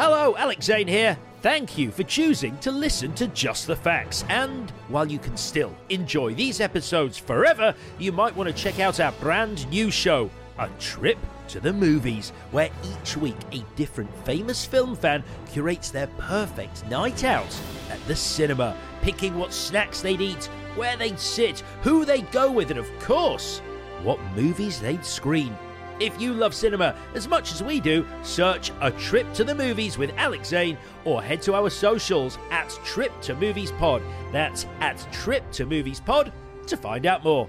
Hello, Alex Zane here. Thank you for choosing to listen to Just the Facts. And while you can still enjoy these episodes forever, you might want to check out our brand new show, A Trip to the Movies, where each week a different famous film fan curates their perfect night out at the cinema, picking what snacks they'd eat, where they'd sit, who they'd go with, and of course, what movies they'd screen. If you love cinema as much as we do, search A Trip to the Movies with Alex Zane or head to our socials at Trip to Movies Pod. That's at Trip to Movies Pod to find out more.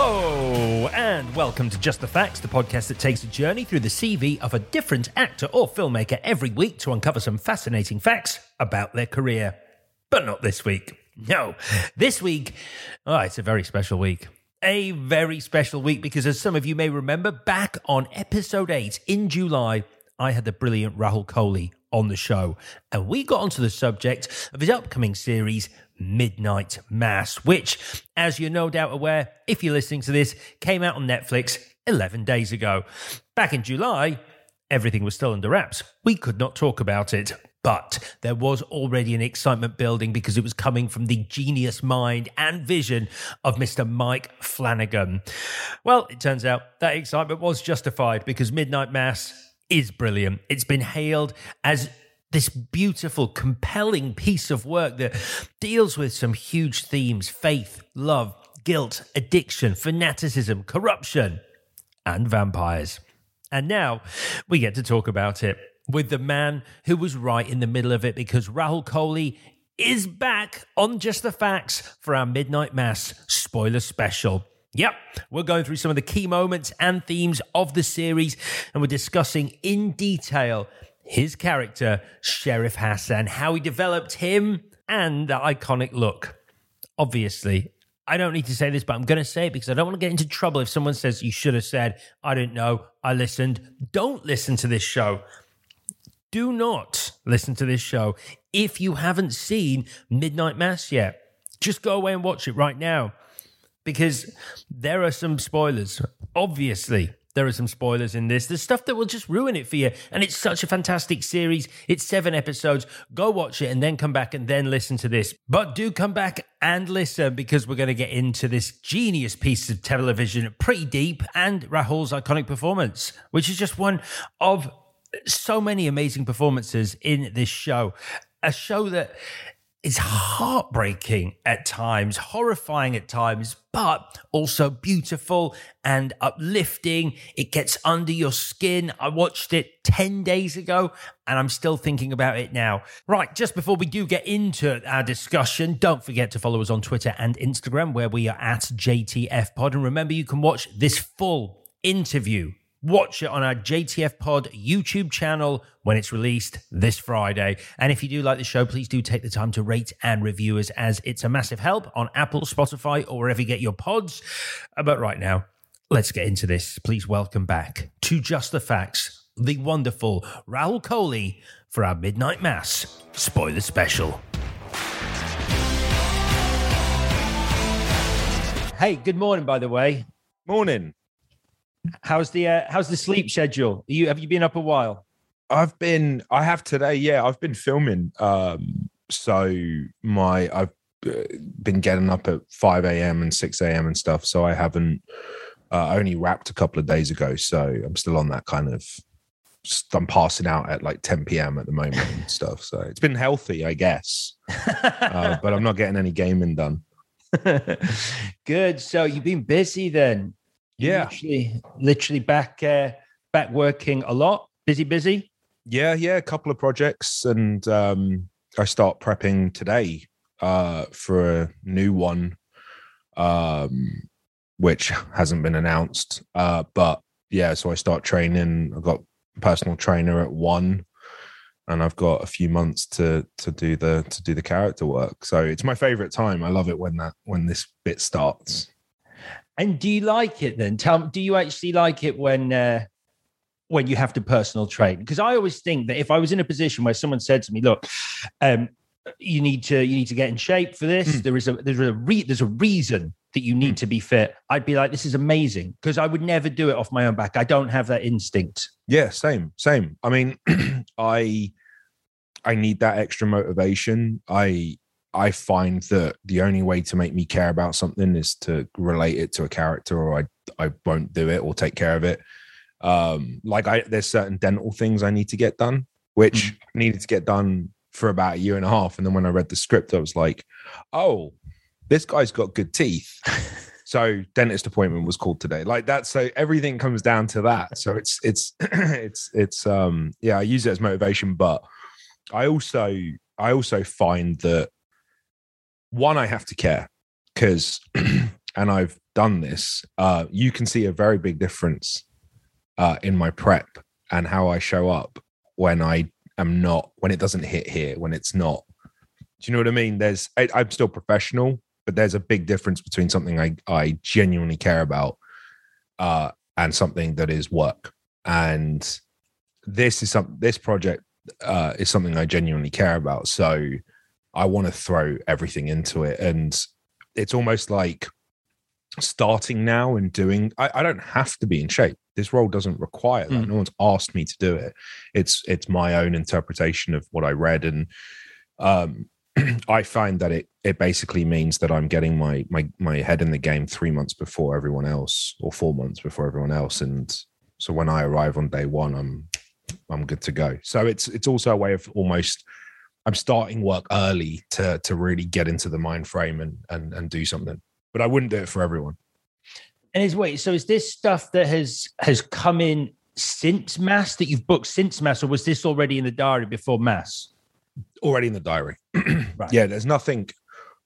Hello, and welcome to Just the Facts, the podcast that takes a journey through the CV of a different actor or filmmaker every week to uncover some fascinating facts about their career. But not this week. No, this week, oh, it's a very special week. A very special week because, as some of you may remember, back on episode 8 in July, I had the brilliant Rahul Kohli on the show, and we got onto the subject of his upcoming series, Midnight Mass, which, as you're no doubt aware, if you're listening to this, came out on Netflix 11 days ago. Back in July, everything was still under wraps. We could not talk about it. But there was already an excitement building because it was coming from the genius mind and vision of Mr. Mike Flanagan. Well, it turns out that excitement was justified because Midnight Mass is brilliant. It's been hailed as this beautiful, compelling piece of work that deals with some huge themes faith, love, guilt, addiction, fanaticism, corruption, and vampires. And now we get to talk about it with the man who was right in the middle of it because Rahul Kohli is back on Just the Facts for our Midnight Mass spoiler special. Yep, we're going through some of the key moments and themes of the series, and we're discussing in detail his character, Sheriff Hassan, how he developed him, and that iconic look. Obviously, I don't need to say this, but I'm going to say it because I don't want to get into trouble if someone says you should have said, I didn't know, I listened. Don't listen to this show. Do not listen to this show if you haven't seen Midnight Mass yet. Just go away and watch it right now because there are some spoilers. Obviously, there are some spoilers in this. There's stuff that will just ruin it for you. And it's such a fantastic series. It's seven episodes. Go watch it and then come back and then listen to this. But do come back and listen because we're going to get into this genius piece of television pretty deep and Rahul's iconic performance, which is just one of so many amazing performances in this show. A show that is heartbreaking at times, horrifying at times, but also beautiful and uplifting. It gets under your skin. I watched it 10 days ago and I'm still thinking about it now. Right, just before we do get into our discussion, don't forget to follow us on Twitter and Instagram where we are at JTF Pod. And remember, you can watch this full interview Watch it on our JTF Pod YouTube channel when it's released this Friday. And if you do like the show, please do take the time to rate and review us as it's a massive help on Apple, Spotify, or wherever you get your pods. Uh, but right now, let's get into this. Please welcome back to Just the Facts, the wonderful Rahul Kohli for our Midnight Mass spoiler special. Hey, good morning, by the way. Morning. How's the uh, how's the sleep schedule? Are you have you been up a while? I've been I have today, yeah, I've been filming. Um so my I've uh, been getting up at 5 a.m. and 6 a.m. and stuff. So I haven't uh, only wrapped a couple of days ago. So I'm still on that kind of I'm passing out at like 10 p.m. at the moment and stuff. So it's been healthy, I guess. uh, but I'm not getting any gaming done. Good. So you've been busy then. Yeah, literally, literally back uh, back working a lot. Busy, busy. Yeah, yeah, a couple of projects, and um, I start prepping today uh, for a new one, um, which hasn't been announced. Uh, but yeah, so I start training. I've got personal trainer at one, and I've got a few months to to do the to do the character work. So it's my favorite time. I love it when that when this bit starts. And do you like it then? Tell do you actually like it when uh, when you have to personal train? Because I always think that if I was in a position where someone said to me, "Look, um, you need to you need to get in shape for this. Mm. There is a there's a re- there's a reason that you need mm. to be fit." I'd be like, "This is amazing," because I would never do it off my own back. I don't have that instinct. Yeah, same, same. I mean, I I need that extra motivation. I I find that the only way to make me care about something is to relate it to a character, or I I won't do it or take care of it. Um, like I there's certain dental things I need to get done, which mm. needed to get done for about a year and a half. And then when I read the script, I was like, oh, this guy's got good teeth. so dentist appointment was called today. Like that. So everything comes down to that. So it's it's it's it's um yeah, I use it as motivation, but I also I also find that one, I have to care because, and I've done this, uh, you can see a very big difference uh, in my prep and how I show up when I am not, when it doesn't hit here, when it's not. Do you know what I mean? There's, I, I'm still professional, but there's a big difference between something I, I genuinely care about uh, and something that is work. And this is some, this project uh, is something I genuinely care about. So, I want to throw everything into it. And it's almost like starting now and doing I, I, don't have to be in shape. This role doesn't require that. Mm. No one's asked me to do it. It's it's my own interpretation of what I read. And um I find that it it basically means that I'm getting my my my head in the game three months before everyone else or four months before everyone else. And so when I arrive on day one, I'm I'm good to go. So it's it's also a way of almost I'm starting work early to to really get into the mind frame and and and do something. But I wouldn't do it for everyone. And is wait, so is this stuff that has has come in since mass that you've booked since mass, or was this already in the diary before mass? Already in the diary. right. Yeah, there's nothing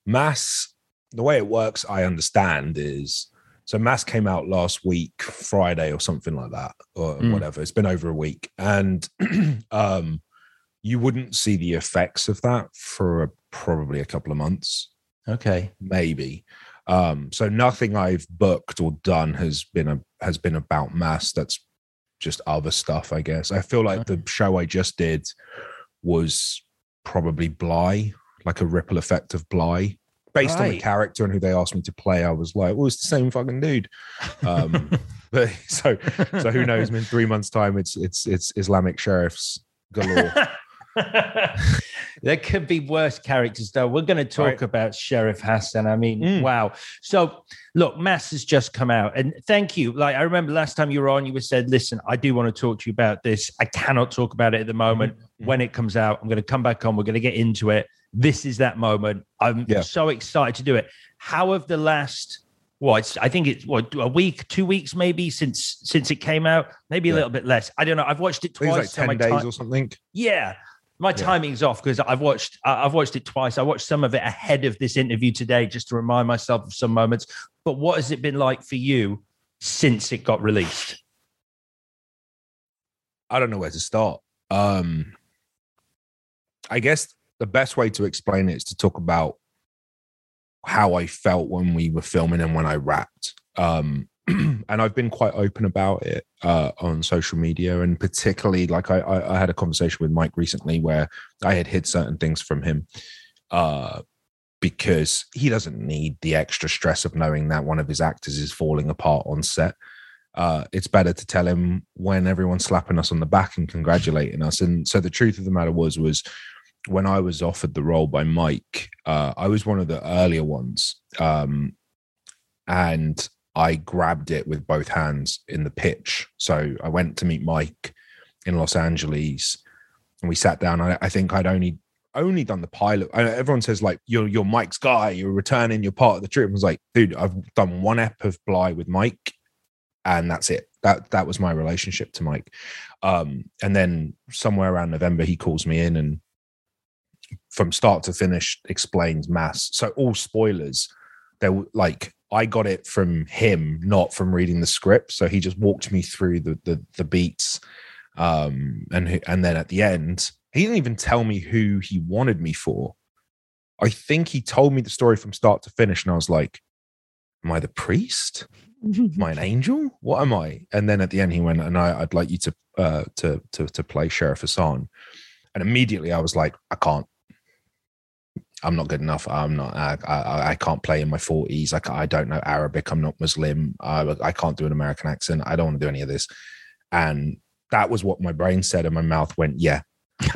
mass. The way it works, I understand, is so mass came out last week, Friday or something like that, or mm. whatever. It's been over a week, and um, you wouldn't see the effects of that for a, probably a couple of months. Okay, maybe. Um, so nothing I've booked or done has been a has been about mass. That's just other stuff, I guess. I feel like the show I just did was probably Bly, like a ripple effect of Bly. Based right. on the character and who they asked me to play, I was like, well, it's the same fucking dude. Um, but so so who knows? In three months time, it's it's it's Islamic sheriffs galore. there could be worse characters, though. We're going to talk right. about Sheriff Hassan. I mean, mm. wow. So, look, Mass has just come out, and thank you. Like, I remember last time you were on, you were said, "Listen, I do want to talk to you about this. I cannot talk about it at the moment. Mm-hmm. When it comes out, I'm going to come back on. We're going to get into it." this is that moment. I'm Yeah. so excited to do it. How have the last well, it's, I think it's what a week, two weeks maybe since since it came out, maybe a Yeah. little bit less. I don't know. I've watched it twice. like 10 days ti- or something. yeah, my Yeah. timing's off because I've watched I've watched it twice. I watched some of it ahead of this interview today just to remind myself of some moments. But what has it been like for you since it got released? I don't know where to start. Um, I guess the best way to explain it is to talk about how I felt when we were filming and when I rapped. Um, and I've been quite open about it uh, on social media, and particularly like I, I, I had a conversation with Mike recently where I had hid certain things from him uh, because he doesn't need the extra stress of knowing that one of his actors is falling apart on set uh, it's better to tell him when everyone's slapping us on the back and congratulating us. And so the truth of the matter was, was when I was offered the role by Mike, uh, I was one of the earlier ones, um, and I grabbed it with both hands in the pitch. So I went to meet Mike in Los Angeles, and we sat down. I, I think I'd only only done the pilot. Everyone says like you're you're Mike's guy. You're returning. You're part of the trip. I was like, dude, I've done one ep of Bly with Mike and that's it. That that was my relationship to Mike. Um, and then somewhere around November, he calls me in and from start to finish explains mass. So all spoilers. They were like I got it from him, not from reading the script. So he just walked me through the the, the beats, um, and and then at the end, he didn't even tell me who he wanted me for. I think he told me the story from start to finish, and I was like, "Am I the priest?" am I an angel? What am I? And then at the end, he went, and I, I'd like you to uh, to to to play Sheriff Hassan. And immediately, I was like, I can't. I'm not good enough. I'm not. I I, I can't play in my 40s. I, I don't know Arabic. I'm not Muslim. I, I can't do an American accent. I don't want to do any of this. And that was what my brain said, and my mouth went, yeah.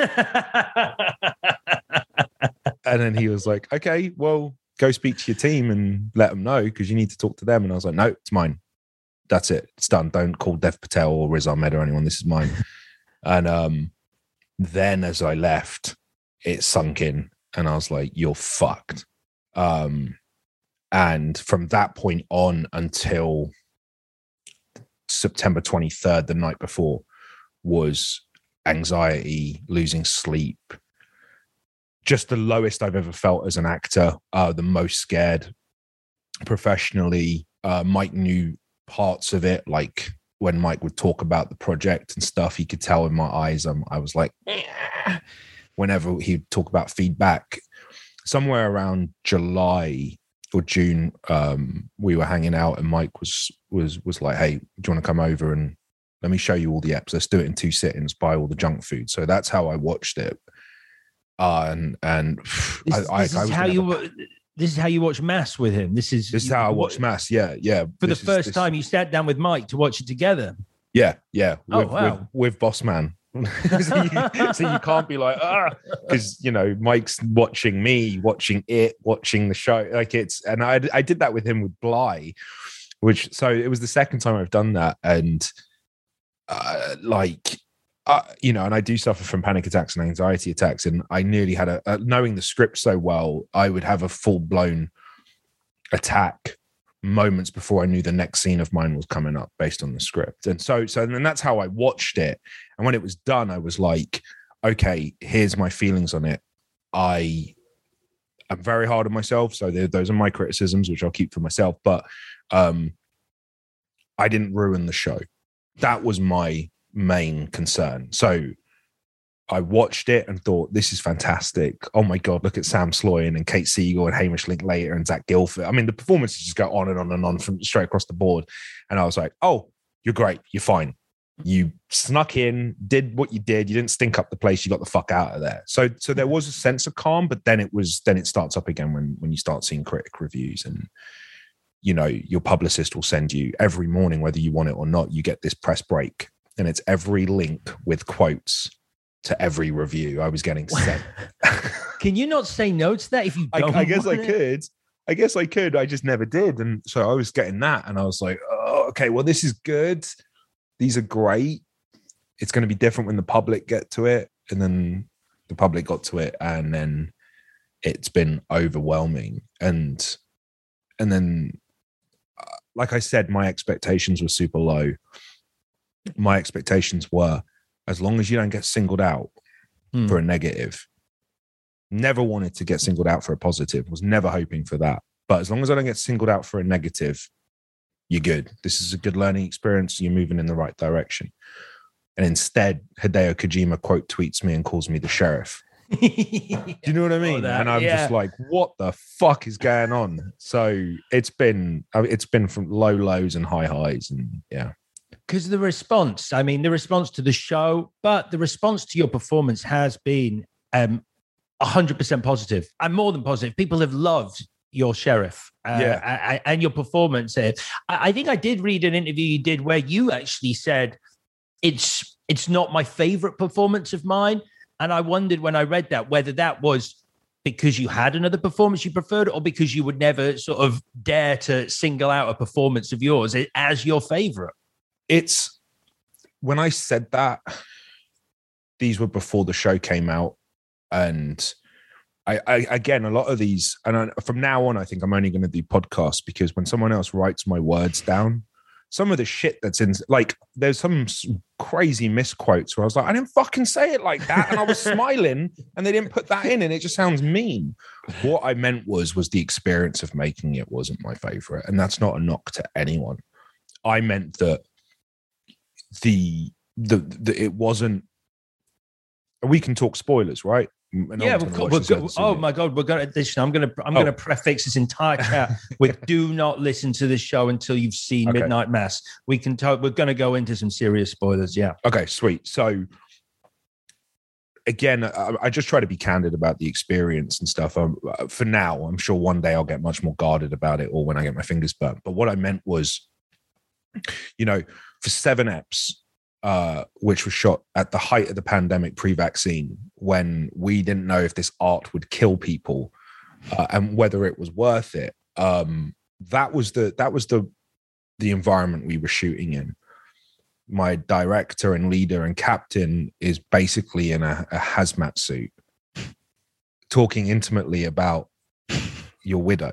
And then he was like, okay, well, go speak to your team and let them know because you need to talk to them. And I was like, no, it's mine. That's it. It's done. Don't call Dev Patel or Riz Ahmed or anyone. This is mine. and um, then as I left, it sunk in and I was like, you're fucked. Um, and from that point on until September 23rd, the night before, was anxiety, losing sleep, just the lowest I've ever felt as an actor, uh, the most scared professionally. Uh, Mike knew parts of it, like when Mike would talk about the project and stuff, he could tell in my eyes. Um, I was like. Whenever he'd talk about feedback, somewhere around July or June, um, we were hanging out, and Mike was was was like, "Hey, do you want to come over and let me show you all the apps? Let's do it in two sittings. Buy all the junk food." So that's how I watched it. Uh, and and This, I, this I, I is how you. This is how you watch Mass with him. This is This is how I what- watched Mass. Yeah, yeah. for the This is- first this- time. You sat down with Mike to watch it together. Yeah, yeah. Oh, wow. with, with Boss Man. so, you, so you can't be like, ah, because you know Mike's watching me, watching it, watching the show. Like it's, and I I did that with him with Bly, which so it was the second time I've done that, and uh, like. Uh, you know, and I do suffer from panic attacks and anxiety attacks, and I nearly had a, uh knowing the script so well, I would have a full blown attack moments before I knew the next scene of mine was coming up based on the script. And so, so then that's how I watched it. And when it was done, I was like, okay, here's my feelings on it. I am very hard on myself. So those are my criticisms, which I'll keep for myself. But um, I didn't ruin the show. That was my main concern. So I watched it and thought, this is fantastic. Oh my God, look at Sam Sloyan and Kate Siegel and Hamish Linklater and Zach Gilford. I mean, the performances just go on and on and on from straight across the board. And I was like, oh, you're great. You're fine. You snuck in, did what you did. You didn't stink up the place. You got the fuck out of there. So, so there was a sense of calm, but then it was, then it starts up again when, when you start seeing critic reviews and, you know, your publicist will send you every morning, whether you want it or not, you get this press break and it's every link with quotes to every review I was getting sent. Can you not say no to that if you I, don't? I guess I it? could. I guess I could. I just never did. And so I was getting that. And I was like, oh, okay, well, this is good. These are great. It's going to be different when the public get to it. And then the public got to it. And then it's been overwhelming and and then uh, like i said my expectations were super low my expectations were as long as you don't get singled out Hmm. for a negative. Never wanted to get singled out for a positive. Was never hoping for that. But as long as i don't get singled out for a negative you're good. This is a good learning experience. You're moving in the right direction. And instead hideo kojima quote tweets me and calls me the sheriff. Do you know what I mean? that, and I'm yeah. just like, what the fuck is going on? So it's been, it's been from low lows and high highs, and yeah, because the response i mean the response to the show but the response to your performance has been um 100% positive and more than positive. People have loved your sheriff uh, Yeah. and your performance I, I think i did read an interview you did where you actually said it's it's not my favorite performance of mine. And i wondered when i read that whether that was because you had another performance you preferred or because you would never sort of dare to single out a performance of yours as your favorite it's when I said that, these were before the show came out, and I, I again a lot of these, and I, from now on, I think I'm only going to do podcasts because when someone else writes my words down, some of the shit that's in, like, there's some crazy misquotes where I was like, I didn't fucking say it like that, and I was smiling, and they didn't put that in, and it just sounds mean. What I meant was, was the experience of making it wasn't my favorite, and that's not a knock to anyone. I meant that the the, the it wasn't. We can talk spoilers, right? No yeah, one's of course. We're go- oh my god, we're gonna listen. I'm gonna I'm Oh. gonna prefix this entire chat with "Do not listen to this show until you've seen Okay. Midnight Mass." We can talk. We're gonna go into some serious spoilers. Yeah, Okay, sweet. So again, I, I just try to be candid about the experience and stuff. Um, for now, I'm sure one day I'll get much more guarded about it, or when I get my fingers burnt. But what I meant was, you know, for seven eps, uh, which was shot at the height of the pandemic, pre-vaccine, when we didn't know if this art would kill people uh, and whether it was worth it. Um, that was the that was the the environment we were shooting in my director and leader and captain is basically in a, a hazmat suit talking intimately about your widow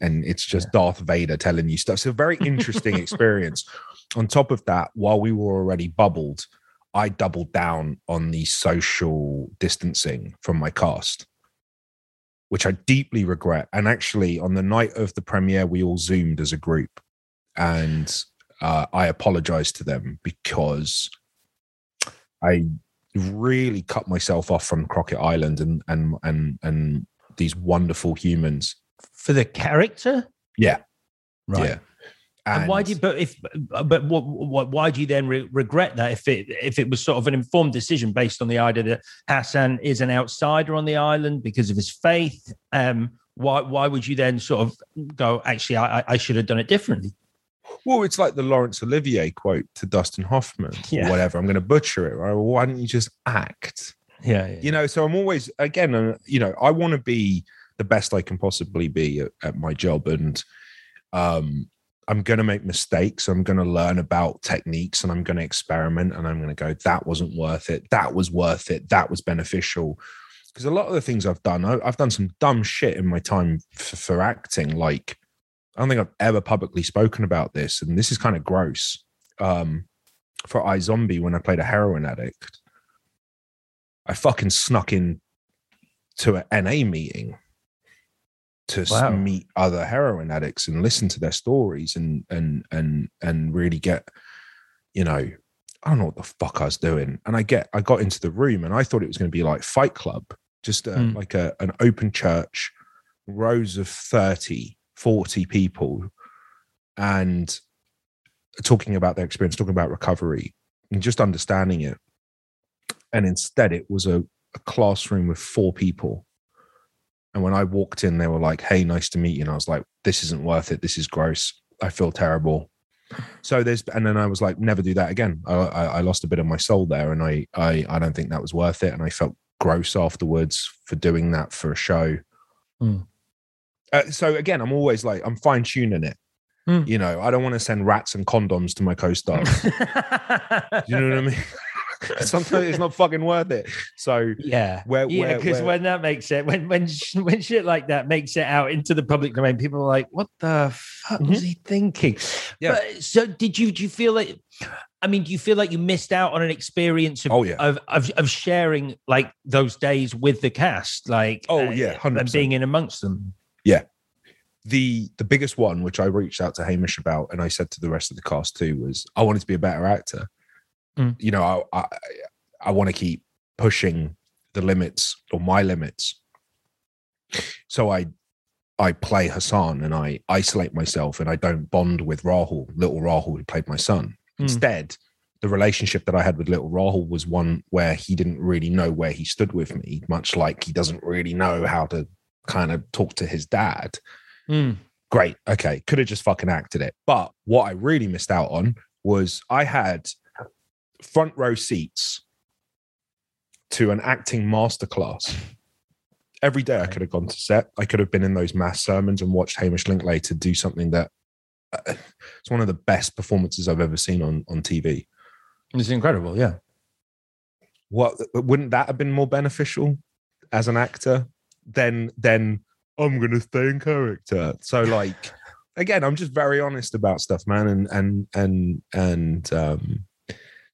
and it's just darth vader telling you stuff. It's a very interesting experience. On top of that while we were already bubbled i doubled down on the social distancing from my cast which i deeply regret. And actually on the night of the premiere we all zoomed as a group. And uh, I apologized to them because I really cut myself off from Crockett Island and and and and these wonderful humans. For the character, Yeah, right? yeah. And, why do you? But if, but what, what? Why do you then re- regret that? If it if it was sort of an informed decision based on the idea that Hassan is an outsider on the island because of his faith, um, why why would you then sort of go? Actually, I, I- I should have done it differently. Well, it's like the Laurence Olivier quote to Dustin Hoffman Yeah. or whatever. I'm going to butcher it. Right? Well, why don't you just act? Yeah, yeah. you know so i'm always again uh, you know i want to be the best i can possibly be at, at my job. And um i'm going to make mistakes. I'm going to learn about techniques and i'm going to experiment and i'm going to go that wasn't worth it. That was worth it. That was beneficial. Because a lot of the things i've done I, i've done some dumb shit in my time f- for acting. Like i don't think i've ever publicly spoken about this and this is kind of gross. Um for iZombie when i played a heroin addict I fucking snuck in to an NA meeting to Wow. meet other heroin addicts and listen to their stories and and and and really get, you know, I don't know what the fuck I was doing. And I get I got into the room and I thought it was going to be like Fight Club, just a, Hmm. like a an open church, rows of 30, 40 people, and talking about their experience, talking about recovery, and just understanding it and instead it was a, a classroom with four people and when i walked in they were like hey nice to meet you. And i was like this isn't worth it. This is gross. I feel terrible. So there's and then i was like never do that again. I, I, I lost a bit of my soul there and I, I i don't think that was worth it and i felt gross afterwards for doing that for a show. Hmm. uh, so again i'm always like i'm fine-tuning it. Hmm. you know i don't want to send rats and condoms to my co-stars. You know what i mean sometimes it's not fucking worth it. So Yeah, Where- yeah, because when that makes it, when when when shit like that makes it out into the public domain, people are like, "What the fuck was mm-hmm. he thinking?" Yeah. But, so, did you do you feel like? I mean, do you feel like you missed out on an experience of Oh, yeah. of, of of sharing like those days with the cast, like Oh, yeah, and 100%. being in amongst them? Yeah, the the biggest one, which I reached out to Hamish about, and I said to the rest of the cast too, was I wanted to be a better actor. Mm. You know, I I, I want to keep pushing the limits or my limits. So I I play Hassan and I isolate myself and I don't bond with Rahul, little Rahul who played my son. Mm. Instead, the relationship that I had with little Rahul was one where he didn't really know where he stood with me, much like he doesn't really know how to kind of talk to his dad Mm. great. Okay. Could have just fucking acted it. But what I really missed out on was I had front row seats to an acting masterclass. Every day I could have gone to set. I could have been in those mass sermons and watched Hamish Linklater do something that uh, it's one of the best performances I've ever seen on, on TV. It's incredible, yeah. What wouldn't that have been more beneficial as an actor than than I'm gonna stay in character? So like again, I'm just very honest about stuff, man. And and and and um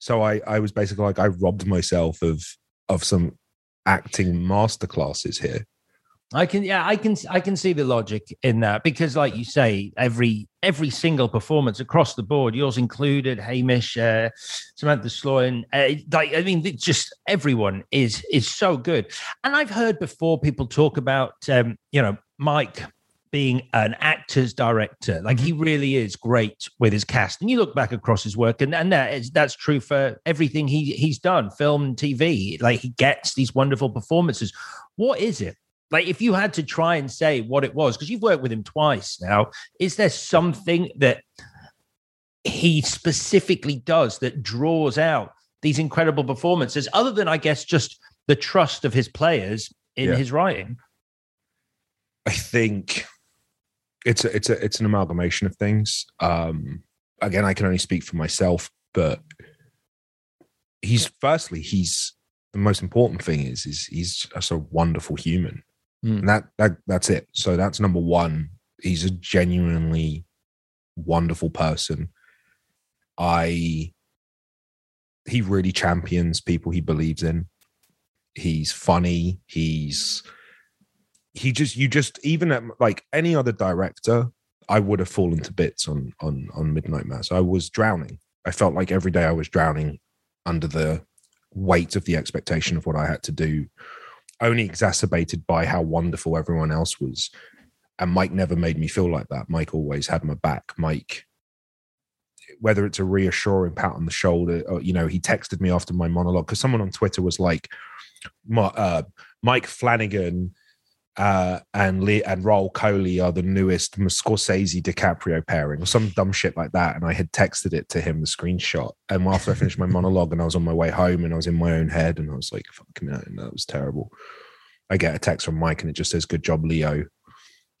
so I I was basically like I robbed myself of of some acting masterclasses here. I can, yeah, I can, I can see the logic in that because, like you say, every every single performance across the board, yours included, Hamish, uh, Samantha Sloyan, uh, like I mean, just everyone is is so good. And I've heard before people talk about, um, you know, Mike being an actor's director, like he mm-hmm. really is great with his cast. And you look back across his work, and and that is that's true for everything he he's done, film and TV. Like he gets these wonderful performances. What is it? Like, if you had to try and say what it was, because you've worked with him twice now, is there something that he specifically does that draws out these incredible performances, other than, I guess, just the trust of his players in Yeah. his writing? I think it's a, it's a it's an amalgamation of things. Um, again, I can only speak for myself, but he's firstly he's the most important thing is is he's just a wonderful human, Mm. and that that that's it. So that's number one. He's a genuinely wonderful person. I he really champions people he believes in. He's funny. He's he just you just even at like any other director i would have fallen to bits on on on midnight mass. I was drowning. I felt like every day i was drowning under the weight of the expectation of what i had to do only exacerbated by how wonderful everyone else was. And mike never made me feel like that. Mike always had my back. Mike whether it's a reassuring pat on the shoulder or you know he texted me after my monologue because someone on twitter was like uh, mike flanagan uh, and Lee and Rahul Kohli are the newest Scorsese DiCaprio pairing or some dumb shit like that. And I had texted it to him, the screenshot. And after I finished my monologue and I was on my way home and I was in my own head and I was like, fucking hell, that was terrible. I get a text from Mike and it just says, good job, Leo.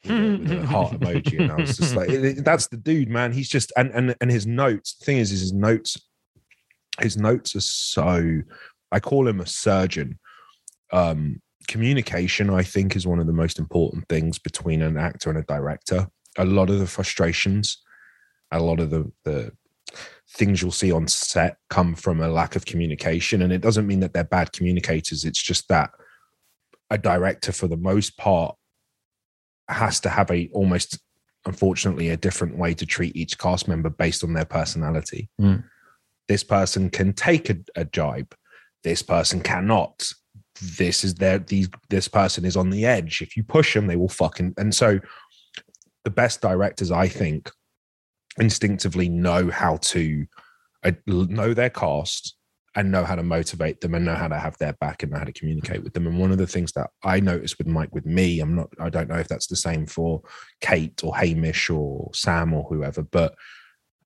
with a- with a heart emoji. And I was just like, that's the dude, man. He's just, and, and, and his notes, the thing is, is his notes, his notes are so, I call him a surgeon. Um, communication i think is one of the most important things between an actor and a director. A lot of the frustrations a lot of the the things you'll see on set come from a lack of communication. And it doesn't mean that they're bad communicators. It's just that a director for the most part has to have a almost unfortunately a different way to treat each cast member based on their personality. Mm. this person can take a, a jibe. This person cannot this is their these this person is on the edge if you push them they will fucking and so the best directors i think instinctively know how to uh, know their cast and know how to motivate them and know how to have their back and know how to communicate with them and one of the things that i noticed with mike with me i'm not i don't know if that's the same for kate or hamish or sam or whoever but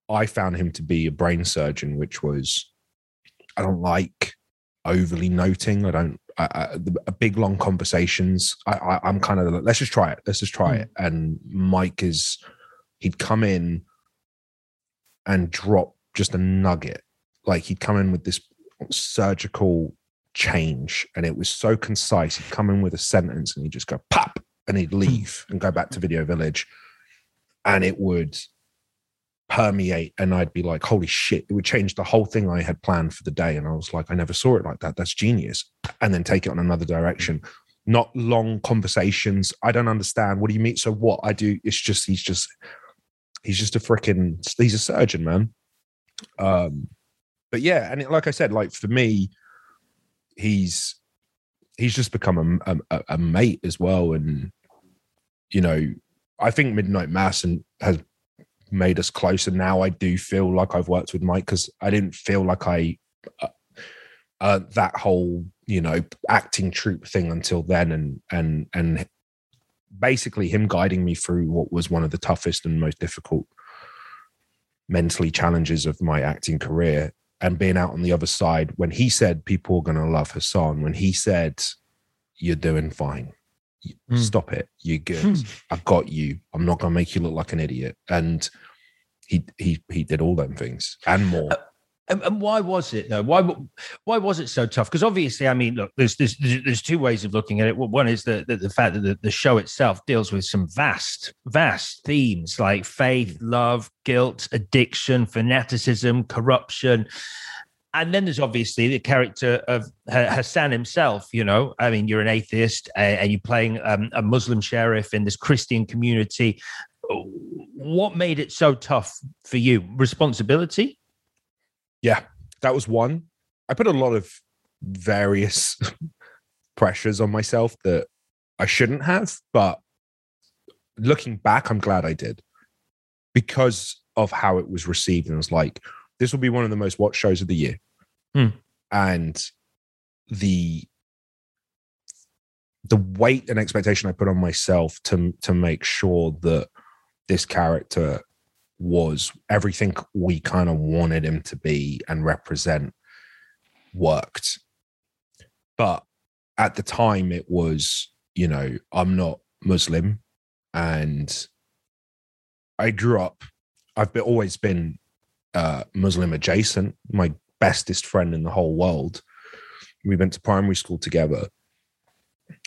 i found him to be a brain surgeon which was i don't like overly noting. I don't. A big long conversations. I, I I'm kind of let's just try it. Let's just try Mm. it. And Mike is he'd come in and drop just a nugget. Like he'd come in with this surgical change, and it was so concise. He'd come in with a sentence, and he'd just go pop, and he'd leave and go back to Video Village, and it would permeate and I'd be like, holy shit, it would change the whole thing I had planned for the day. And I was like, I never saw it like that. That's genius. And then take it on another direction. Not long conversations. I don't understand. What do you mean? So what I do, it's just, he's just, he's just a freaking, he's a surgeon, man. Um, but yeah, and it, like I said, like for me, he's, he's just become a, a, a mate as well. And, you know, I think Midnight Mass and has made us closer. Now I do feel like I've worked with Mike because I didn't feel like I uh, uh, that whole you know acting troupe thing until then, and and and basically him guiding me through what was one of the toughest and most difficult mentally challenges of my acting career and being out on the other side when he said people are going to love Hassan when he said you're doing fine Mm. Stop it. You're good. Hmm. I've got you. I'm not going to make you look like an idiot. And he he he did all them things and more. Uh, and, and, why was it though? Why why was it so tough? Because obviously, I mean, look, there's, there's there's two ways of looking at it. One is the the, the fact that the, the show itself deals with some vast vast themes like faith, love, guilt, addiction, fanaticism, corruption and then there's obviously the character of Hassan himself. You know, I mean, you're an atheist and you're playing um, a Muslim sheriff in this Christian community. What made it so tough for you? Responsibility? Yeah, that was one. I put a lot of various pressures on myself that I shouldn't have, but looking back, I'm glad I did because of how it was received. And it was like, this will be one of the most watched shows of the year. Hmm. And the the weight and expectation I put on myself to to make sure that this character was everything we kind of wanted him to be and represent worked. But at the time, it was, you know, I'm not Muslim and I grew up, I've been, always been uh, Muslim adjacent. My bestest friend in the whole world. We went to primary school together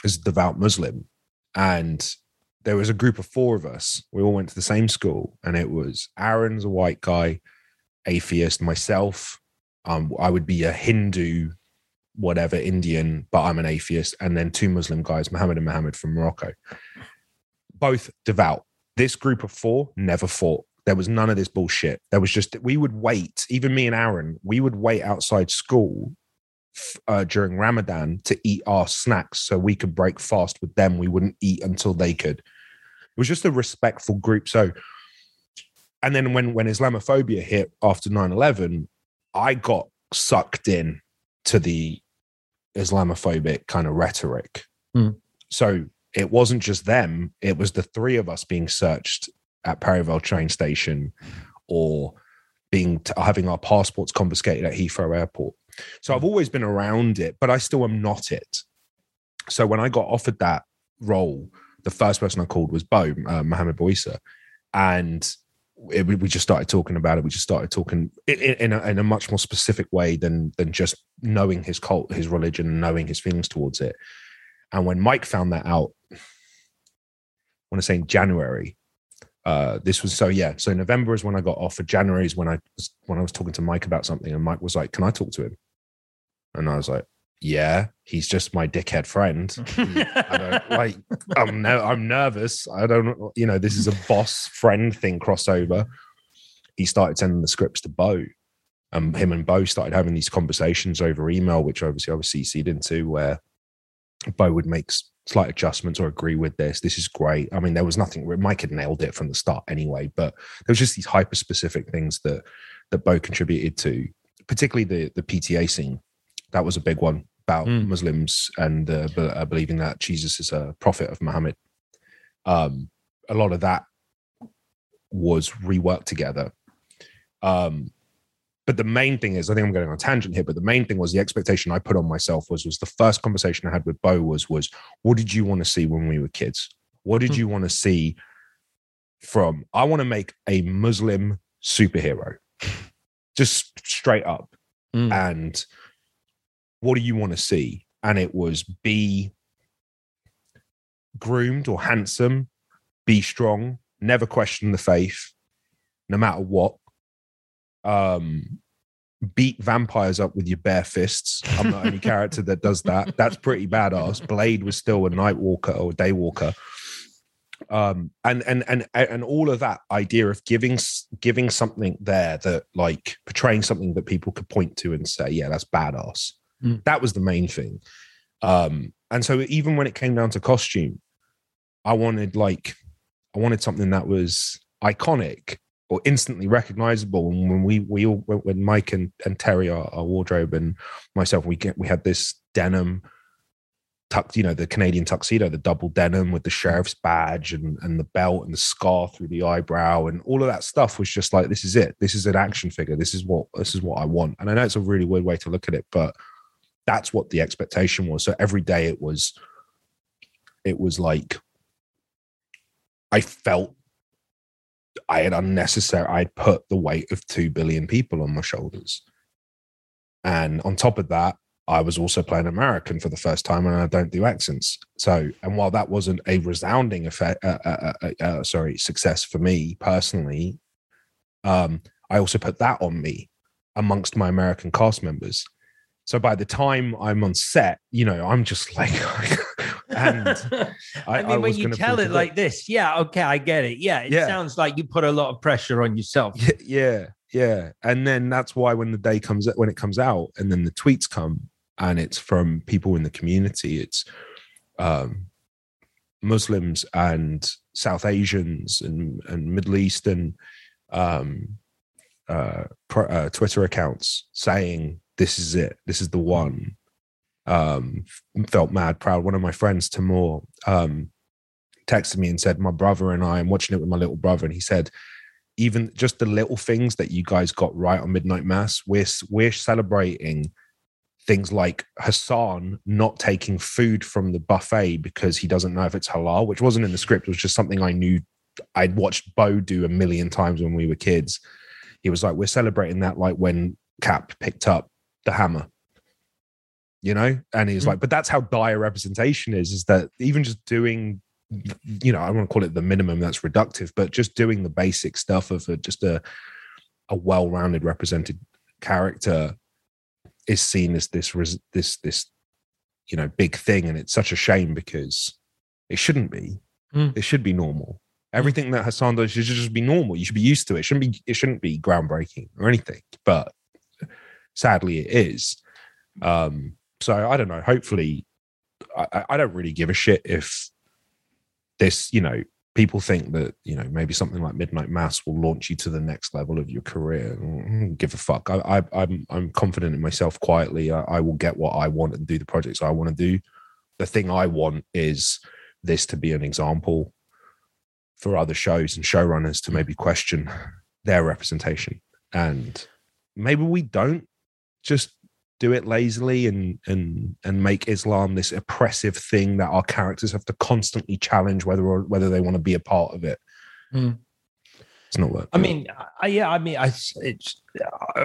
as a devout Muslim. And there was a group of four of us. We all went to the same school. And it was Aaron's a white guy, atheist, myself. Um, I would be a Hindu, whatever, Indian, but I'm an atheist. And then two Muslim guys, Muhammad and Muhammad from Morocco. Both devout. This group of four never fought there was none of this bullshit. There was just we would wait, even me and Aaron, we would wait outside school uh, during Ramadan to eat our snacks so we could break fast with them. We wouldn't eat until they could. It was just a respectful group. So, and then when when Islamophobia hit after 9-11, I got sucked in to the Islamophobic kind of rhetoric. Mm. So it wasn't just them, it was the three of us being searched at Perivale train station or being having our passports confiscated at Heathrow Airport. So I've always been around it, but I still am not it. So when I got offered that role, the first person I called was Bo, uh, Mohammed Boisa. And it, we just started talking about it. We just started talking in, in, a, in, a, much more specific way than than just knowing his cult, his religion, and knowing his feelings towards it. And when Mike found that out, I want to say in January, uh, this was so yeah. So November is when I got offered. January is when I was when I was talking to Mike about something, and Mike was like, "Can I talk to him?" And I was like, "Yeah, he's just my dickhead friend. I don't like. I'm no, I'm nervous. I don't. You know, this is a boss friend thing crossover." He started sending the scripts to Bo, and him and Bo started having these conversations over email, which obviously I was CC'd into, where Bo would make slight adjustments or agree with this. This is great. I mean, there was nothing. Mike had nailed it from the start anyway, but there was just these hyper specific things that that Bo contributed to, particularly the the PTA scene. That was a big one about mm. Muslims and uh, uh, believing that Jesus is a prophet of Muhammad. Um, a lot of that was reworked together. Um, but the main thing is, I think I'm going on a tangent here, but the main thing was the expectation I put on myself was was the first conversation I had with Bo was was what did you want to see when we were kids? What did mm-hmm. you want to see from I want to make a Muslim superhero. Just straight up. Mm. And what do you want to see? And it was be groomed or handsome, be strong, never question the faith, no matter what. Um, beat vampires up with your bare fists. I'm the only character that does that. That's pretty badass. Blade was still a night walker or day walker. Um, and and and and all of that idea of giving giving something there that like portraying something that people could point to and say, yeah, that's badass. Mm. That was the main thing. Um, and so even when it came down to costume, I wanted like I wanted something that was iconic or instantly recognizable. And when we we all when Mike and, and Terry, our, our wardrobe and myself, we get we had this denim tucked, you know, the Canadian tuxedo, the double denim with the sheriff's badge and and the belt and the scar through the eyebrow and all of that stuff was just like, this is it. This is an action figure. This is what this is what I want. And I know it's a really weird way to look at it, but that's what the expectation was. So every day it was it was like I felt I had unnecessary, I'd put the weight of 2 billion people on my shoulders. And on top of that, I was also playing American for the first time, and I don't do accents. So, and while that wasn't a resounding effect, uh, uh, uh, uh, uh sorry, success for me personally, um, I also put that on me amongst my American cast members. So by the time I'm on set, you know, I'm just like, and I, I mean, I when you tell it like this, yeah, okay, I get it. Yeah, it yeah. sounds like you put a lot of pressure on yourself. Yeah, yeah, and then that's why when the day comes, when it comes out, and then the tweets come, and it's from people in the community, it's um, Muslims and South Asians and and Middle Eastern um, uh, uh, Twitter accounts saying this is it. This is the one. Um, felt mad proud. One of my friends, Timur, um, texted me and said, My brother and I, I'm watching it with my little brother, and he said, even just the little things that you guys got right on Midnight Mass, we're we're celebrating things like Hassan not taking food from the buffet because he doesn't know if it's halal, which wasn't in the script, it was just something I knew I'd watched Bo do a million times when we were kids. He was like, We're celebrating that like when Cap picked up the hammer you know and he's mm-hmm. like but that's how dire representation is is that even just doing you know i want to call it the minimum that's reductive but just doing the basic stuff of a, just a a well-rounded represented character is seen as this this this you know big thing and it's such a shame because it shouldn't be mm. it should be normal mm. everything that hassan does should just be normal you should be used to it. it shouldn't be it shouldn't be groundbreaking or anything but sadly it is um so i don't know. Hopefully I, I don't really give a shit if this you know people think that you know maybe something like midnight mass will launch you to the next level of your career. Mm, mm, give a fuck. I, I am I'm, I'm confident in myself quietly. I, I, will get what i want and do the projects i want to do. The thing i want is this to be an example for other shows and showrunners to maybe question their representation. And maybe we don't just do it lazily and and and make Islam this oppressive thing that our characters have to constantly challenge whether or whether they want to be a part of it. Mm. It's not working. I mean, I, yeah, I mean, I it's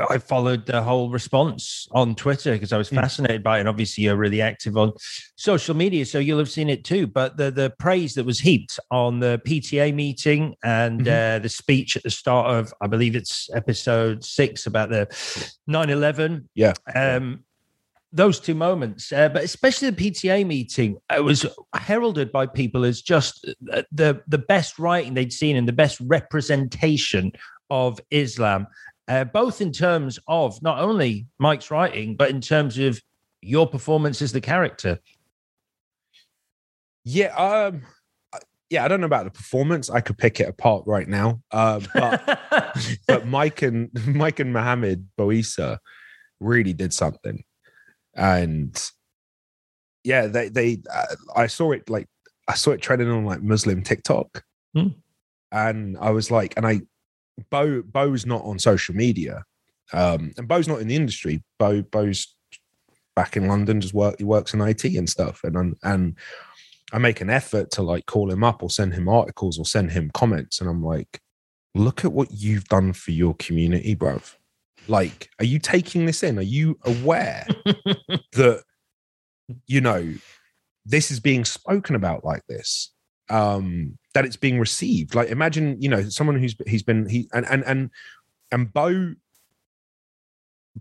I followed the whole response on Twitter because I was hmm. fascinated by it. And obviously, you're really active on social media, so you'll have seen it too. But the the praise that was heaped on the PTA meeting and mm-hmm. uh, the speech at the start of, I believe it's episode six about the 9/11. Yeah. Um, those two moments, uh, but especially the PTA meeting, it was heralded by people as just uh, the the best writing they'd seen and the best representation of Islam, uh, both in terms of not only Mike's writing, but in terms of your performance as the character. Yeah, um, yeah, I don't know about the performance. I could pick it apart right now, uh, but but Mike and Mike and Mohammed Boisa really did something and yeah, they they uh, I saw it like I saw it trending on like Muslim TikTok, hmm. and I was like, and I Bo Bo's not on social media, um, and Bo's not in the industry. Bo Bo's back in London, just work he works in IT and stuff, and and I make an effort to like call him up or send him articles or send him comments, and I'm like, look at what you've done for your community, bruv. Like, are you taking this in? Are you aware that you know this is being spoken about like this? Um, that it's being received. Like, imagine, you know, someone who's he's been he and and and and Bo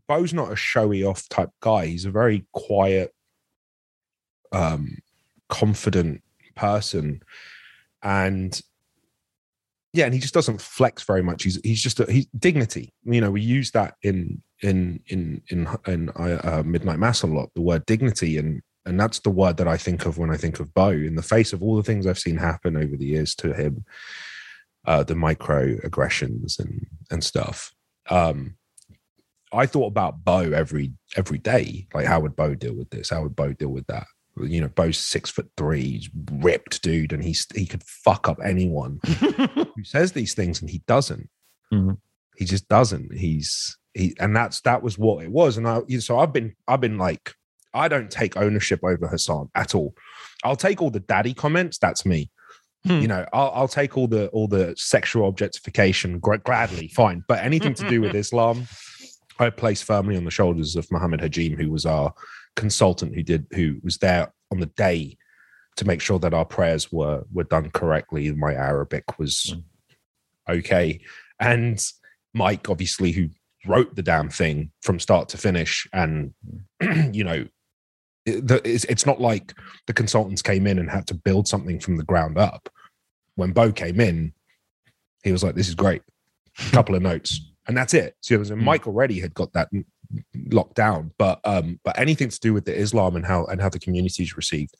Bo's not a showy off type guy. He's a very quiet, um, confident person, and yeah, and he just doesn't flex very much. He's he's just a, he's dignity. You know, we use that in in in in in uh, Midnight Mass a lot. The word dignity, and and that's the word that I think of when I think of Bo. In the face of all the things I've seen happen over the years to him, uh, the microaggressions and and stuff. Um, I thought about Bo every every day. Like, how would Bo deal with this? How would Bo deal with that? You know, Bo's six foot three, he's ripped dude, and he's he could fuck up anyone who says these things, and he doesn't. Mm-hmm. He just doesn't. He's he, and that's that was what it was. And I so I've been I've been like I don't take ownership over Hassan at all. I'll take all the daddy comments. That's me. Hmm. You know, I'll, I'll take all the all the sexual objectification gra- gladly, fine. But anything to do with Islam, I place firmly on the shoulders of Mohammed Hajim, who was our consultant, who did who was there on the day to make sure that our prayers were were done correctly. My Arabic was mm. okay, and Mike, obviously, who wrote the damn thing from start to finish, and mm. you know, the, it's, it's not like the consultants came in and had to build something from the ground up. When Bo came in, he was like, "This is great." A couple of notes, and that's it. So, it and mm. Mike already had got that locked down, but um, but anything to do with the Islam and how and how the community's received,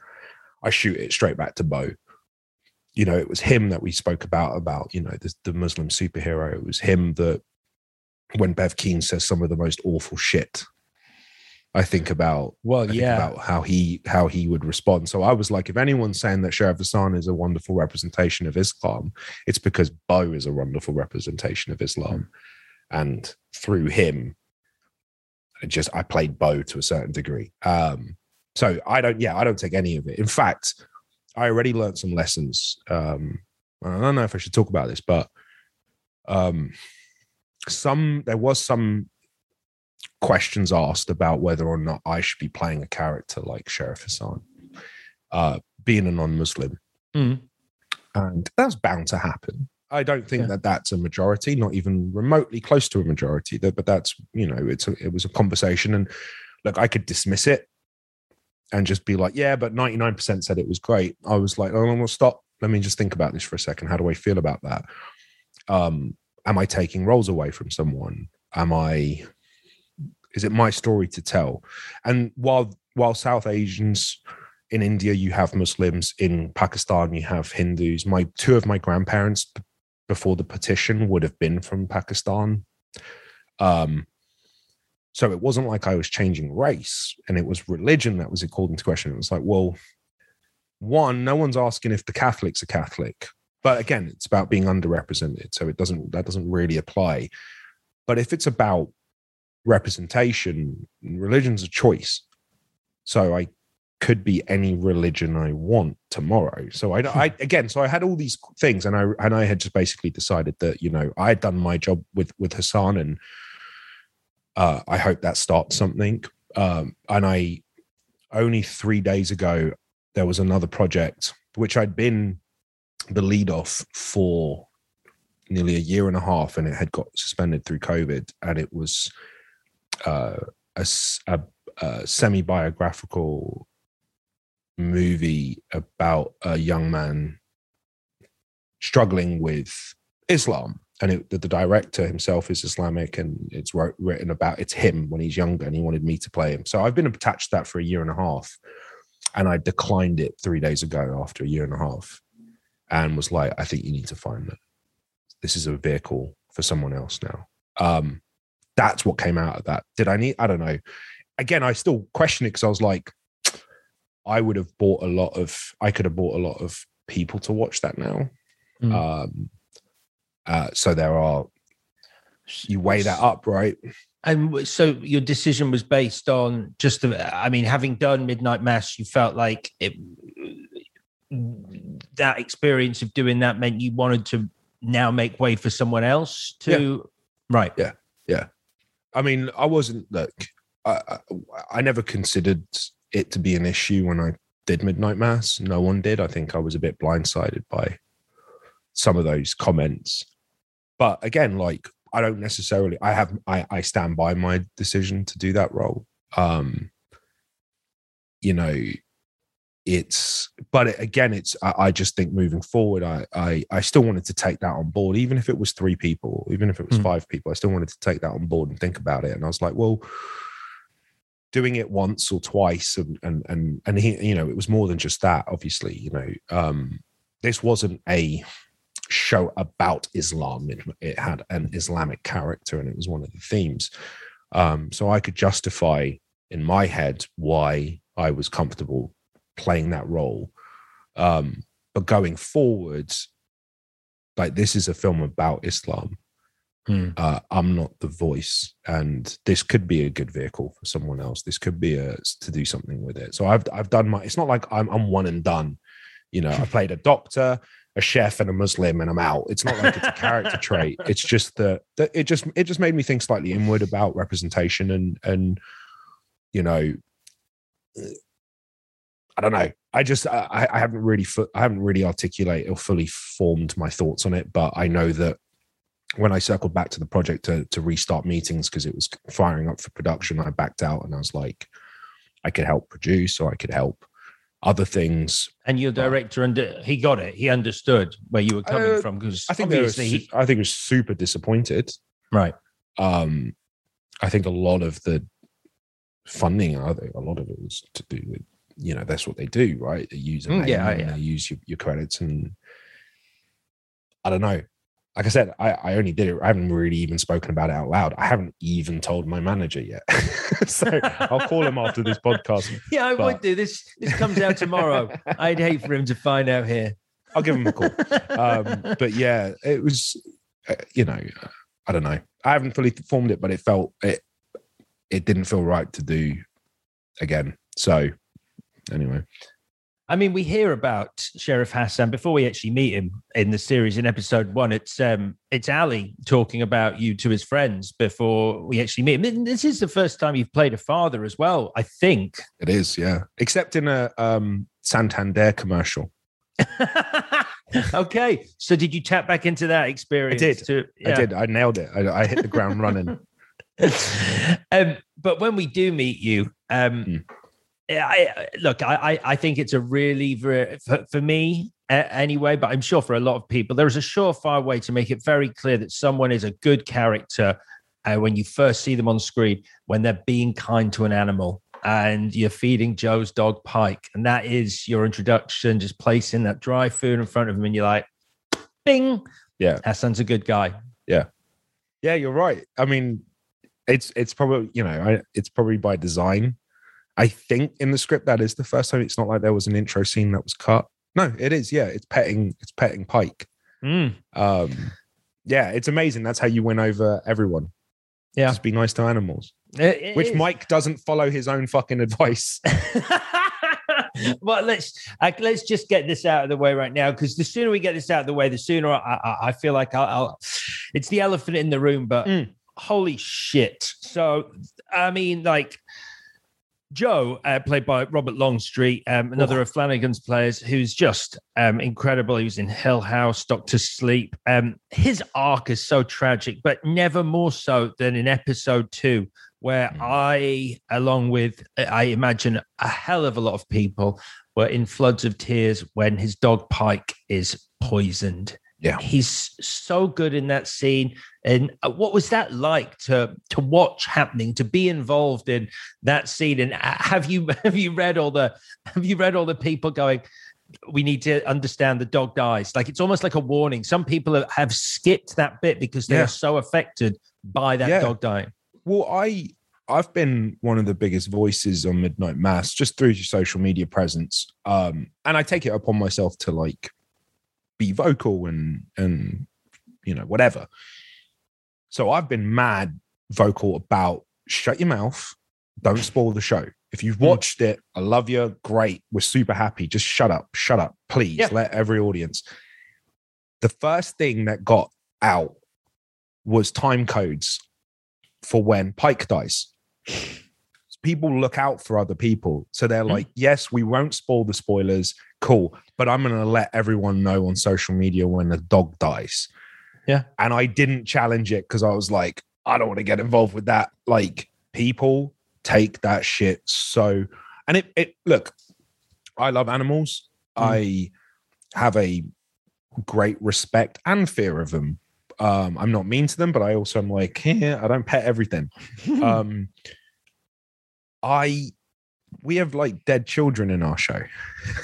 I shoot it straight back to Bo. You know, it was him that we spoke about about you know the, the Muslim superhero. It was him that when Bev Keane says some of the most awful shit. I think about Well, I yeah. about how he how he would respond. So I was like, if anyone's saying that Sheriff Hassan is a wonderful representation of Islam, it's because Bo is a wonderful representation of Islam, and through him, I just I played Bo to a certain degree. Um, so I don't, yeah, I don't take any of it. In fact, I already learned some lessons. Um, I don't know if I should talk about this, but um, some there was some questions asked about whether or not I should be playing a character like Sheriff Hassan, uh, being a non-Muslim, Mm. and that's bound to happen. I don't think Yeah. that that's a majority, not even remotely close to a majority. But that's you know, it's a, it was a conversation, and look, I could dismiss it and just be like, yeah, but ninety nine percent said it was great. I was like, oh, well, stop. Let me just think about this for a second. How do I feel about that? Um, am I taking roles away from someone? Am I? Is it my story to tell? And while while South Asians in India, you have Muslims. In Pakistan, you have Hindus. My two of my grandparents before the petition would have been from Pakistan. Um, so it wasn't like I was changing race and it was religion that was called into question. It was like, well, one, no one's asking if the Catholics are Catholic. But again, it's about being underrepresented. So it doesn't that doesn't really apply. But if it's about representation, religion's a choice. So I could be any religion I want tomorrow. So I, I again, so I had all these things, and I and I had just basically decided that you know I had done my job with with Hassan, and uh, I hope that starts something. Um, and I only three days ago there was another project which I'd been the lead off for nearly a year and a half, and it had got suspended through COVID, and it was uh, a, a- a semi-biographical movie about a young man struggling with Islam, and it, the, the director himself is Islamic, and it's wrote, written about it's him when he's younger, and he wanted me to play him. So I've been attached to that for a year and a half, and I declined it three days ago after a year and a half, and was like, I think you need to find that this is a vehicle for someone else now. Um, that's what came out of that. Did I need? I don't know. Again, I still question it because I was like, I would have bought a lot of. I could have bought a lot of people to watch that now. Mm. Um, uh, so there are. You weigh that up, right? And so your decision was based on just the, I mean, having done Midnight Mass, you felt like it, that experience of doing that meant you wanted to now make way for someone else to, right. Yeah. Yeah. I mean, I wasn't look. I, I I never considered it to be an issue when I did Midnight Mass. No one did. I think I was a bit blindsided by some of those comments. But again, like I don't necessarily. I have. I I stand by my decision to do that role. Um, you know, it's. But it, again, it's. I, I just think moving forward, I I I still wanted to take that on board, even if it was three people, even if it was Mm. five people. I still wanted to take that on board and think about it. And I was like, well doing it once or twice and and and and he you know it was more than just that obviously you know um this wasn't a show about islam. It, it had an islamic character and it was one of the themes. Um so i could justify in my head why i was comfortable playing that role. Um but going forwards like this is a film about islam Hmm. uh, I'm not the voice, and this could be a good vehicle for someone else. This could be a to do something with it. So I've I've done my. It's not like I'm I'm one and done. You know, I played a doctor, a chef, and a Muslim, and I'm out. It's not like it's a character trait. It's just that, that it just it just made me think slightly inward about representation and and you know. I don't know. I just I, I haven't really I haven't really articulated or fully formed my thoughts on it, but I know that when I circled back to the project to to restart meetings because it was firing up for production, I backed out and I was like, I could help produce or I could help other things. And your director, and he got it. He understood where you were coming Uh, from because I think obviously, he, I think was super disappointed. right. Um, I think a lot of the funding, I think a lot of it was to do with, you know, that's what they do, right? They use a Mm, yeah, and yeah. they use your, your credits and I don't know. Like I said, I, I only did it. I haven't really even spoken about it out loud. I haven't even told my manager yet. so I'll call him after this podcast. Yeah, I But- would do this. This comes out tomorrow. I'd hate for him to find out here. I'll give him a call. um, but yeah, it was, uh, you know, I don't know. I haven't fully formed it, but it felt it. It didn't feel right to do again. So anyway, I mean, we hear about Sheriff Hassan before we actually meet him in the series. In episode one, it's um, it's Ali talking about you to his friends before we actually meet him. And This is the first time you've played a father as well, I think. it is. Yeah, except in a um, Santander commercial. okay, so did you tap back into that experience? I did. To, I did. I nailed it. I, I hit the ground running. um, but when we do meet you, um, Mm. I, I- look, I, I, think it's a really for, for me uh, anyway, but I'm sure for a lot of people, there is a surefire way to make it very clear that someone is a good character uh, when you first see them on screen when they're being kind to an animal and you're feeding Joe's dog Pike, and that is your introduction, just placing that dry food in front of him, and you're like, "Bing, Yeah. Hassan's a good guy." Yeah, Yeah, you're right. I mean, it's it's probably you know it's probably by design. I think in the script that is the first time. It's not like there was an intro scene that was cut. No, it is. Yeah, it's petting. It's petting Pike. Mm. Um, yeah, it's amazing. That's how you win over everyone. Yeah. just be nice to animals. It- it Which is. Mike doesn't follow his own fucking advice. well, let's uh, let's just get this out of the way right now, because the sooner we get this out of the way, the sooner I, I, I feel like I'll, I'll. It's the elephant in the room, but Mm. holy shit! So, I mean, like. Joe, uh, played by Robert Longstreet, um, another Oh. of Flanagan's players, who's just um, incredible. He was in Hill House, Doctor Sleep. Um, his arc is so tragic, but never more so than in episode two, where Mm. I, along with I imagine a hell of a lot of people, were in floods of tears when his dog Pike is poisoned. Yeah. he's so good in that scene. And uh, what was that like to to watch happening, to be involved in that scene? And uh, have you have you read all the have you read all the people going? We need to understand the dog dies. Like it's almost like a warning. Some people have- skipped that bit because they Yeah. are so affected by that Yeah. dog dying. Well, I I've been one of the biggest voices on Midnight Mass just through your social media presence. Um, and I take it upon myself to like be vocal and and you know, whatever. So I've been mad vocal about shut your mouth, don't spoil the show. If you've hmm. watched it, I love you. Great. We're super happy. Just shut up. Shut up. Please Yeah. let every audience. The first thing that got out was time codes for when Pike dies. People look out for other people. So they're Mm. like, yes, we won't spoil the spoilers. Cool. But I'm going to let everyone know on social media when the dog dies. Yeah. And I didn't challenge it because I was like, I don't want to get involved with that. Like, people take that shit so. And it, it look, I love animals. I have a great respect and fear of them. Um, I'm not mean to them, but I also am like, yeah, I don't pet everything. um, I we have like dead children in our show.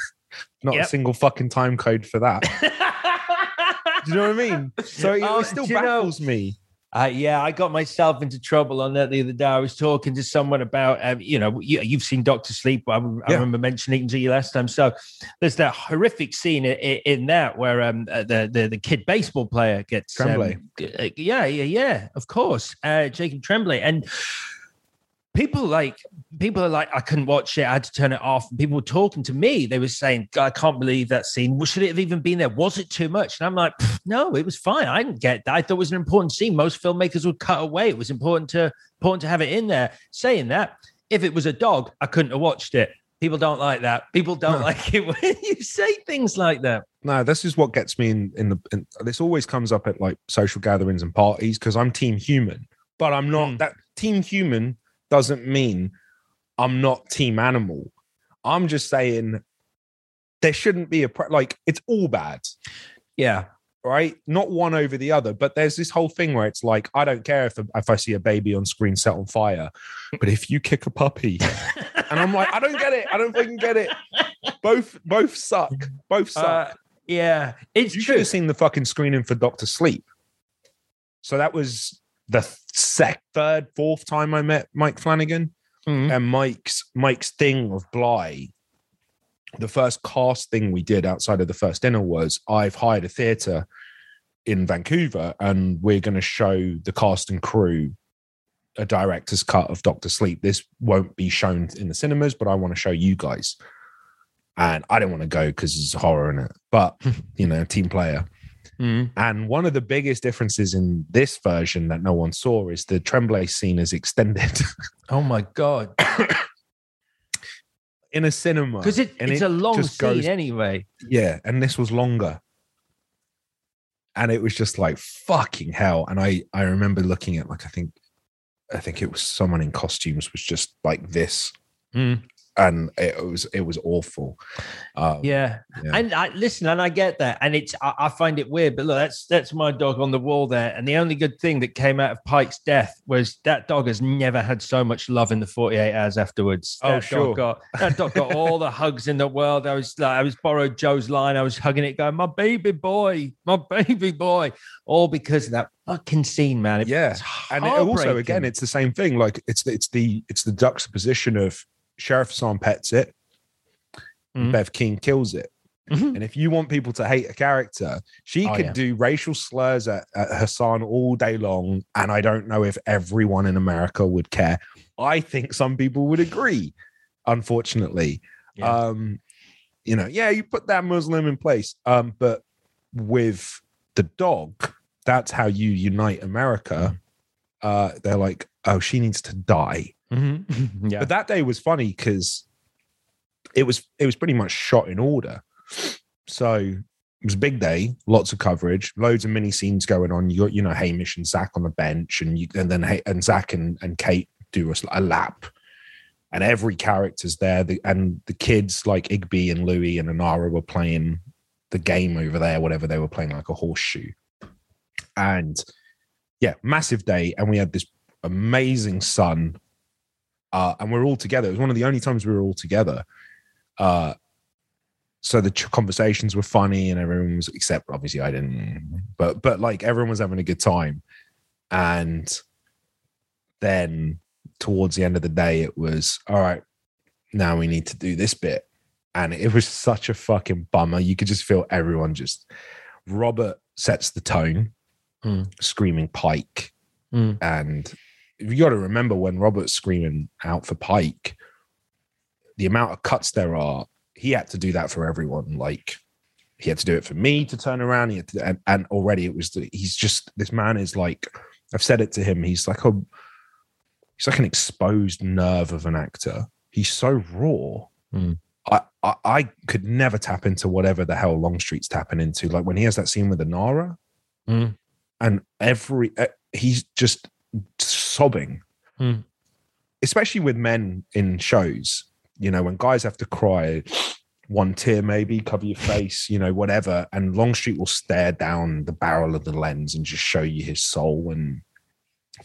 not Yep. a single fucking time code for that. Do you know what I mean? So it, Oh, it still you know- baffles me. Uh, yeah, I got myself into trouble on that the other day. I was talking to someone about, um, you know, you, you've seen Doctor Sleep. I, I Yeah. remember mentioning it to you last time. So there's that horrific scene in, in that where um, uh, the, the the kid baseball player gets Tremblay. um, uh, yeah, yeah, yeah. Of course, uh, Jacob Tremblay and. People like people are like I couldn't watch it. I had to turn it off. And people were talking to me. They were saying, "I can't believe that scene. Should it have even been there? Was it too much?" And I'm like, "No, it was fine. I didn't get that. I thought it was an important scene. Most filmmakers would cut away. It was important to important to have it in there." Saying that, if it was a dog, I couldn't have watched it. People don't like that. People don't No. like it when you say things like that. No, this is what gets me in in the. In, this always comes up at like social gatherings and parties because I'm team human, but I'm not. Mm. That team human doesn't mean I'm not team animal. I'm just saying there shouldn't be a pre- like it's all bad, Yeah, right? Not one over the other, but there's this whole thing where it's like I don't care if if I see a baby on screen set on fire, but if you kick a puppy, and I'm like I don't get it, I don't fucking get it. Both both suck, both suck. Uh, yeah, it's you should have seen the fucking screening for Doctor Sleep. So that was the sec, third, fourth time I met Mike Flanagan, Mhm. and Mike's Mike's thing of Bly. The first cast thing we did outside of the first dinner was I've hired a theatre in Vancouver, and we're going to show the cast and crew a director's cut of Doctor Sleep. This won't be shown in the cinemas, but I want to show you guys. And I didn't want to go because there's horror in it, but you know, team player. Mhm. And one of the biggest differences in this version that no one saw is the Tremblay scene is extended Oh my god, in a cinema. because it, it's it a long scene goes- anyway. Yeah, and this was longer. And it was just like fucking hell. And I I remember looking at like I think I think it was someone in costumes was just like this. Mm. And it was it was awful. Um, Yeah. Yeah. And I listen, and I get that, and it's I, I find it weird, but look, that's that's my dog on the wall there. And the only good thing that came out of Pike's death was that dog has never had so much love in the 48 hours afterwards. Oh, That sure. Dog got, that dog got all the hugs in the world. I was like, I was borrowed Joe's line. I was hugging it, going, My baby boy, my baby boy. All because of that fucking scene, man. It- Yeah. and it also again it's the same thing like it's it's the it's the juxtaposition of sheriff Hassan pets it Mhm. bev keane kills it Mhm. and if you want people to hate a character she Oh, could yeah. do racial slurs at, at hassan all day long and i don't know if everyone in america would care i think some people would agree unfortunately Yeah. um you know yeah you put that muslim in place um but with the dog that's how you unite america uh they're like oh she needs to die Mhm. yeah. but that day was funny because it was it was pretty much shot in order. So it was a big day lots of coverage loads of mini scenes going on. You got you know hamish and zach on the bench and you and then and zach and, and kate do a lap. And every character's there. The, and the kids like igby and louie and annarah were playing the game over there whatever they were playing like a horseshoe. And yeah massive day. And we had this amazing sun uh, and we're all together. It was one of the only times we were all together. Uh, so the conversations were funny, and everyone was, except obviously I didn't, but but like everyone was having a good time. And then towards the end of the day, it was all right. Now we need to do this bit, and it was such a fucking bummer. You could just feel everyone just. Robert sets the tone, Hmm. screaming Pike, Hmm. and you got to remember when Robert's screaming out for Pike, the amount of cuts there are. He had to do that for everyone. Like he had to do it for me to turn around. He had to, and, and already it was. The, he's just this man is like. I've said it to him. He's like a he's like an exposed nerve of an actor. He's so raw. Hmm. I, I I could never tap into whatever the hell Longstreet's tapping into. Like when he has that scene with Annarah, Hmm. and every uh, he's just sobbing, Hmm. especially with men in shows. You know, when guys have to cry, one tear maybe cover your face, you know, whatever, and Longstreet will stare down the barrel of the lens and just show you his soul and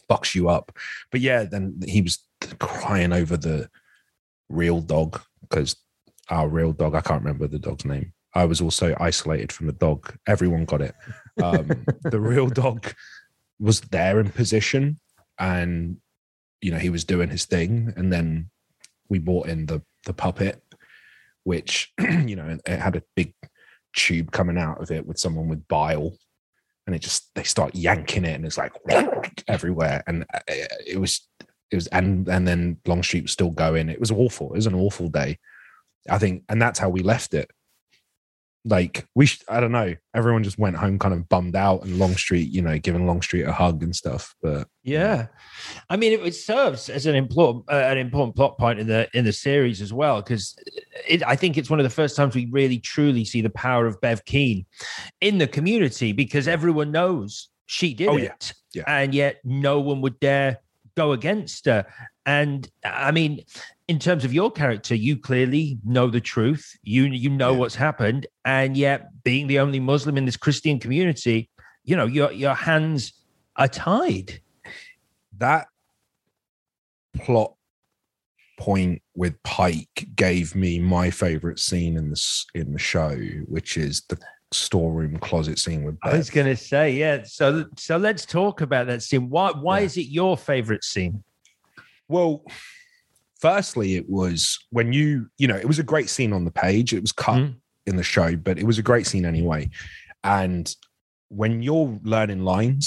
fucks you up. But yeah, then he was crying over the real dog because our real dog, I can't remember the dog's name. I was also isolated from the dog. Everyone got it. Um, the real dog was there in position and you know he was doing his thing. And then we brought in the the puppet which you know it had a big tube coming out of it with someone with bile. And it just they start yanking it and it's like everywhere. And uh, it was it was and and then longstreet was still going. It was awful. It was an awful day. I think and that's how we left it like we sh- i don't know everyone just went home kind of bummed out and longstreet you know giving longstreet a hug and stuff but Yeah, I mean, it, it serves as an important uh, an important plot point in the in the series as well because I think it's one of the first times we really truly see the power of Bev Keane in the community because everyone knows she did Oh, it, yeah. Yeah. and yet no one would dare go against her. And I mean, in terms of your character, you clearly know the truth. You you know Yeah. what's happened, and yet being the only Muslim in this Christian community, you know your your hands are tied. that plot point with Pike gave me my favorite scene in this in the show, which is the storeroom closet scene with I was going to say, yeah. So, so let's talk about that scene. Why, why Yeah. is it your favorite scene? Well, firstly, it was when you you know it was a great scene on the page. It was cut Mm. in the show, but it was a great scene anyway. And when you're learning lines,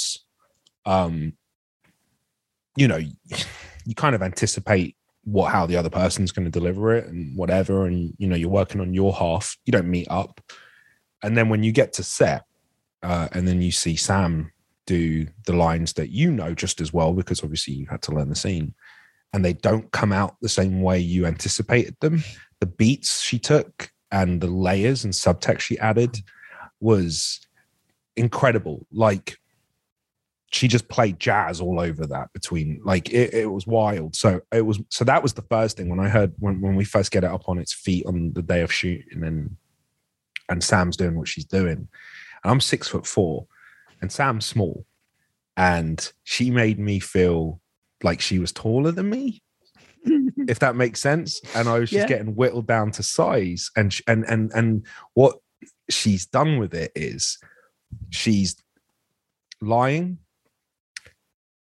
um, you know, you kind of anticipate what how the other person's going to deliver it and whatever, and you know, you're working on your half. You don't meet up, and then when you get to set, uh, and then you see Sam do the lines that you know just as well because obviously you had to learn the scene, and they don't come out the same way you anticipated them. The beats she took and the layers and subtext she added was incredible. Like she just played jazz all over that between like it, it was wild. So it was so that was the first thing when I heard when, when we first get it up on its feet on the day of shooting and and Sam's doing what she's doing. And I'm six foot four and Sam's small. And she made me feel like she was taller than me if that makes sense. And I was just Yeah. getting whittled down to size. And sh- and and and what she's done with it is she's lying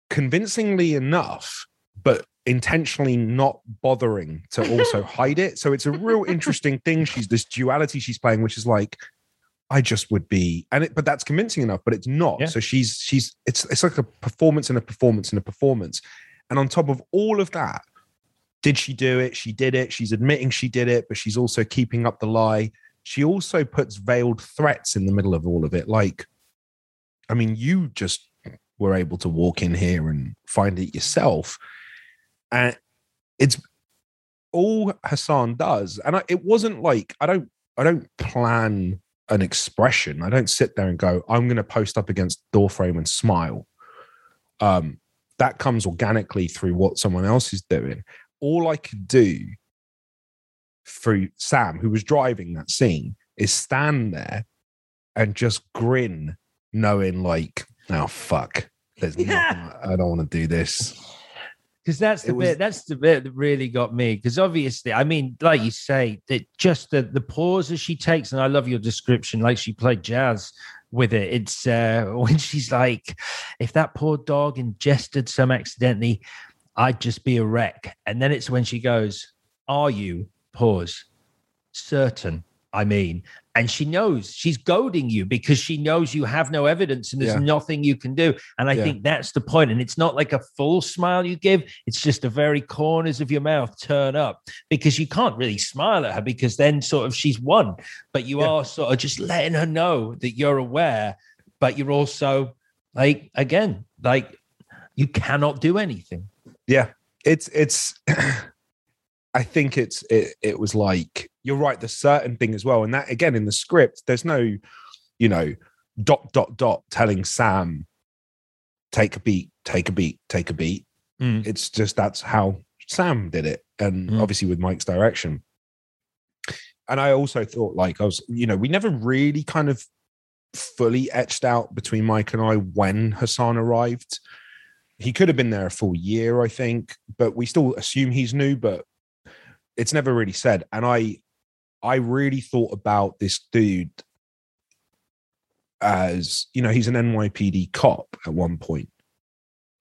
convincingly enough, but intentionally not bothering to also hide it. So it's a real interesting thing. She's this duality she's playing, which is like, I just would be, and it, but that's convincing enough, but it's not. Yeah. So she's she's it's it's like a performance and a performance and a performance. And on top of all of that, did she do it? She did it. She's admitting she did it, but she's also keeping up the lie. She also puts veiled threats in the middle of all of it. Like, I mean, you just were able to walk in here and find it yourself. And it's all Hassan does. And I, it wasn't like I don't I don't plan an expression. I don't sit there and go, I'm gonna post up against door frame and smile. Um, that comes organically through what someone else is doing. All I could do through Sam, who was driving that scene, is stand there and just grin, knowing like, oh fuck, there's Yeah. nothing. I don't want to do this. Because that's the was- bit. That's the bit that really got me. Because obviously, I mean, like you say, that just the the pauses she takes, and I love your description. Like she played jazz with it. It's uh when she's like, if that poor dog ingested some accidentally, I'd just be a wreck. And then it's when she goes, "Are you?" Pause. Certain. I mean, and she knows she's goading you because she knows you have no evidence and there's Yeah. nothing you can do. And I Yeah. think that's the point. And it's not like a full smile you give, it's just the very corners of your mouth turn up because you can't really smile at her because then sort of she's won. But you Yeah. are sort of just letting her know that you're aware, but you're also like, again, like you cannot do anything. Yeah, it's it's I think it's it, it was like you're right, the certain thing as well. And that again in the script, there's no, you know, dot dot dot telling Sam, take a beat, take a beat, take a beat. Mm. It's just that's how Sam did it. And Mm. obviously with Mike's direction. And I also thought like I was, you know, we never really kind of fully etched out between Mike and I when Hassan arrived. He could have been there a full year, I think, but we still assume he's new, but it's never really said. And I I really thought about this dude as, you know, he's an NYPD cop at one point.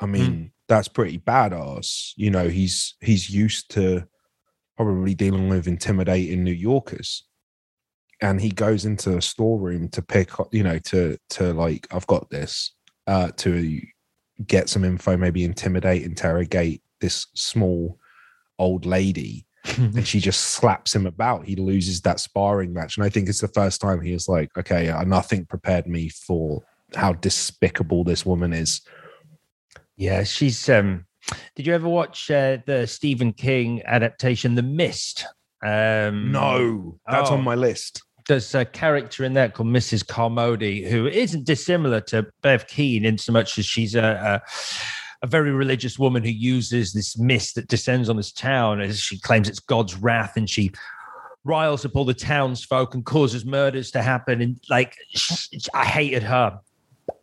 I mean, that's pretty badass. You know, he's he's used to probably dealing with intimidating New Yorkers. And he goes into a storeroom to pick up, you know, to to like, I've got this, uh, to get some info, maybe intimidate, interrogate this small old lady and she just slaps him about. He loses that sparring match. And I think it's the first time he was like, okay, uh, nothing prepared me for how despicable this woman is. Yeah, she's. um Did you ever watch uh, the Stephen King adaptation, The Mist? Um, No, that's Oh. on my list. There's a character in there called Mrs. Carmody who isn't dissimilar to Bev Keane in so much as she's a, a a very religious woman who uses this mist that descends on this town as she claims it's God's wrath, and she riles up all the townsfolk and causes murders to happen. And like, I hated her.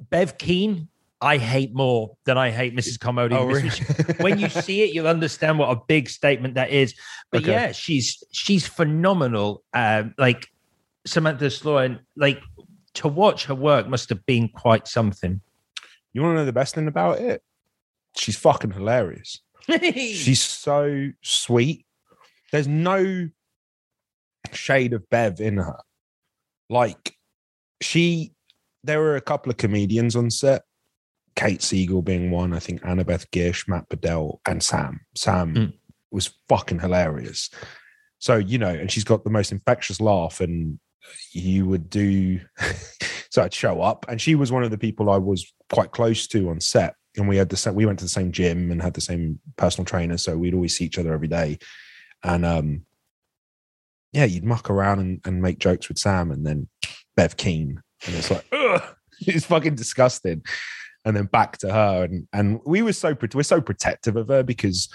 Bev Keane, I hate more than I hate Mrs. Carmody. Oh, really? when you see it, you'll understand what a big statement that is. But Okay. yeah, she's she's phenomenal. Um, like Samantha Sloyan, like to watch her work must have been quite something. You want to know the best thing about it? She's fucking hilarious. She's so sweet. There's no shade of Bev in her. Like she, there were a couple of comedians on set. Kate Siegel being one, I think Annabeth Gish, Matt Biedel, and Sam. Sam Mm. was fucking hilarious. So you know, and she's got the most infectious laugh, and you would do. so I'd show up, and she was one of the people I was quite close to on set, and we had the same. We went to the same gym and had the same personal trainer, so we'd always see each other every day, and um, yeah, you'd muck around and, and make jokes with Sam, and then Bev Keane, and it's like, ugh, it's fucking disgusting. And then back to her, and and we were so we're so protective of her because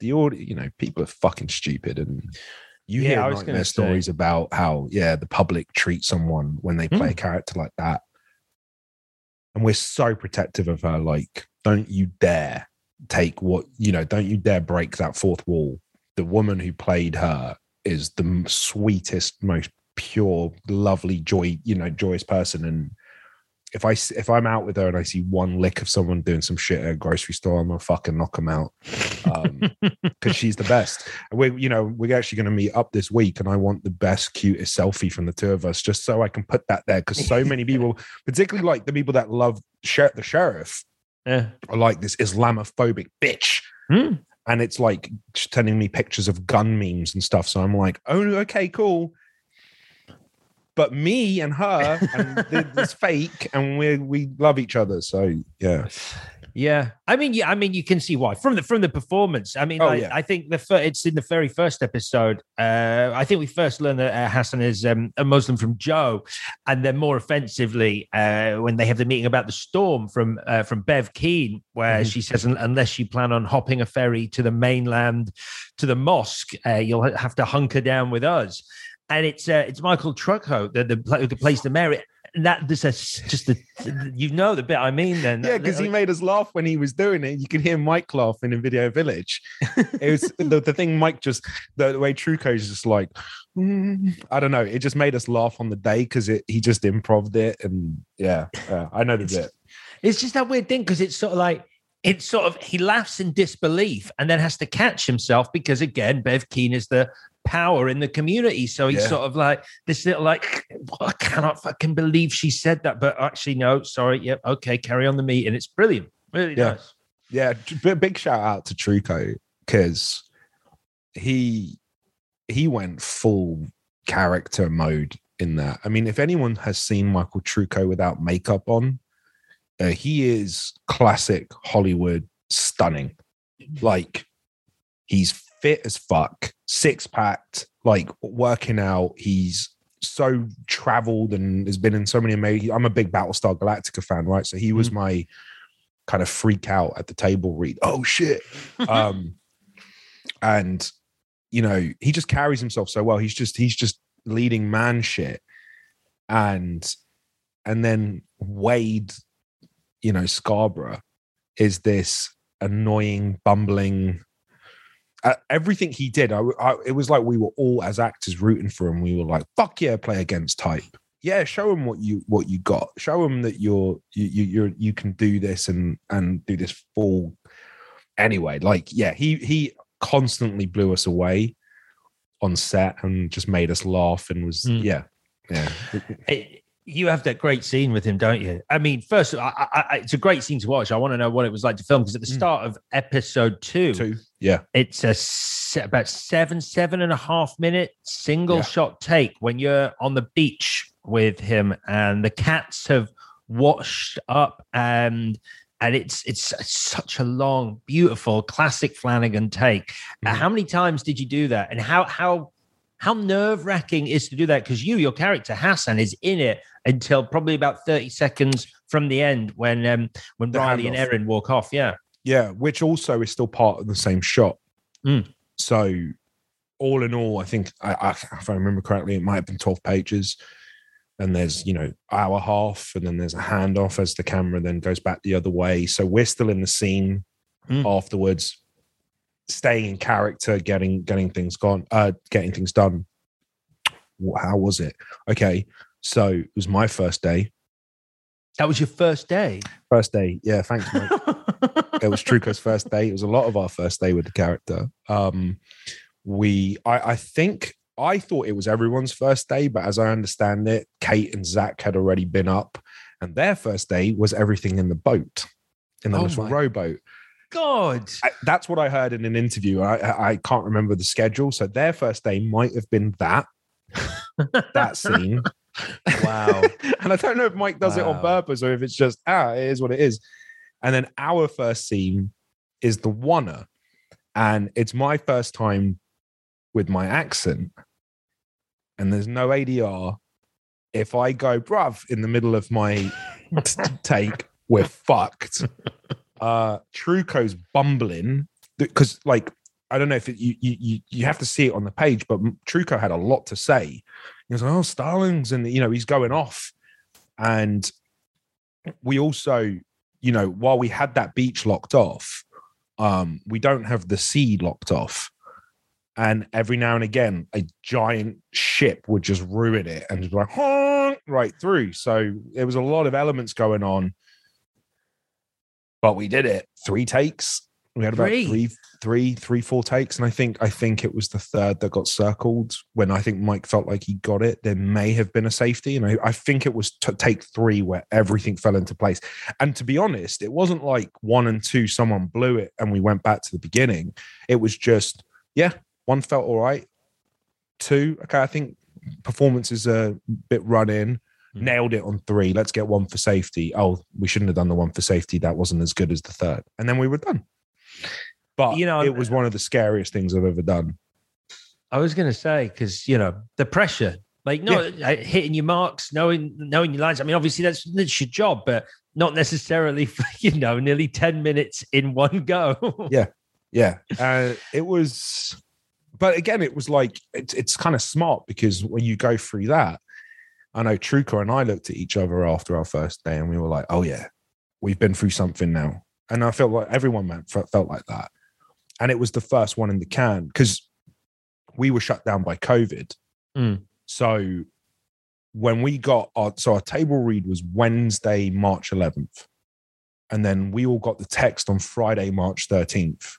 the audience, you know, people are fucking stupid, and you Yeah, hear I was nightmare stories about how yeah the public treat someone when they play Mm. a character like that, and we're so protective of her. Like, don't you dare take what you know, don't you dare break that fourth wall. The woman who played her is the sweetest, most pure, lovely, joy, you know, joyous person. And if I if I'm out with her and I see one lick of someone doing some shit at a grocery store, I'm gonna fucking knock them out um, because she's the best. We're you know we're actually going to meet up this week, and I want the best, cutest selfie from the two of us, just so I can put that there because so many people, particularly like the people that love the sheriff, Yeah. are like this Islamophobic bitch. Hmm. And it's like sending me pictures of gun memes and stuff. So I'm like, oh, okay, cool. But me and her, and th- it's fake, and we we love each other. So yeah, Yeah, I mean, yeah, I mean, you can see why from the from the performance. I mean, Oh, like, yeah. I think the fir- it's in the very first episode. Uh, I think we first learned that uh, Hassan is um, a Muslim from Joe, and then more offensively uh, when they have the meeting about the storm from uh, from Bev Keane, where Mhm. she says, "Unless you plan on hopping a ferry to the mainland, to the mosque, uh, you'll have to hunker down with us." And it's uh, it's Michael Trucco, the the, pla- the plays the mayor. That this is just the you know the bit I mean. Then yeah, because he made us laugh when he was doing it. You can hear Mike laughing in Video Village. It was the, the thing Mike just the, the way is just like "Mm," I don't know. It just made us laugh on the day because it he just improved it and yeah, yeah I know the bit. It's just that weird thing because it's sort of like it's sort of he laughs in disbelief and then has to catch himself because again, Bev Keane is the power in the community. So he's Yeah. sort of like this little like I cannot fucking believe she said that. But actually, no, sorry, yep, okay, carry on the meeting. It's brilliant. Really Yeah. nice. Yeah, big shout out to Trucco because he he went full character mode in that. I mean, if anyone has seen Michael Trucco without makeup on, uh, he is classic Hollywood stunning. Like He's fit as fuck, six packed, like working out. He's so traveled and has been in so many amazing. I'm a big Battlestar Galactica fan, right? So he was Mm. my kind of freak out at the table read. Oh shit. um and you know, he just carries himself so well. He's just he's just leading man shit. And and then Wade, you know, Scarborough is this annoying, bumbling. Uh, everything he did, I, I, it was like we were all as actors rooting for him. We were like, "Fuck yeah, play against type." Yeah, show him what you what you got. Show him that you're you you you're, you can do this and and do this full. Anyway, like yeah, he he constantly blew us away on set and just made us laugh and was Mm. yeah yeah It- you have that great scene with him, don't you? I mean, first, I, I, it's a great scene to watch. I want to know what it was like to film because at the Mm. start of episode two, two yeah it's a se- about seven, seven and a half minute single Yeah. shot take when you're on the beach with him and the cats have washed up and and it's it's such a long, beautiful, classic Flanagan take. Mhm. How many times did you do that? And how how how nerve wracking is to do that? Because you, your character Hassan, is in it until probably about thirty seconds from the end when um when The Riley and. Erin walk off. Yeah. Yeah, which also is still part of the same shot. Mm. So, all in all, I think I, I, if I remember correctly, it might have been twelve pages. And there's you know hour half, and then there's a handoff as the camera then goes back the other way. So we're still in the scene Mm. afterwards, staying in character, getting getting things gone, uh, getting things done. How was it? Okay, so it was my first day. That was your first day. First day, yeah. Thanks, mate. it was Trucco's first day. It was a lot of our first day with the character. Um, we, I, I think, I thought it was everyone's first day, but as I understand it, Kate and Zach had already been up, and their first day was everything in the boat, in the Oh little my- rowboat. God. I, that's what I heard in an interview. I, I, can't remember the schedule, so their first day might have been that that scene. Wow. and I don't know if Mike does it on Wow. purpose or if it's just ah, it is what it is. And then our first scene is the oneer, and it's my first time with my accent, and there's no ADR. If I go bruv in the middle of my t- take, we're fucked. Uh, Trucco's bumbling because, like, I don't know if it, you, you you have to see it on the page, but Trucco had a lot to say. He was like, "Oh, Starlings," and you know he's going off, and we also, you know, while we had that beach locked off, um, we don't have the sea locked off, and every now and again, a giant ship would just ruin it and just be like right through. So there was a lot of elements going on, but we did it three takes. We had about Three? three, three, three, four takes, and I think I think it was the third that got circled when I think Mike felt like he got it. There may have been a safety, and I, I think it was t- take three where everything fell into place. And to be honest, it wasn't like one and two someone blew it and we went back to the beginning. It was just yeah, one felt all right. Two, okay, I think performance is a bit run in. Mm. Nailed it on three. Let's get one for safety. Oh, we shouldn't have done the one for safety. That wasn't as good as the third. And then we were done. But You know, it was one of the scariest things I've ever done. I was going to say because you know the pressure, like no uh, hitting your marks, knowing knowing your lines. I mean, obviously that's that's your job, but not necessarily for you know nearly ten minutes in one go. Yeah. Yeah. Uh, it was, but again, it was like, it's, it's kind of smart because when you go through that, I know Trucco and I looked at each other after our first day and we were like, oh, yeah, we've been through something now. And I felt like everyone felt like that. And it was the first one in the can because we were shut down by COVID. Mm. So when we got our, so our table read was Wednesday, March 11th. And then we all got the text on Friday, March 13th.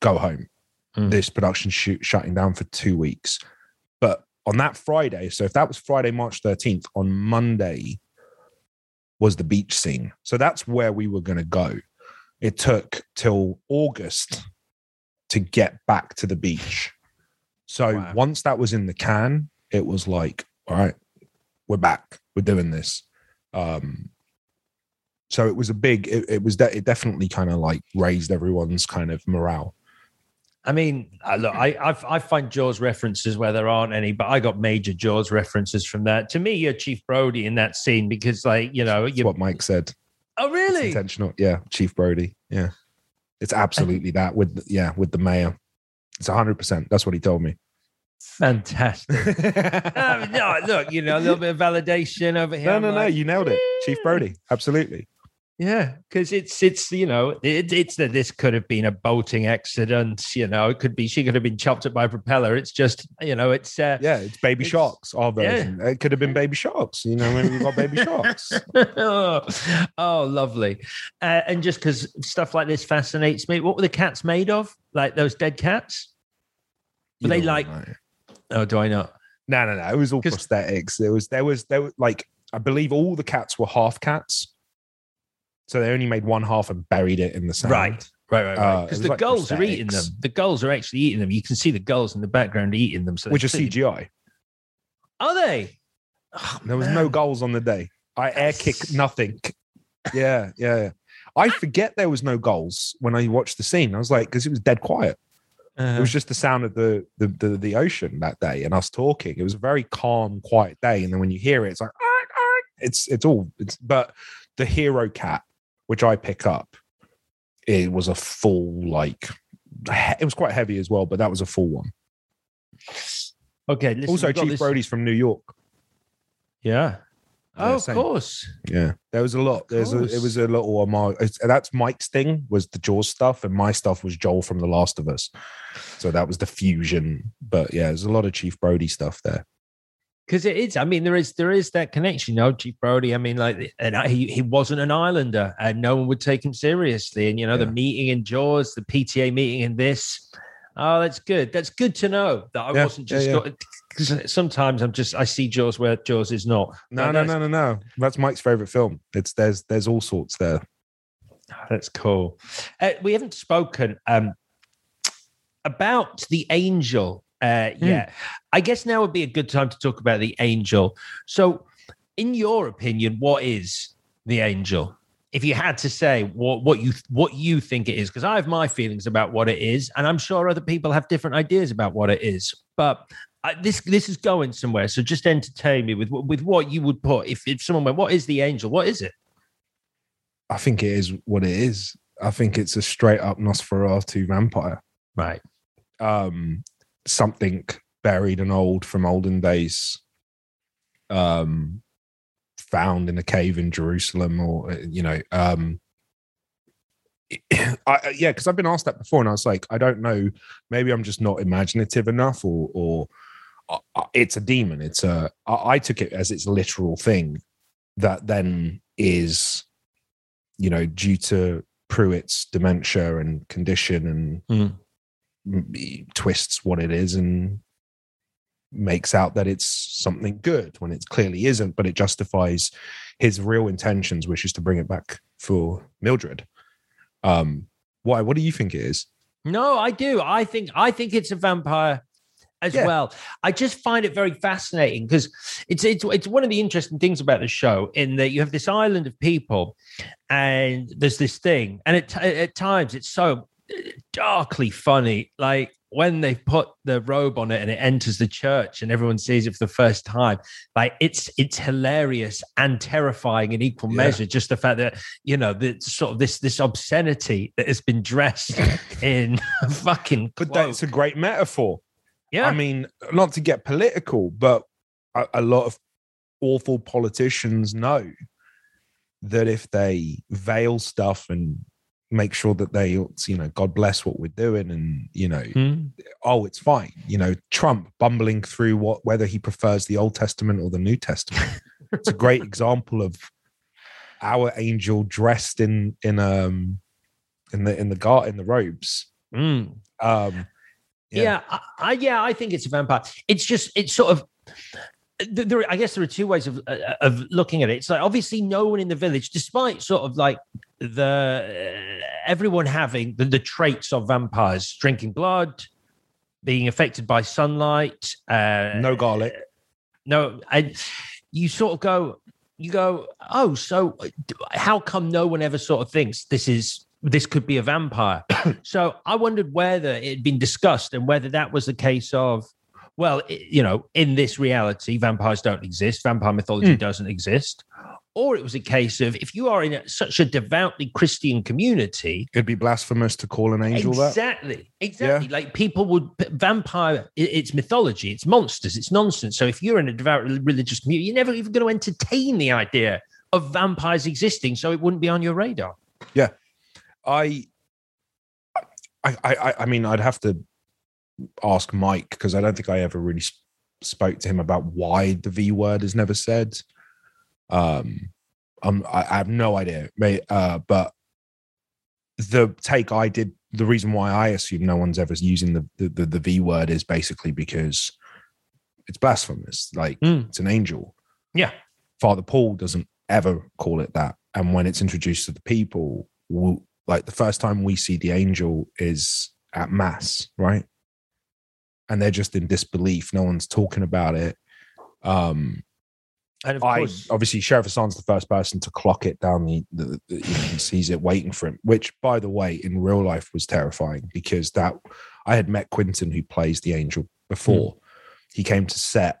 Go home. Mm. This production shoot shutting down for two weeks. But on that Friday, so if that was Friday, March 13th, on Monday was the beach scene. So that's where we were going to go. It took till August to get back to the beach. So Wow. once that was in the can, it was like, all right, we're back. We're doing this. Um, so it was a big. It, it was. De- it definitely kind of like raised everyone's kind of morale. I mean, uh, look, I, I I find Jaws references where there aren't any, but I got major Jaws references from that. To me, you're Chief Brody in that scene because, like, you know, you. what Mike said. Oh, It's really? intentional. Yeah, Chief Brody. Yeah, it's absolutely that with the- yeah with the mayor. It's hundred percent. That's what he told me. Fantastic. Um, no, look, you know, a little bit of validation over here. no, no, no. like, You nailed it, Chief Brody. Absolutely. Yeah, because it's it's you know it, it's that this could have been a boating accident. You know, it could be she could have been chopped up by a propeller. It's just you know it's uh, Yeah, it's Baby It's- Sharks. Our yeah. It could have been Baby Sharks. You know, when we got Baby Sharks. oh, oh, lovely. Uh, and just because stuff like this fascinates me, what were the cats made of? Like those dead cats? Were You they like- know. Oh, do I not? No, no, no. It was all prosthetics. There was, there was, there was like, I believe all the cats were half cats. So they only made one half and buried it in the sand. Right. Right, right, Uh, right. Because was the like gulls are eating them. The gulls are actually eating them. You can see the gulls in the background eating them. So Which is CGI. Are they? Oh, There was man. no goals on the day. I air kicked nothing. Yeah, yeah, yeah. I forget there was no goals when I watched the scene. I was like, because it was dead quiet. It Uh, was just the sound of the, the the the ocean that day and us talking. It was a very calm, quiet day. And then when you hear it, it's like it's it's all it's but the hero cat, which I pick up, it was a full like it was quite heavy as well, but that was a full one. okay. Listen, also, Chief this- Brody's from New York. Yeah. Oh, of same. course. Yeah, there was a lot. There's a, it was a little homage. Uh, it's- That's Mike's thing was the Jaws stuff, and my stuff was Joel from The Last of Us. So that was the fusion. But yeah, there's a lot of Chief Brody stuff there. Because it is. I mean, there is there is that connection. You know, Chief Brody. I mean, like, and I- he he wasn't an Islander, and no one would take him seriously. And you know, the meeting in Jaws, the PTA meeting in this. Oh, that's good. That's good to know that I Yeah, wasn't yeah, just. yeah. Because sometimes I'm just I see Jaws where Jaws is not. No, no, no, no, no. That's Mike's favorite film. It's there's there's all sorts there. That's cool. Uh, we haven't spoken um, about the angel uh, Hmm. yet. I guess now would be a good time to talk about the angel. So, in your opinion, what is the angel? If you had to say what what you what you think it is, because I have my feelings about what it is, and I'm sure other people have different ideas about what it is. But I, this this is going somewhere. So just entertain me with with what you would put if if someone went, "What is the angel? What is it?" I think it is what it is. I think it's a straight up Nosferatu vampire. Right. Um, something buried and old from olden days. Um, found in a cave in Jerusalem, or you know, um, I, yeah, because I've been asked that before, and I was like, I don't know. Maybe I'm just not imaginative enough, or or uh, uh, it's a demon. It's a. I I took it as its literal thing that then is, you know, due to Pruitt's dementia and condition and Mm. Twists what it is and makes out that it's something good when it clearly isn't, but it justifies his real intentions, which is to bring it back for Mildred. Um, why? What do you think it is? No, I do. I think I think it's a vampire as Yeah. well. I just find it very fascinating because it's it's it's one of the interesting things about the show in that you have this island of people, and there's this thing, and at at times it's so darkly funny, like. When they put the robe on it and it enters the church and everyone sees it for the first time, like it's it's hilarious and terrifying in equal Yeah. measure. Just the fact that you know the sort of this this obscenity that has been dressed in fucking But that's a great metaphor. yeah. I mean, not to get political, but a, a lot of awful politicians know that if they veil stuff and make sure that they, you know, God bless what we're doing, and you know, Hmm. oh, it's fine. You know, Trump bumbling through what whether he prefers the Old Testament or the New Testament. it's a great example of our angel dressed in in um in the in the gar in the robes. Mm. Um, Yeah, Yeah. I, I, yeah, I think it's a vampire. It's just, it's sort of. There, I guess there are two ways of uh, of looking at it. It's like obviously no one in the village, despite sort of like the uh, everyone having the, the traits of vampires, drinking blood, being affected by sunlight, uh, no garlic. no and you sort of go you go oh so uh, how come no one ever sort of thinks this is this could be a vampire. so I wondered whether it had been discussed and whether that was the case of, well, you know, in this reality, vampires don't exist, vampire mythology mm. doesn't exist. Or it was a case of if you are in a, such a devoutly Christian community, it'd be blasphemous to call an angel exactly, that. Exactly, exactly. Yeah. Like people would vampire. It's mythology. It's monsters. It's nonsense. So if you're in a devout religious community, you're never even going to entertain the idea of vampires existing. So it wouldn't be on your radar. Yeah, I, I, I, I mean, I'd have to ask Mike because I don't think I ever really spoke to him about why the V word is never said. Um, I'm, I, I have no idea, uh, but the take I did, the reason why I assume no one's ever using the the, the, the V word is basically because it's blasphemous. Like mm. it's an angel. Yeah. Father Paul doesn't ever call it that, and when it's introduced to the people, we'll, like the first time we see the angel is at mass, right? And they're just in disbelief. No one's talking about it. Um, and of I, course, obviously, Sheriff Hassan's the first person to clock it down. The, the, the you know, he sees it waiting for him, which, by the way, in real life was terrifying because that I had met Quinton, who plays the angel, before. Mm. He came to set,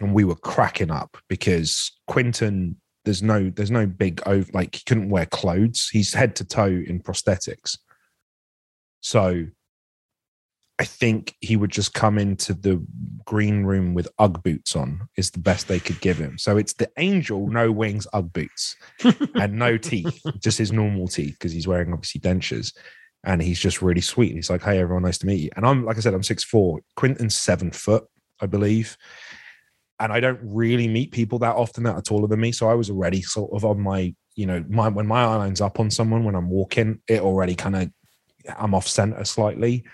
and we were cracking up because Quinton, there's no there's no big over like he couldn't wear clothes. He's head to toe in prosthetics. So I think he would just come into the green room with Ugg boots on, is the best they could give him. So it's the angel, no wings, Ugg boots, and no teeth, just his normal teeth, because he's wearing obviously dentures. And he's just really sweet. And He's like, Hey, everyone, nice to meet you. And I'm, like I said, I'm six four. Quinton's seven foot, I believe and I don't really meet people that often that are taller than me. So I was already sort of on my, you know, my when my eye line's up on someone when I'm walking, it already kind of I'm off center slightly.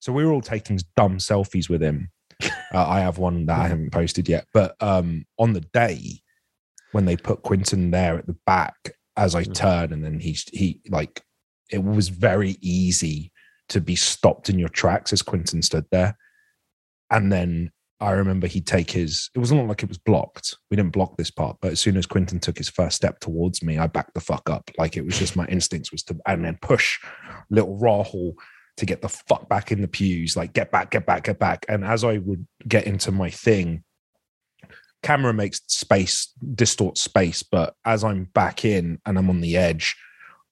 So we were all taking dumb selfies with him. Uh, I have one that I haven't posted yet, but um, on the day when they put Quinton there at the back, as I mm. turn and then he's he like it was very easy to be stopped in your tracks as Quinton stood there, and then I remember he'd take his, it wasn't like it was blocked. We didn't block this part, but as soon as Quinton took his first step towards me, I backed the fuck up. Like it was just my instincts was to, and then push little Rahul to get the fuck back in the pews, like get back, get back, get back. And as I would get into my thing, camera makes space, distorts space. But as I'm back in and I'm on the edge,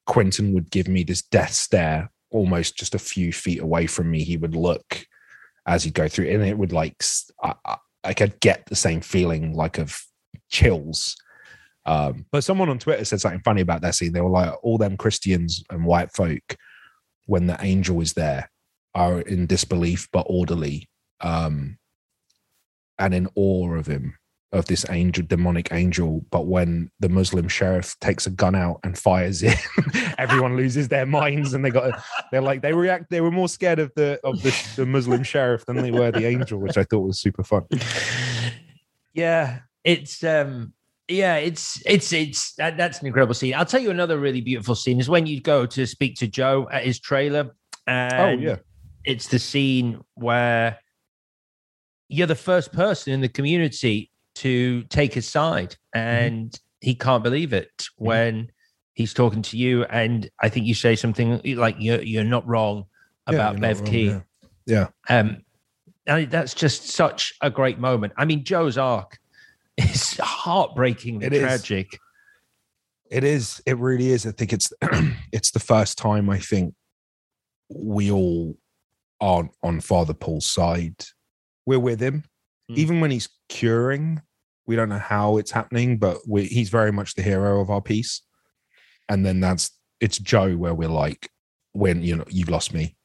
Quinton would give me this death stare almost just a few feet away from me. He would look as you go through, and it would like I, I could get the same feeling like of chills. Um, but someone on Twitter said something funny about that scene. They were like, all them Christians and white folk, when the angel is there, are in disbelief but orderly, um, and in awe of him of this angel, demonic angel. But when the Muslim sheriff takes a gun out and fires it, everyone loses their minds, and they got they're like they react. They were more scared of the of the, the Muslim sheriff than they were the angel, which I thought was super fun. Yeah, it's um yeah it's it's it's that, that's an incredible scene i'll tell you another really beautiful scene is when you go to speak to joe at his trailer oh yeah it's the scene where you're the first person in the community to take his side, mm-hmm. and mm-hmm. he can't believe it mm-hmm. when he's talking to you. And I think you say something like you're you're not wrong about yeah, Bev Keane. Yeah. yeah. Um, and that's just such a great moment. I mean, Joe's arc is heartbreaking it tragic. Is. It is. It really is. I think it's it's the first time I think we all aren't on Father Paul's side. We're with him, mm. even when he's curing we don't know how it's happening, but we, he's very much the hero of our piece. And then that's it's Joe where we're like, when you know you've lost me,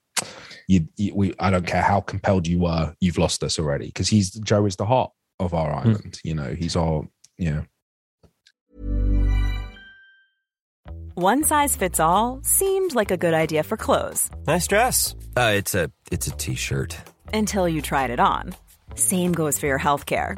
you, you we I don't care how compelled you were, you've lost us already because he's Joe is the heart of our hmm. island. Mm. You know, he's our yeah. One size fits all seemed like a good idea for clothes. Nice dress. Uh, it's a it's a t-shirt. Until you tried it on. Same goes for your health care.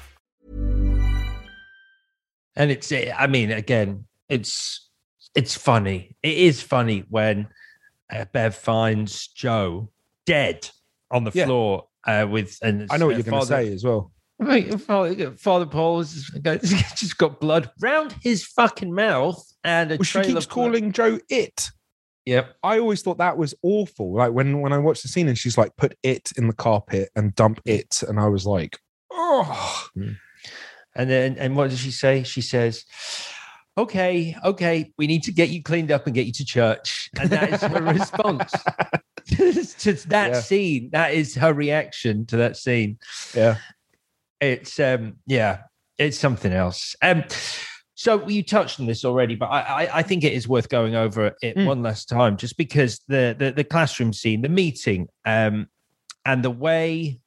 And it's, I mean, again, it's it's funny. It is funny when uh, Bev finds Joe dead on the Yeah. floor uh, with, and I know what uh, you're going to say as well. Father, Father Paul's just got blood round his fucking mouth and a Well, she keeps calling Joe it. Yep. I always thought that was awful. Like when when I watched the scene and she's like, put it in the carpet and dump it, and I was like, oh, And then, and what does she say? She says, "Okay, okay, we need to get you cleaned up and get you to church." And that is her response to that Yeah. scene. That is her reaction to that scene. yeah. It's um, yeah, it's something else. Um, so you touched on this already, but I I, I think it is worth going over it Mm. one last time, just because the, the the classroom scene, the meeting, um, and the way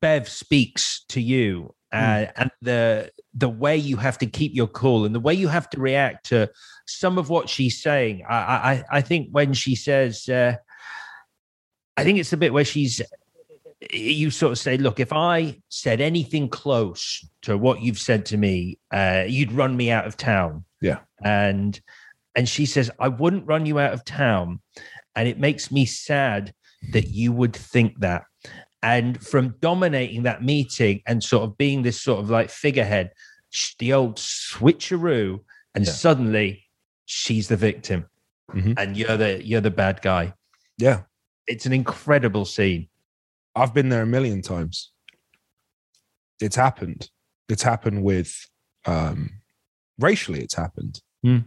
Bev speaks to you, uh, and the the way you have to keep your cool, and the way you have to react to some of what she's saying. I I, I think when she says, uh, I think it's the bit where she's you sort of say, look, if I said anything close to what you've said to me, uh, you'd run me out of town. Yeah. And and she says, I wouldn't run you out of town. And it makes me sad that you would think that. And from dominating that meeting and sort of being this sort of like figurehead, the old switcheroo, and Yeah. suddenly she's the victim, Mhm. and you're the you're the bad guy. Yeah. It's an incredible scene. I've been there a million times. It's happened. It's happened with um racially, it's happened. Hmm.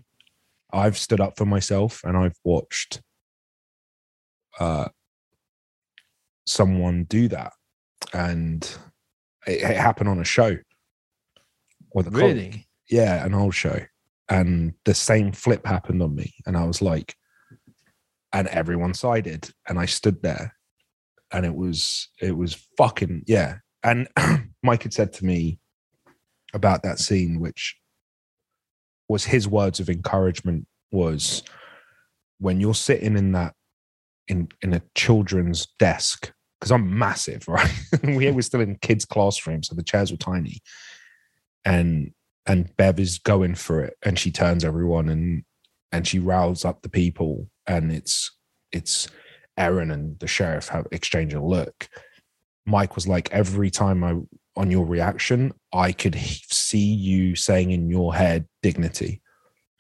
I've stood up for myself and I've watched uh someone do that. And it, it happened on a show. With a colleague. Really? yeah, an old show. And the same flip happened on me. And I was like, and everyone sided. And I stood there. And it was, it was fucking, yeah. And Mike had said to me about that scene, which was his words of encouragement was when you're sitting in that in in a children's desk, because I'm massive, right? we were still in kids' classrooms, so the chairs were tiny. And and Bev is going for it and she turns everyone and and she rouses up the people and it's it's Erin and the sheriff have exchange a look. Mike was like, every time I on your reaction, I could see you saying in your head dignity,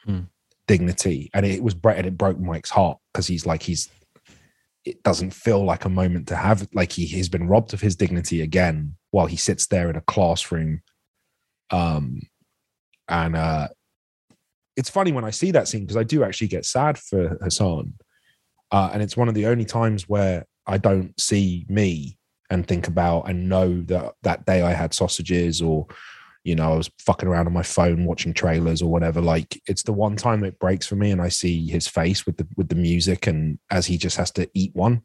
Hmm. dignity, and it was Brett. And it broke Mike's heart because he's like he's. It doesn't feel like a moment to have like he has been robbed of his dignity again while he sits there in a classroom. Um, and uh, it's funny when I see that scene because I do actually get sad for Hassan, uh, and it's one of the only times where I don't see me and think about and know that that day I had sausages or you know I was fucking around on my phone watching trailers or whatever like it's the one time it breaks for me and I see his face with the with the music and as he just has to eat one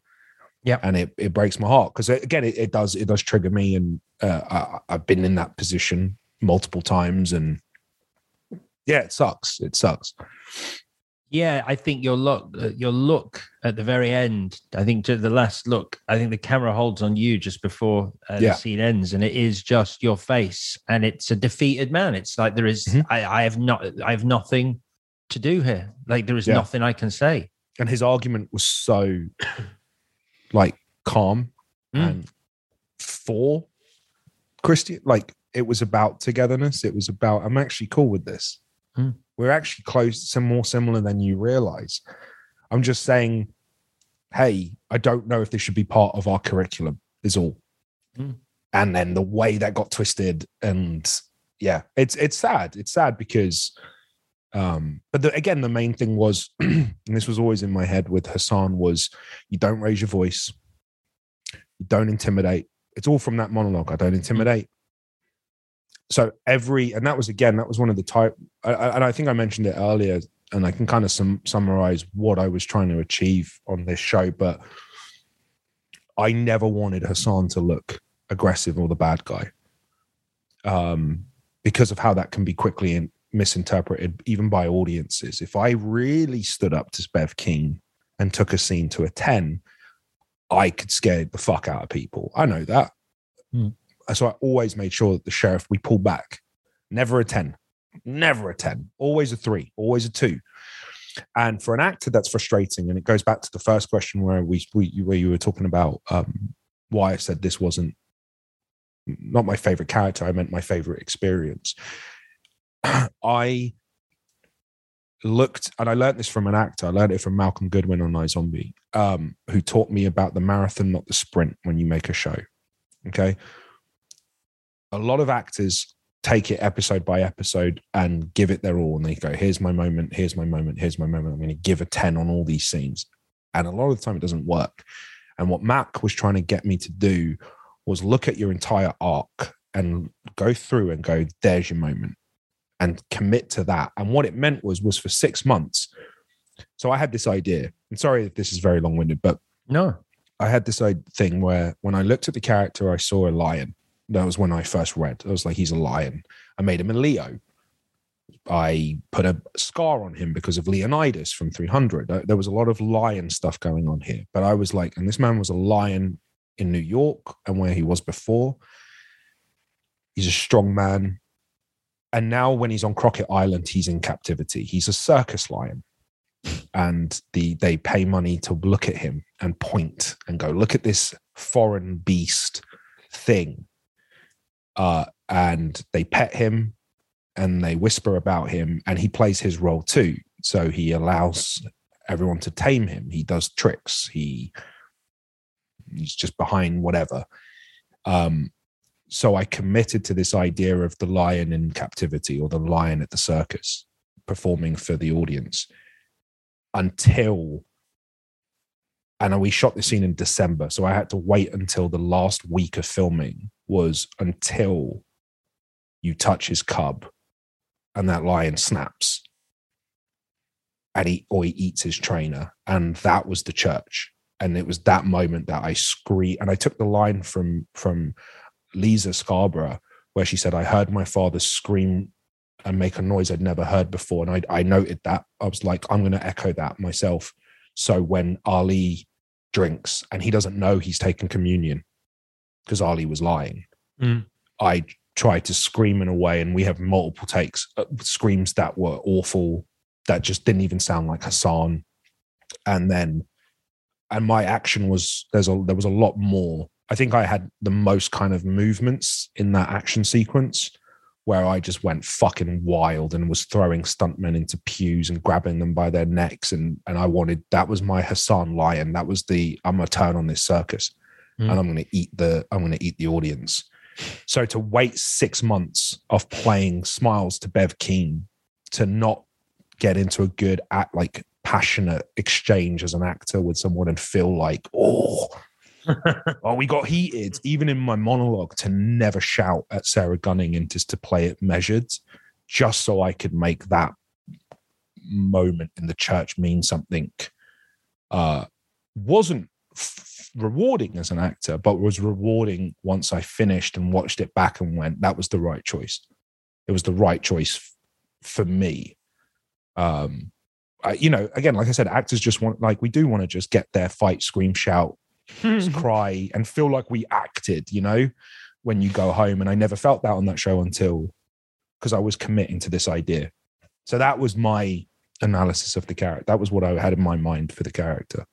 Yeah. And it, it breaks my heart because again, it, it does it does trigger me, and uh, I, I've been in that position multiple times, and yeah, it sucks. It sucks. Yeah, I think your look, your look at the very end. I think to the last look, I think the camera holds on you just before uh, Yeah. the scene ends, and it is just your face, and it's a defeated man. It's like there is- Mhm. I, I have not, I have nothing to do here. Like there is Yeah. nothing I can say. And his argument was so like calm Mm. and for Christian, like it was about togetherness. It was about I'm actually cool with this. Mm. We're actually close, some more similar than you realize. I'm just saying, hey, I don't know if this should be part of our curriculum. Is all. Mm. And then the way that got twisted, and yeah, it's it's sad. It's sad because, um, but the, again, the main thing was, and this was always in my head with Hassan was, you don't raise your voice, you don't intimidate. It's all from that monologue. I don't intimidate. So every, and that was again, that was one of the type, and I think I mentioned it earlier, and I can kind of sum, summarize what I was trying to achieve on this show. But I never wanted Hassan to look aggressive or the bad guy, um, because of how that can be quickly in, misinterpreted even by audiences. If I really stood up to Bev Keane and took a scene to a ten, I could scare the fuck out of people. I know that. Hmm. So I always made sure that the sheriff, we pull back. Never a 10. Never a 10. Always a three. Always a two. And for an actor, that's frustrating. And it goes back to the first question where we, we where you were talking about um, why I said this wasn't not my favorite character. I meant my favorite experience. I looked and I learned this from an actor. I learned it from Malcolm Goodwin on iZombie, um, who taught me about the marathon, not the sprint, when you make a show. Okay. A lot of actors take it episode by episode and give it their all. And they go, here's my moment, here's my moment, here's my moment. I'm going to give a 10 on all these scenes. And a lot of the time it doesn't work. And what Mac was trying to get me to do was look at your entire arc and go through and go, there's your moment and commit to that. And what it meant was was for six months. So I had this idea. And sorry if this is very long winded, but No, I had this thing where when I looked at the character, I saw a lion. That was when I first read. I was like, he's a lion. I made him a Leo. I put a scar on him because of Leonidas from 300. Uh, There was a lot of lion stuff going on here. But I was like, and this man was a lion in New York and where he was before. He's a strong man. And now when he's on Crockett Island, he's in captivity. He's a circus lion. And the they pay money to look at him and point and go, look at this foreign beast thing. Uh, and they pet him and they whisper about him, and he plays his role too. So he allows everyone to tame him. He does tricks. He he's just behind whatever. Um, so I committed to this idea of the lion in captivity or the lion at the circus performing for the audience until and we shot the scene in December. So I had to wait until the last week of filming was until you touch his cub and that lion snaps and he or he eats his trainer. And that was the church. And it was that moment that I screamed and I took the line from from Leeza Scarborough, where she said, I heard my father scream and make a noise I'd never heard before. And I, I noted that. I was like, I'm going to echo that myself. So when Ali drinks and he doesn't know he's taken communion because Ali was lying, Mm. I tried to scream in a way, and we have multiple takes, uh, screams that were awful, that just didn't even sound like Hassan. And then, and my action was there's a there was a lot more. I think I had the most kind of movements in that action sequence where I just went fucking wild and was throwing stuntmen into pews and grabbing them by their necks. And and I wanted that was my Hassan lion. That was the I'm gonna turn on this circus Mm. and I'm gonna eat the I'm gonna eat the audience. So to wait six months of playing smiles to Bev Keane to not get into a good act like passionate exchange as an actor with someone and feel like, oh, oh, we got heated. Even in my monologue, to never shout at Sarah Gunning and just to play it measured, just so I could make that moment in the church mean something, uh, wasn't f- rewarding as an actor, but was rewarding once I finished and watched it back and went, that was the right choice. It was the right choice f- for me. Um, I, you know, again, like I said, actors just want, like, we do want to just get there, fight, scream, shout, cry, and feel like we acted, you know, when you go home. And I never felt that on that show until because I was committing to this idea. So that was my analysis of the character. That was what I had in my mind for the character.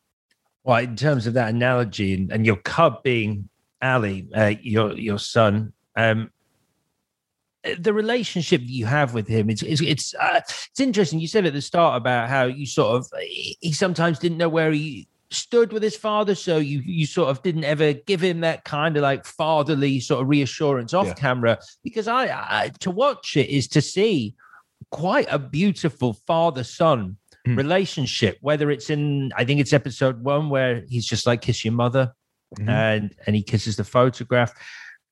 Well, in terms of that analogy, and, and your cub being Ali, uh, your your son, um, the relationship that you have with him, it's it's it's, uh, it's interesting. You said at the start about how you sort of he sometimes didn't know where he stood with his father, so you you sort of didn't ever give him that kind of like fatherly sort of reassurance off Yeah. camera. Because I, I to watch it is to see quite a beautiful father son Mm. relationship. Whether it's in, I think it's episode one where he's just like kiss your mother, Mhm. and and he kisses the photograph.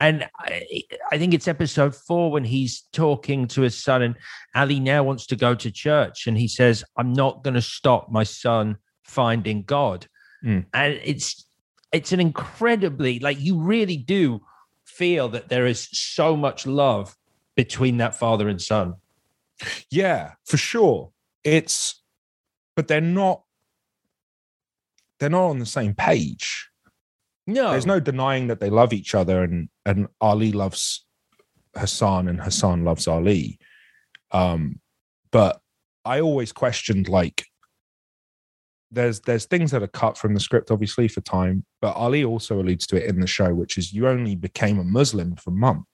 And I, I think it's episode four when he's talking to his son, and Ali now wants to go to church, and he says, "I'm not going to stop my son finding God." Mm. And it's it's an incredibly like you really do feel that there is so much love between that father and son. Yeah, for sure. It's, but they're not. They're not on the same page. No, There's no denying that they love each other, and and Ali loves Hassan, and Hassan loves Ali. Um, but I always questioned like. There's there's things that are cut from the script, obviously for time, but Ali also alludes to it in the show, which is you only became a Muslim for mum.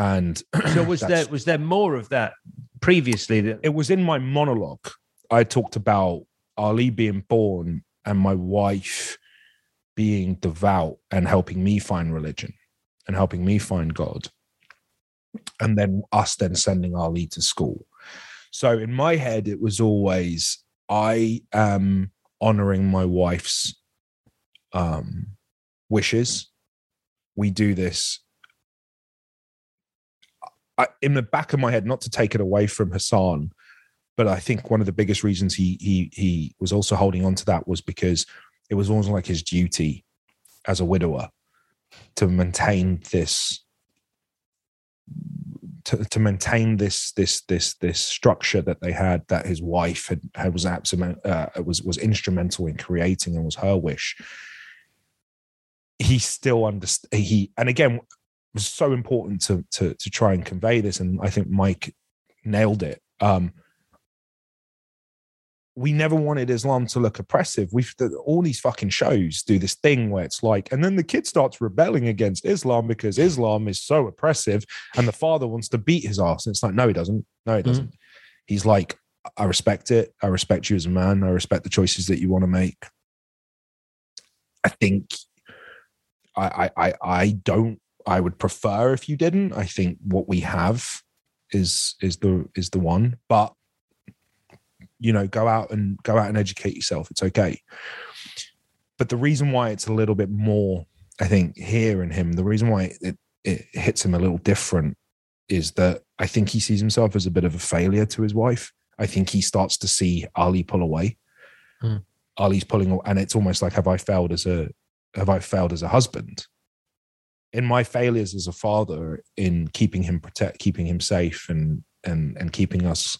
And So was there was there more of that previously? That it was in my monologue. I talked about Ali being born and my wife being devout and helping me find religion and helping me find God. And then us then sending Ali to school. So in my head, it was always I am honoring my wife's um, wishes. We do this I, in the back of my head, not to take it away from Hassan, but I think one of the biggest reasons he he he was also holding on to that was because it was almost like his duty as a widower to maintain this to, to maintain this this this this structure that they had that his wife had, had was absolute uh, was was instrumental in creating and was her wish. He still understand he and again was so important to to to try and convey this and i think mike nailed it um we never wanted Islam to look oppressive. We've all these fucking shows do this thing where it's like, and then the kid starts rebelling against Islam because Islam is so oppressive, and the father wants to beat his ass. And it's like, no, he doesn't. No, he doesn't. He's like, I respect it. I respect you as a man. I respect the choices that you want to make. I think I I I, I don't. I would prefer if you didn't. I think what we have is is the is the one, but you know go out and go out and educate yourself. It's okay. But the reason why it's a little bit more i think here in him the reason why it, it hits him a little different is that i think he sees himself as a bit of a failure to his wife. I think he starts to see ali pull away. Hmm. ali's pulling and it's almost like have i failed as a have i failed as a husband in my failures as a father in keeping him protect keeping him safe and and and keeping us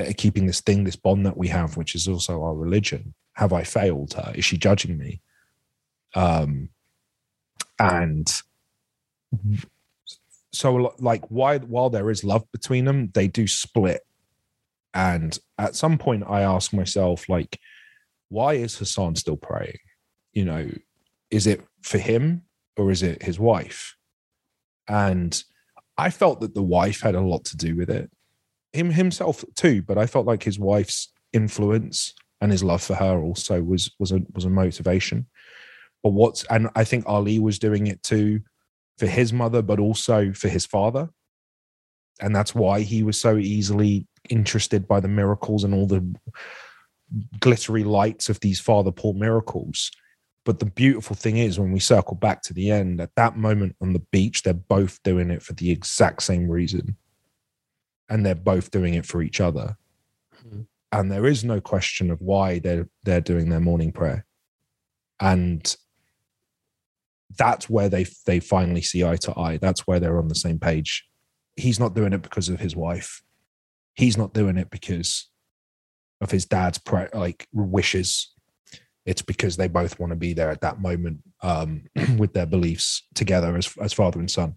uh, keeping this thing, this bond that we have, which is also our religion. Have I failed her? Is she judging me? Um, and so, like, why while there is love between them, they do split. And at some point, I ask myself, like, why is Hassan still praying? You know, is it for him or is it his wife? And I felt that the wife had a lot to do with it him himself too, but I felt like his wife's influence and his love for her also was was a was a motivation. But what's and I think Ali was doing it too for his mother, but also for his father. And that's why he was so easily interested by the miracles and all the glittery lights of these Father Paul miracles. But the beautiful thing is, when we circle back to the end, at that moment on the beach, they're both doing it for the exact same reason. And they're both doing it for each other. Mhm. and there is no question of why they're they're doing their morning prayer. And that's where they they finally see eye to eye. That's where they're on the same page. He's not doing it because of his wife. He's not doing it because of his dad's pre- like wishes it's because they both want to be there at that moment um, with their beliefs together as as father and son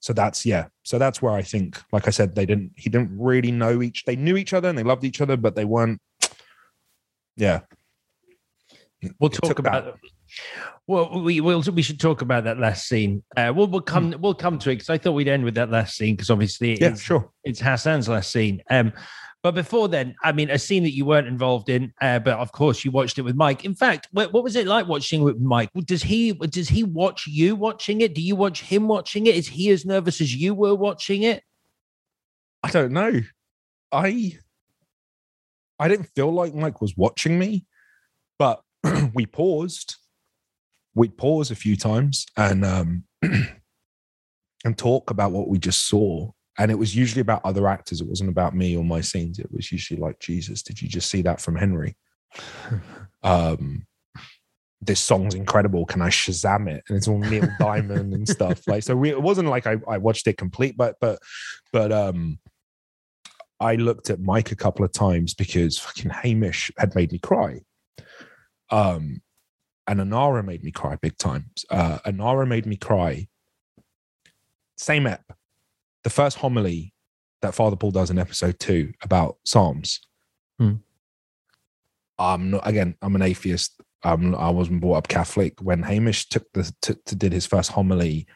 so that's yeah so that's where i think like i said they didn't he didn't really know each they knew each other and they loved each other but they weren't yeah We'll talk about. that. Well, we will. We should talk about that last scene. Uh, we'll we'll come we'll come to it because I thought we'd end with that last scene because obviously yeah it's, sure it's Hassan's last scene. Um, but before then, I mean, a scene that you weren't involved in, uh, but of course you watched it with Mike. In fact, what, what was it like watching with Mike? Does he does he watch you watching it? Do you watch him watching it? Is he as nervous as you were watching it? I don't know. I I didn't feel like Mike was watching me, but we paused. We'd pause a few times and um and talk about what we just saw. And it was usually about other actors. It wasn't about me or my scenes. It was usually like, Jesus, did you just see that from Henry? um this song's incredible. Can I Shazam it? And it's all Neil Diamond and stuff. Like, so we, it wasn't like I, I watched it complete, but but but um I looked at Mike a couple of times because fucking Hamish had made me cry. Um, and Annarah made me cry big time. Uh, Annarah made me cry. Same ep. The first homily that Father Paul does in episode two about Psalms. Hmm. I'm not again. I'm an atheist. Um, I wasn't brought up Catholic. When Hamish took the to, to did his first homily,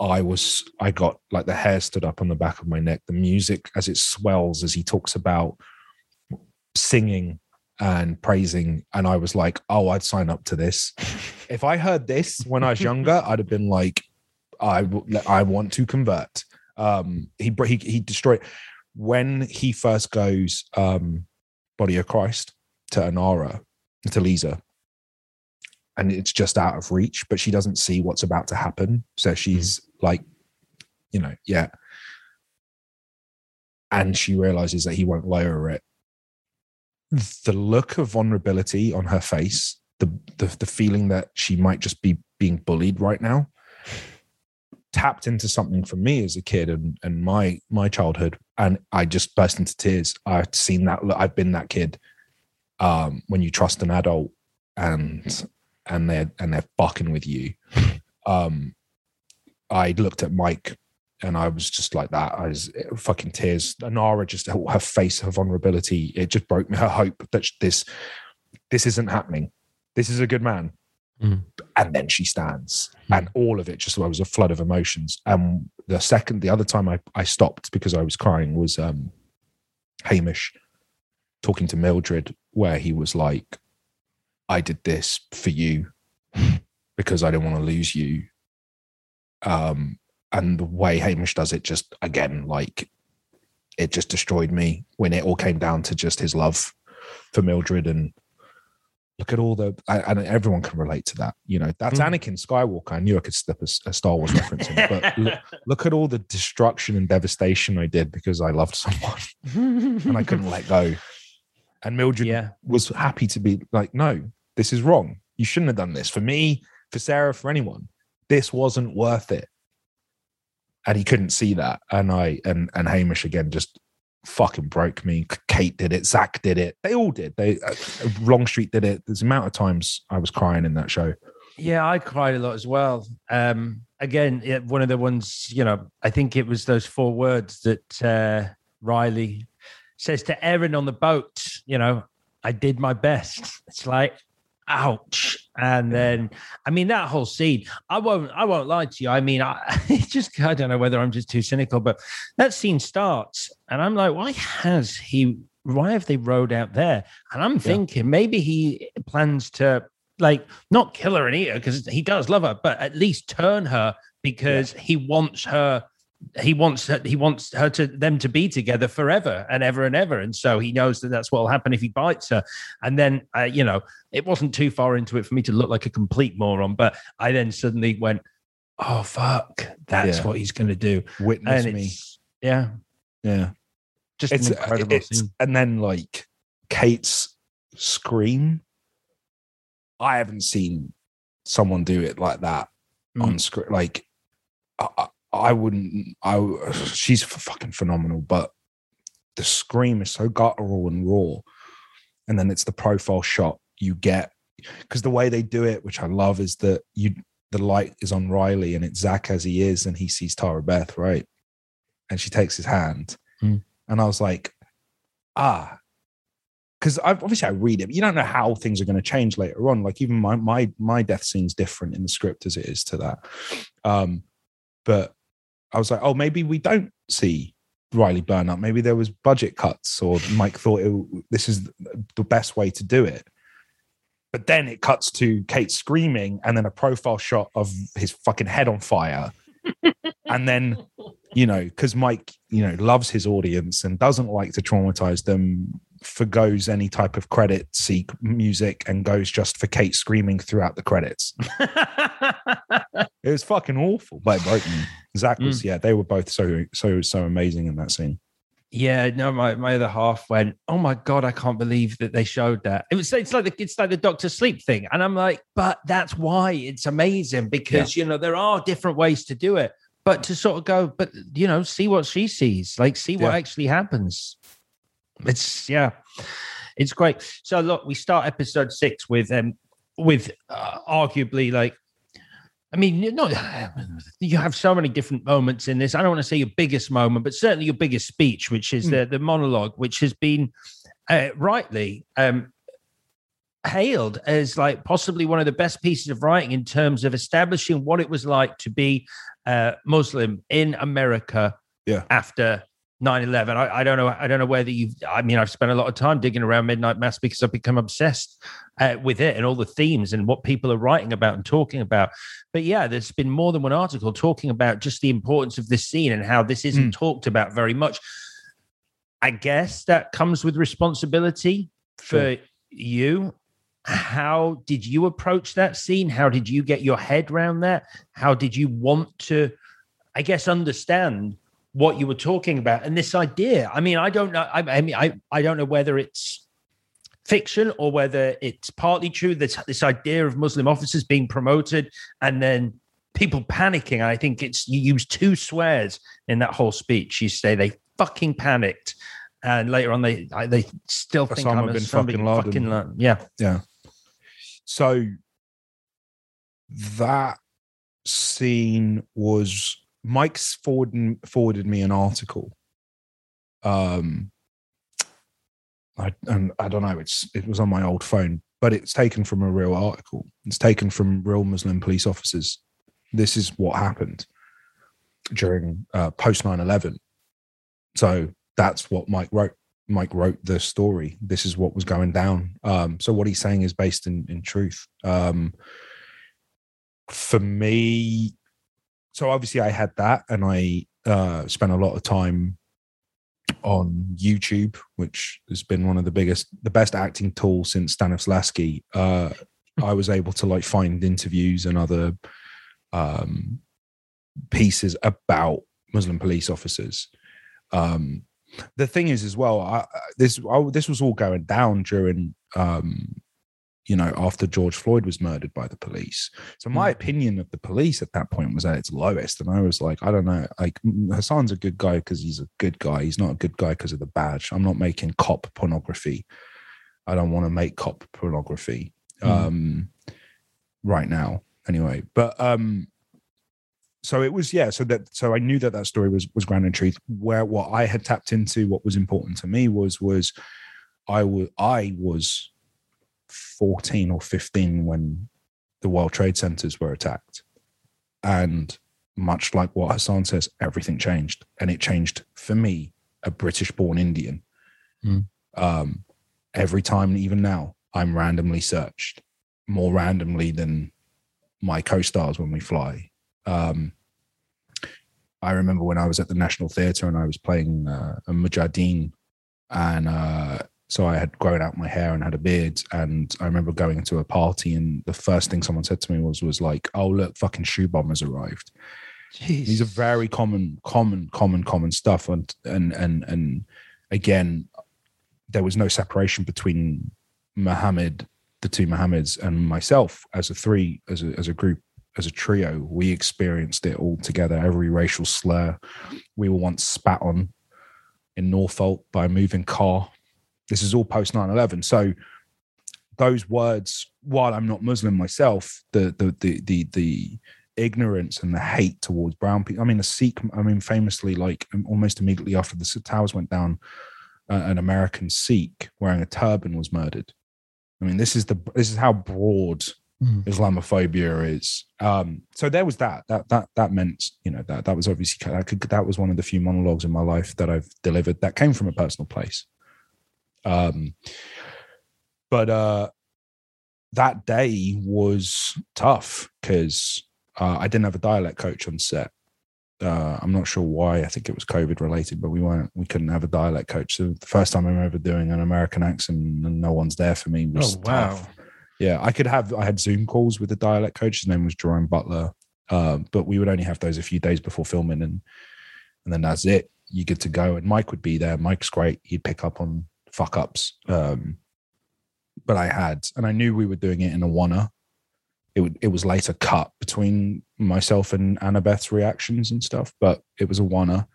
I was I got like the hair stood up on the back of my neck. The music as it swells as he talks about singing and praising, and I was like, oh, I'd sign up to this. if I heard this when I was younger, I'd have been like, I w- I want to convert. Um, he he he destroyed when he first goes um, body of Christ to Annarah to Leeza and it's just out of reach, but she doesn't see what's about to happen. So she's like, you know, yeah. And she realizes that he won't lower it. The look of vulnerability on her face, the the, the feeling that she might just be being bullied right now, tapped into something for me as a kid and and my my childhood, and I just burst into tears. I've seen that. I've been that kid. Um, when you trust an adult and and they're and they're fucking with you. Um, I looked at Mike and I was just like that. I was fucking tears. Annarah just her face, her vulnerability, it just broke me. Her hope that this this isn't happening. This is a good man. Mm. And then she stands, and all of it just was a flood of emotions. And the second, the other time I, I stopped because I was crying was um Hamish talking to Mildred, where he was like, I did this for you because I didn't want to lose you. Um, and the way Hamish does it just again, like it just destroyed me when it all came down to just his love for Mildred and look at all the and everyone can relate to that. You know, that's Mm. Anakin Skywalker. I knew I could slip a, a Star Wars reference in, but look, look at all the destruction and devastation I did because I loved someone and I couldn't let go. And Mildred Yeah. was happy to be like, no, this is wrong. You shouldn't have done this for me, for Sarah, for anyone. This wasn't worth it. And he couldn't see that. And I and and Hamish again just fucking broke me. Kate did it. Zach did it. They all did. They uh, Longstreet did it. There's the amount of times I was crying in that show. Yeah, I cried a lot as well. Um, again, it, one of the ones, you know, I think it was those four words that uh, Riley says to Erin on the boat, you know, I did my best. It's like, ouch. And then, I mean, that whole scene, I won't, I won't lie to you. I mean, I it's just, I don't know whether I'm just too cynical, but that scene starts and I'm like, why has he, why have they rode out there? And I'm thinking maybe he plans to like not kill her and eat her because he does love her, but at least turn her because he wants her. He wants her, he wants her to them to be together forever and ever and ever, and so he knows that that's what will happen if he bites her. And then, uh, you know, it wasn't too far into it for me to look like a complete moron, but I then suddenly went, "Oh fuck, that's Yeah. what he's going to do." Witness and me. yeah, Yeah. just It's, an incredible it's scene. and then like Kate's scream. I haven't seen someone do it like that on screen. Like, I, I- wouldn't. I she's fucking phenomenal, but the scream is so guttural and raw, and then it's the profile shot you get because the way they do it, which I love, is that you the light is on Riley and it's Zach as he is, and he sees Tara Beth right, and she takes his hand, Hmm. and I was like, ah, because obviously I read it, but you don't know how things are going to change later on. Like even my my my death scene's different in the script as it is to that. Um, but I was like, oh, maybe we don't see Riley burn up. Maybe there was budget cuts, or Mike thought it, this is the best way to do it. But then it cuts to Kate screaming, and then a profile shot of his fucking head on fire. and then, you know, because Mike, you know, loves his audience and doesn't like to traumatize them, forgoes any type of credit seek music and goes just for Kate screaming throughout the credits. It was fucking awful, but it broke me. Zach was, hmm. yeah, they were both so so so amazing in that scene. Yeah, no, my, my other half went, Oh my god, I can't believe that they showed that. It was it's like the it's like the Doctor Sleep thing. And I'm like, but that's why it's amazing because you know there are different ways to do it. But to sort of go, but you know, see what she sees, like see what Yeah. actually happens. It's yeah, it's great. So look, we start episode six with um with uh, arguably like I mean, you know, you have so many different moments in this. I don't want to say your biggest moment, but certainly your biggest speech, which is the the monologue, which has been uh, rightly um, hailed as like possibly one of the best pieces of writing in terms of establishing what it was like to be uh, Muslim in America Yeah. after 9-11 I, I don't know i don't know whether you've i mean i've spent a lot of time digging around midnight mass because i've become obsessed uh, with it and all the themes and what people are writing about and talking about. But yeah there's been more than one article talking about just the importance of this scene and how this isn't talked about very much. I guess that comes with responsibility for you. How did you approach that scene? How did you get your head around that? How did you want to i guess understand what you were talking about. And this idea i mean i don't know i, I mean I, I don't know whether it's fiction or whether it's partly true this this idea of muslim officers being promoted and then people panicking. I think it's you use two swears in that whole speech. You say they fucking panicked and later on they I, they still think Osama i'm a bin fucking Laden. fucking la- yeah. Yeah. So that scene was Mike's forwarded, forwarded me an article. Um, I and I don't know. It's it was on my old phone, but it's taken from a real article. It's taken from real Muslim police officers. This is what happened during uh, post 9-11. So that's what Mike wrote. Mike wrote the story. This is what was going down. Um, so what he's saying is based in in truth. Um, for me, so obviously I had that, and I uh, spent a lot of time on YouTube, which has been one of the biggest, the best acting tool since Stanislavski. Uh, I was able to like find interviews and other um, pieces about Muslim police officers. Um, the thing is, as well, I- this I, this was all going down during, um, you know, after George Floyd was murdered by the police. So my opinion of the police at that point was at its lowest, and I was like, I don't know, like mm, Hassan's a good guy because he's a good guy. He's not a good guy because of the badge. I'm not making cop pornography. I don't want to make cop pornography um, right now, anyway. But um, so it was yeah so that so i knew that that story was was grounded in truth where what i had tapped into what was important to me was was i was i was 14 or 15 when the world trade centers were attacked. And much like what hassan says everything changed. And it changed for me a british born indian. Mm. um every time even now i'm randomly searched more randomly than my co-stars when we fly. Um, I remember when I was at the National Theatre and I was playing uh, a Mujahideen, and uh, so I had grown out my hair and had a beard, and I remember going to a party, and the first thing someone said to me was was like, "Oh look, fucking shoe bombers arrived." These are very common, common, common, common stuff, and and and and again, there was no separation between Muhammad, the two Muhammads, and myself as a three, as a, as a group, as a trio. We experienced it all together. Every racial slur we were once spat on in Norfolk by a moving car. This is all post 9 11. So those words, while I'm not Muslim myself, the the the the the ignorance and the hate towards brown people. I mean, the Sikh. I mean, famously, like almost immediately after the towers went down, uh, an American Sikh wearing a turban was murdered. I mean, this is the this is how broad Mm. Islamophobia is. Um, so there was that. That that that meant you know that that was obviously that could that was one of the few monologues in my life that I've delivered that came from a personal place. Um, but uh, that day was tough because uh, I didn't have a dialect coach on set. Uh, I'm not sure why. I think it was COVID related, but we weren't. We couldn't have a dialect coach. So the first time I'm ever doing an American accent and no one's there for me was Oh, wow. tough. Yeah, I could have. I had Zoom calls with the dialect coach. His name was Jerome Butler, uh, but we would only have those a few days before filming, and and then that's it. You get to go, and Mike would be there. Mike's great. He'd pick up on fuck ups. Um, but I had, and I knew we were doing it in a wanna. It would, it was later cut between myself and Annabeth's reactions and stuff, but it was a wanna.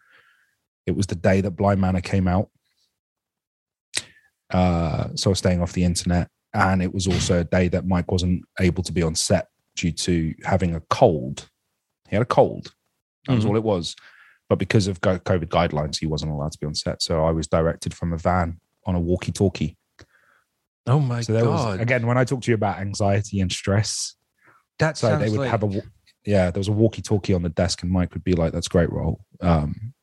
It was the day that Bly Manor came out. Uh, so I was staying off the internet. And it was also a day that Mike wasn't able to be on set due to having a cold. He had a cold. That was Mhm. all it was. But because of COVID guidelines, he wasn't allowed to be on set. So I was directed from a van on a walkie talkie. Oh my So there god! was, again, when I talk to you about anxiety and stress, that so they would like, have a, yeah, there was a walkie talkie on the desk, and Mike would be like, that's great, role. Um,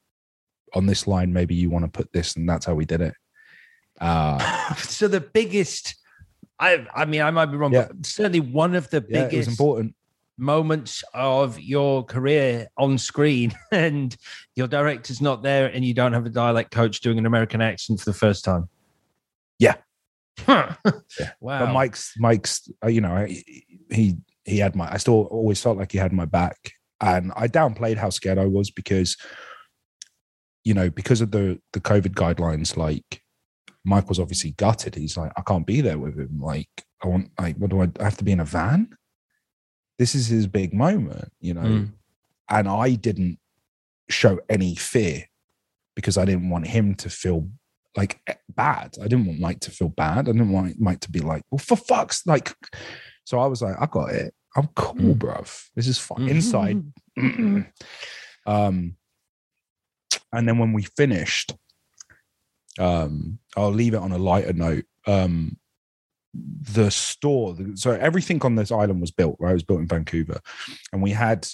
on this line, maybe you want to put this, and that's how we did it. Uh, so the biggest. I I mean I might be wrong, Yeah. but certainly one of the yeah, biggest important. moments of your career on screen, and your director's not there, and you don't have a dialect coach doing an American accent for the first time. Yeah. Huh. Yeah. Wow. But Mike's Mike's uh, you know he he had my I still always felt like he had my back and I downplayed how scared I was because you know because of the the COVID guidelines like Mike was obviously gutted he's like I can't be there with him like I want like what do I, I have to be in a van this is his big moment you know Mm. and I didn't show any fear because I didn't want him to feel like eh, bad. I didn't want Mike to feel bad. I didn't want Mike to be like, well, for fuck's like. So I was like, I got it. I'm cool, Mm. bruv. This is fine. Mhm. Inside. um, and then when we finished, um, I'll leave it on a lighter note. Um, the store, the- so everything on this island was built, right? It was built in Vancouver. And we had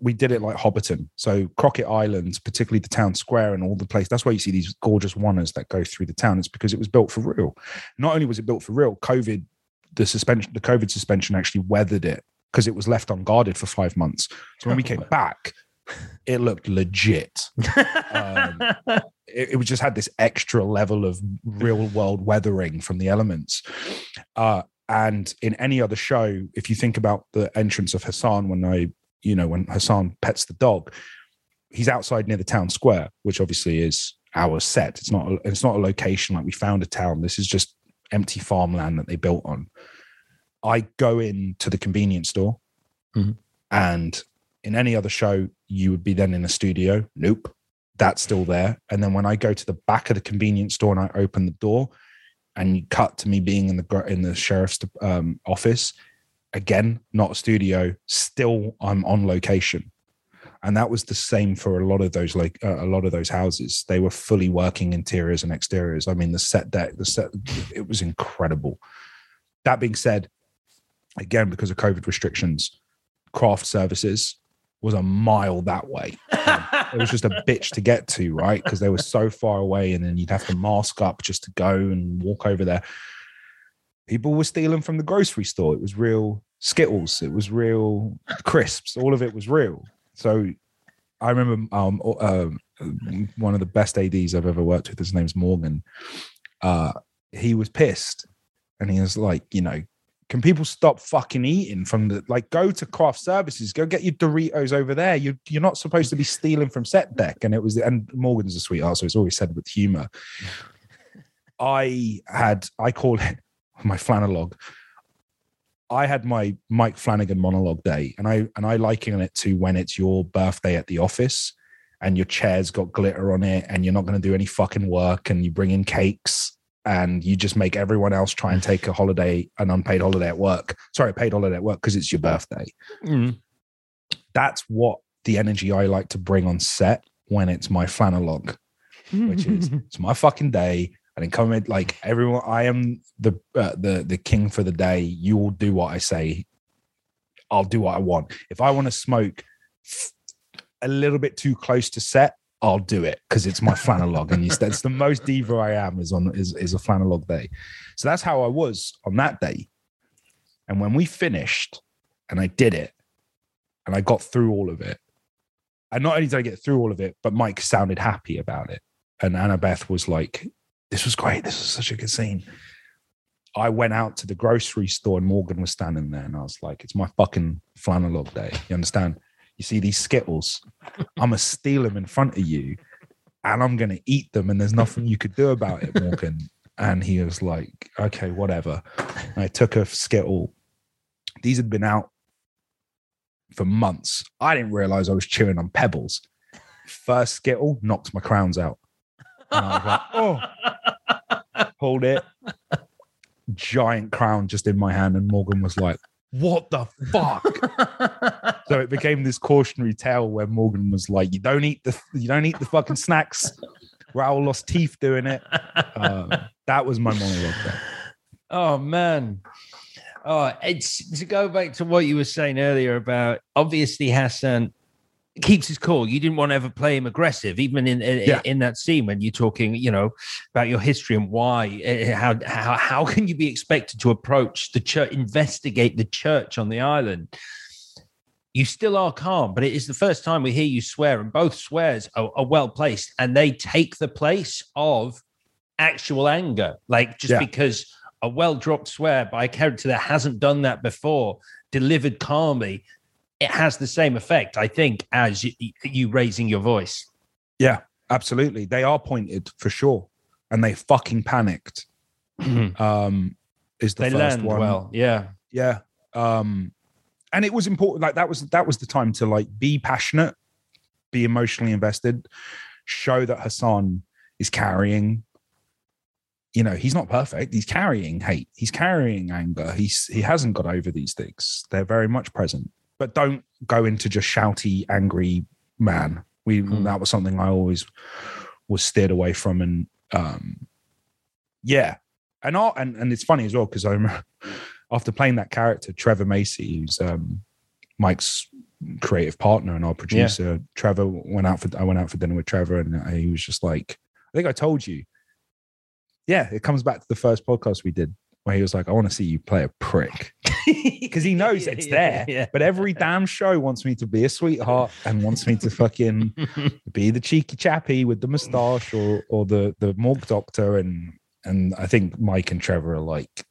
we did it like Hobbiton. So Crockett Island, particularly the town square and all the place. That's why you see these gorgeous wonders that go through the town. It's because it was built for real. Not only was it built for real, COVID, the suspension, the COVID suspension actually weathered it because it was left unguarded for five months. So when we came back, it looked legit. Um, it, it was just had this extra level of real world weathering from the elements. Uh, and in any other show, if you think about the entrance of Hassan when I, you know, when Hassan pets the dog, he's outside near the town square, which obviously is our set. It's not. A, it's not a location like we found a town. This is just empty farmland that they built on. I go into the convenience store, Mhm. and in any other show, you would be then in a studio. Nope, that's still there. And then when I go to the back of the convenience store and I open the door, and you cut to me being in the in the sheriff's um, office, again, not a studio. Still, I'm on location, and that was the same for a lot of those like uh, a lot of those houses. They were fully working interiors and exteriors. I mean, the set deck, the set, it was incredible. That being said, again, because of COVID restrictions, craft services was a mile that way. Um, it was just a bitch to get to, right? Because they were so far away, and then you'd have to mask up just to go and walk over there. People were stealing from the grocery store. It was real Skittles. It was real crisps. All of it was real. So I remember um, um, one of the best ads I've ever worked with. His name's Morgan. Uh, he was pissed, and he was like, you know, can people stop fucking eating from the like go to craft services go get your doritos over there you, you're not supposed to be stealing from set deck and it was and morgan's a sweetheart so it's always said with humor I had I call it my flanologue. I had my Mike Flanagan monologue day, and I and I liken it to when it's your birthday at the office, and your chair's got glitter on it, and you're not going to do any fucking work, and you bring in cakes, and you just make everyone else try and take a holiday, an unpaid holiday at work. Sorry, a paid holiday at work because it's your birthday. Mm. That's what the energy I like to bring on set when it's my flanologue, which is it's my fucking day. I didn't come in like everyone. I am the uh, the the king for the day. You will do what I say. I'll do what I want. If I want to smoke a little bit too close to set, I'll do it because it's my flanologue, and that's the most diva I am is on is is a flanologue day. So that's how I was on that day. And when we finished, and I did it, and I got through all of it, and not only did I get through all of it, but Mike sounded happy about it, and Annabeth was like, "This was great. This was such a good scene." I went out to the grocery store and Morgan was standing there, and I was like, "It's my fucking flanologue day." You understand? You see these Skittles? I'm gonna steal them in front of you, and I'm gonna eat them, and there's nothing you could do about it, Morgan. And he was like, "Okay, whatever." And I took a Skittle. These had been out for months. I didn't realize I was chewing on pebbles. First Skittle knocked my crowns out. And I was like, oh, hold it. Giant crown just in my hand. And Morgan was like, what the fuck? so it became this cautionary tale where Morgan was like, you don't eat the you don't eat the fucking snacks. Rahul lost teeth doing it. Uh, that was my monologue. There. Oh man. Oh, it's to go back to what you were saying earlier about obviously Hassan keeps his cool. You didn't want to ever play him aggressive, even in in, Yeah. in that scene when you're talking, you know, about your history and why. eh, How how how can you be expected to approach the church, investigate the church on the island? You still are calm, but it is the first time we hear you swear, and both swears are, are well placed, and they take the place of actual anger. Like just Yeah. because a well dropped swear by a character that hasn't done that before, delivered calmly, it has the same effect, I think, as you, you raising your voice. Yeah, absolutely. They are pointed for sure. And they fucking panicked. Um is the they first one. well. Yeah. yeah um and it was important like that was that was the time to like be passionate be emotionally invested show that hassan is carrying you know he's not perfect he's carrying hate he's carrying anger he's he hasn't got over these things they're very much present but don't go into just shouty angry man. We Mm. that was something i always was steered away from and um yeah. And I, and and it's funny as well because I'm after playing that character, Trevor Macy, who's um, Mike's creative partner and our producer, Trevor went out for I went out for dinner with Trevor, and he was just like, I think I told you, yeah, it comes back to the first podcast we did where he was like, I want to see you play a prick because he knows it's there. Yeah. But every damn show wants me to be a sweetheart and wants me to fucking be the cheeky chappy with the moustache or or the the morgue doctor and and I think Mike and Trevor are like,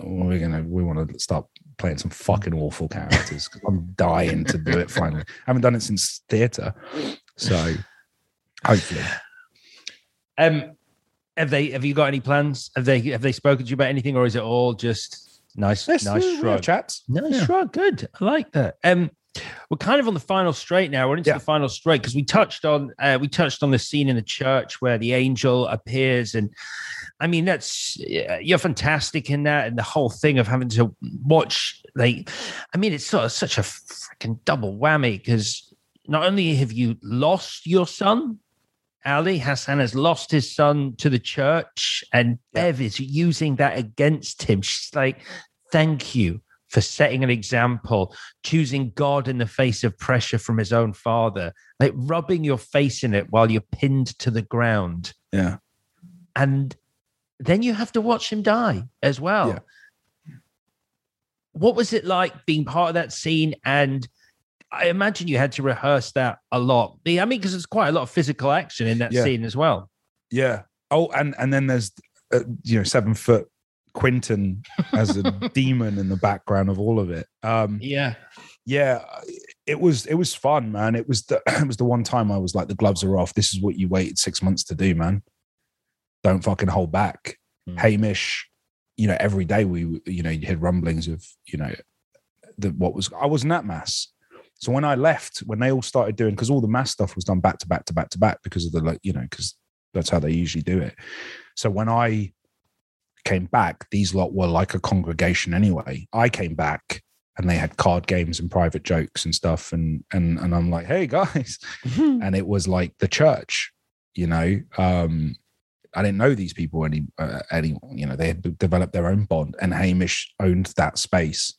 "Oh, we're gonna we want to start playing some fucking awful characters. I'm dying to do it finally. I haven't done it since theatre, so hopefully. Um, have they? Have you got any plans? Have they? Have they spoken to you about anything, or is it all just nice, Let's- nice shrug? chats. Nice Yeah. shrug. Good. I like that. Um, we're kind of on the final straight now. We're into Yeah. the final straight because we touched on uh, we touched on the scene in the church where the angel appears, and I mean that's you're fantastic in that, and the whole thing of having to watch like, I mean it's sort of such a freaking double whammy because not only have you lost your son. Ali Hassan has lost his son to the church, and Yeah. Bev is using that against him. She's like, Thank you for setting an example, choosing God in the face of pressure from his own father, like rubbing your face in it while you're pinned to the ground. Yeah. And then you have to watch him die as well. Yeah. What was it like being part of that scene? And I imagine you had to rehearse that a lot. I mean, because there's quite a lot of physical action in that Yeah. scene as well. Yeah. Oh, and and then there's uh, you know seven foot Quinton as a demon in the background of all of it. Um, Yeah. yeah, it was it was fun, man. It was the it was the one time I was like, the gloves are off. This is what you waited six months to do, man. Don't fucking hold back. mm. Hamish, you know, every day we, you know, you heard rumblings of, you know, the what was I wasn't at mass. So when I left, when they all started doing, because all the mass stuff was done back to back to back to back because of the like, you know, because that's how they usually do it. So when I came back, these lot were like a congregation anyway. I came back and they had card games and private jokes and stuff, and and and I'm like, hey guys, and it was like the church, you know. Um, I didn't know these people any uh, any you know they had developed their own bond, and Hamish owned that space.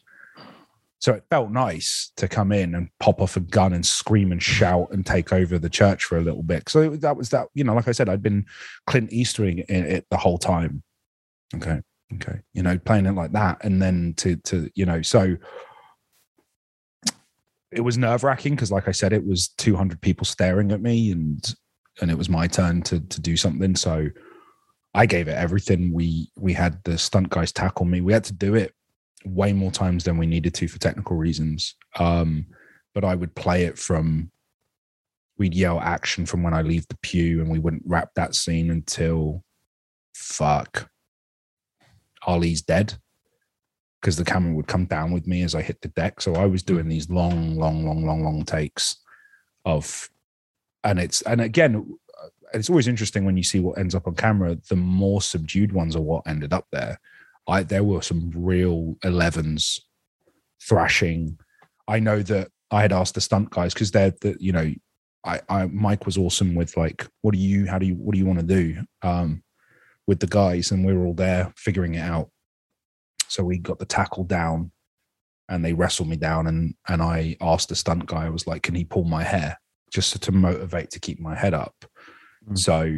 So it felt nice to come in and pop off a gun and scream and shout and take over the church for a little bit. So that was that, you know, like I said, I'd been Clint Eastering in it the whole time. Okay. Okay. You know, playing it like that. And then to, to, you know, so it was nerve wracking because, like I said, it was 200 people staring at me and, and it was my turn to, to do something. So I gave it everything. We, we had the stunt guys tackle me. We had to do it way more times than we needed to for technical reasons. Um, but I would play it from we'd yell action from when I leave the pew, and we wouldn't wrap that scene until fuck Ali's dead because the camera would come down with me as I hit the deck. So I was doing these long, long, long, long, long takes of, and it's and again, it's always interesting when you see what ends up on camera. The more subdued ones are what ended up there I there were some real 11s thrashing. I know that I had asked the stunt guys because they're the you know I, I Mike was awesome with like what do you how do you what do you want to do um with the guys and we were all there figuring it out. So we got the tackle down and they wrestled me down and and I asked the stunt guy I was like can he pull my hair just to motivate to keep my head up. Mm. So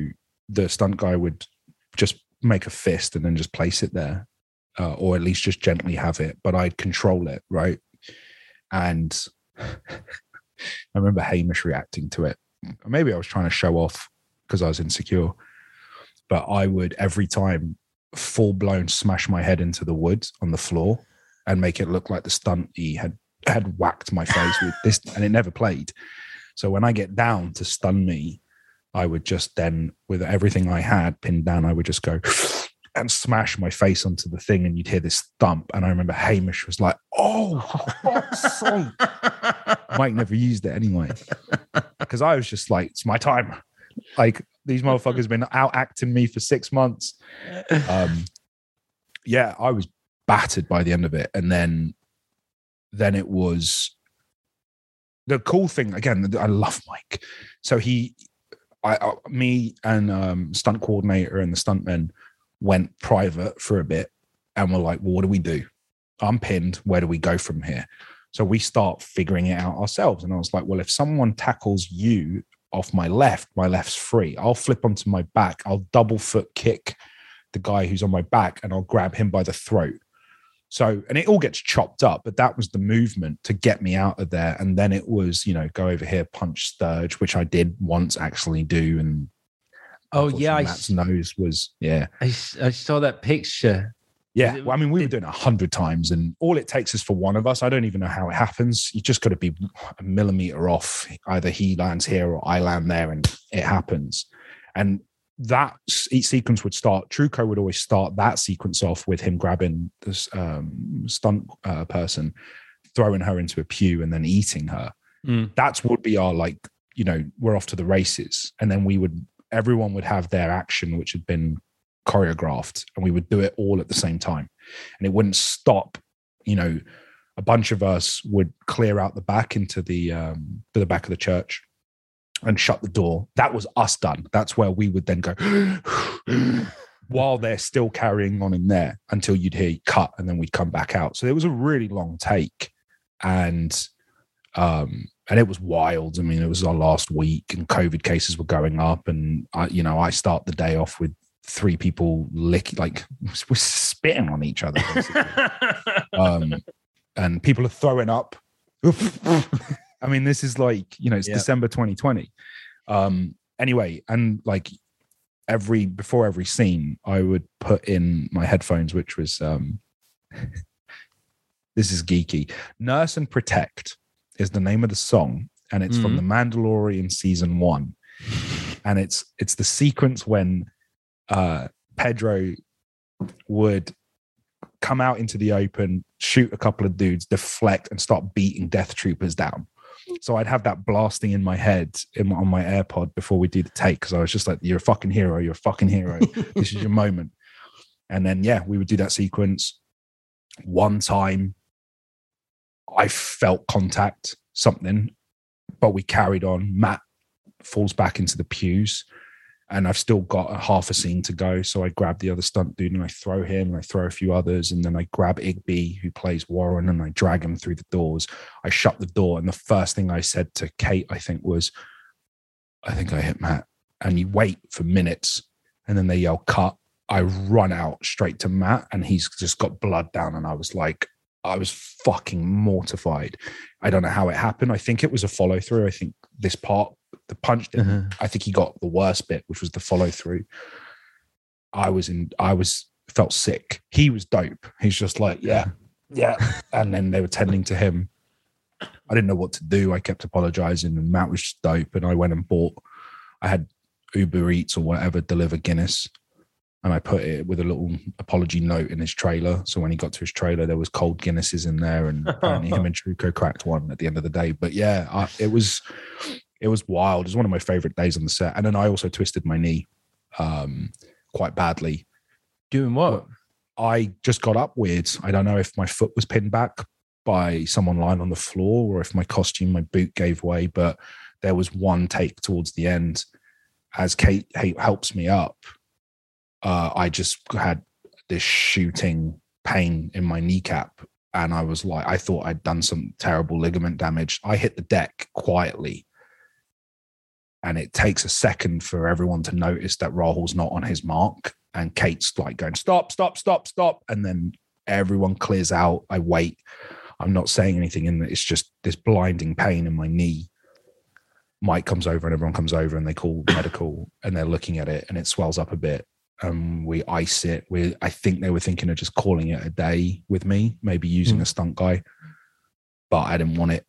the stunt guy would just make a fist and then just place it there uh, or at least just gently have it, but I'd control it, right? And I remember Hamish reacting to it. Maybe I was trying to show off because I was insecure, but I would every time full blown smash my head into the wood on the floor and make it look like the stunt he had had whacked my face with this, and it never played. So when I get down to stun me, I would just then, with everything I had pinned down, I would just go and smash my face onto the thing, and you'd hear this thump. And I remember Hamish was like, "Oh, sake!" Mike never used it anyway, because I was just like, "It's my time." Like these motherfuckers been out acting me for six months. Um, yeah, I was battered by the end of it, and then, then it was the cool thing again. I love Mike, so he, I, I me and um, stunt coordinator and the stuntmen went private for a bit and we're like, well, what do we do? I'm pinned. Where do we go from here? So we start figuring it out ourselves. And I was like, well, if someone tackles you off my left, my left's free. I'll flip onto my back. I'll double foot kick the guy who's on my back and I'll grab him by the throat. So, and it all gets chopped up, but that was the movement to get me out of there. And then it was, you know, go over here, punch Sturge, which I did once actually do. And Oh yeah, Matt's nose was yeah. I, I saw that picture. Yeah, well, I mean, we were doing it a hundred times, and all it takes is for one of us. I don't even know how it happens. You just got to be a millimeter off. Either he lands here or I land there, and it happens. And that each sequence would start. Trucco would always start that sequence off with him grabbing this um, stunt uh, person, throwing her into a pew, and then eating her. Mm. That's would be our like, you know, we're off to the races, and then we would everyone would have their action, which had been choreographed, and we would do it all at the same time. And it wouldn't stop. You know, a bunch of us would clear out the back into the um, to the back of the church and shut the door. That was us done. That's where we would then go while they're still carrying on in there until you'd hear cut, and then we'd come back out. So it was a really long take, and um, and it was wild. I mean, it was our last week, and COVID cases were going up, and I, you know, I start the day off with three people lick like we're spitting on each other, um, and people are throwing up. I mean, this is like you know, it's December 2020. Um, anyway, and like every before every scene, I would put in my headphones, which was um, this is geeky. Nurse and protect is the name of the song, and it's mm-hmm. from The Mandalorian season one, and it's it's the sequence when uh, Pedro would come out into the open, shoot a couple of dudes, deflect, and start beating death troopers down. So I'd have that blasting in my head in, on my AirPod before we do the take because I was just like, "You're a fucking hero! You're a fucking hero! this is your moment." And then yeah, we would do that sequence. One time, I felt contact, something, but we carried on. Matt falls back into the pews and I've still got a half a scene to go. So I grab the other stunt dude and I throw him and I throw a few others. And then I grab Igby, who plays Warren, and I drag him through the doors. I shut the door. And the first thing I said to Kate, I think, was, I think I hit Matt. And you wait for minutes and then they yell, cut. I run out straight to Matt and he's just got blood down. And I was like, I was fucking mortified. I don't know how it happened. I think it was a follow through. I think this part the punch. Uh-huh. I think he got the worst bit, which was the follow through. I was in. I was felt sick. He was dope. He's just like, yeah, yeah. And then they were tending to him. I didn't know what to do. I kept apologizing, and Matt was just dope. And I went and bought. I had Uber Eats or whatever deliver Guinness, and I put it with a little apology note in his trailer. So when he got to his trailer, there was cold Guinnesses in there, and apparently him and Trucco cracked one at the end of the day. But yeah, I, it was it was wild. It was one of my favorite days on the set. And then I also twisted my knee um, quite badly. Doing what? I just got up weird. I don't know if my foot was pinned back by someone lying on the floor or if my costume, my boot gave way, but there was one take towards the end as Kate helps me up. Uh, I just had this shooting pain in my kneecap. And I was like, I thought I'd done some terrible ligament damage. I hit the deck quietly and it takes a second for everyone to notice that Rahul's not on his mark. And Kate's like going, stop, stop, stop, stop. And then everyone clears out. I wait. I'm not saying anything, and it's just this blinding pain in my knee. Mike comes over and everyone comes over and they call medical and they're looking at it and it swells up a bit. And we ice it. We I think they were thinking of just calling it a day with me, maybe using Mm. a stunt guy. But I didn't want it.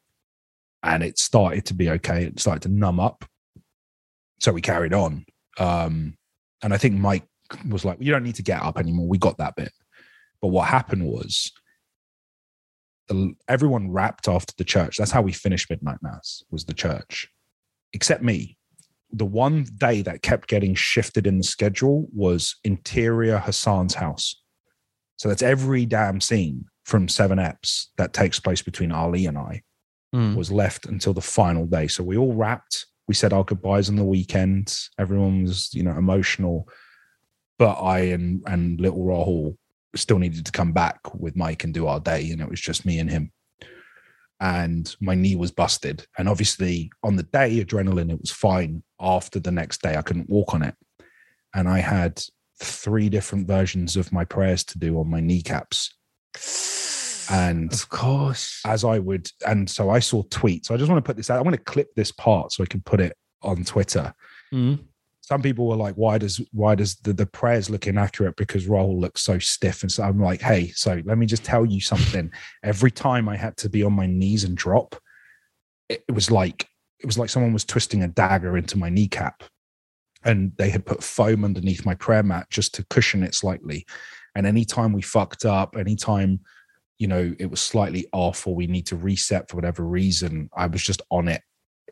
And it started to be okay. It started to numb up so we carried on um and i think mike was like you don't need to get up anymore we got that bit but what happened was the, everyone wrapped after the church that's how we finished midnight mass was the church except me the one day that kept getting shifted in the schedule was interior hassan's house so that's every damn scene from seven eps that takes place between ali and i Mm. was left until the final day. So we all wrapped. We said our goodbyes on the weekend. Everyone was, you know, emotional. But I and and little Rahul still needed to come back with Mike and do our day, and it was just me and him. And my knee was busted. And obviously, on the day, adrenaline, it was fine. After the next day, I couldn't walk on it. And I had three different versions of my prayers to do on my kneecaps. And Of course. as I would, and so I saw tweets. I just want to put this out. I want to clip this part so I can put it on Twitter. Mm. Some people were like, "Why does why does the, the prayers look inaccurate because Rahul looks so stiff?" And so I'm like, "Hey, so let me just tell you something. Every time I had to be on my knees and drop, it, it was like it was like someone was twisting a dagger into my kneecap, and they had put foam underneath my prayer mat just to cushion it slightly. And anytime we fucked up, anytime you know it was slightly off or we need to reset for whatever reason i was just on it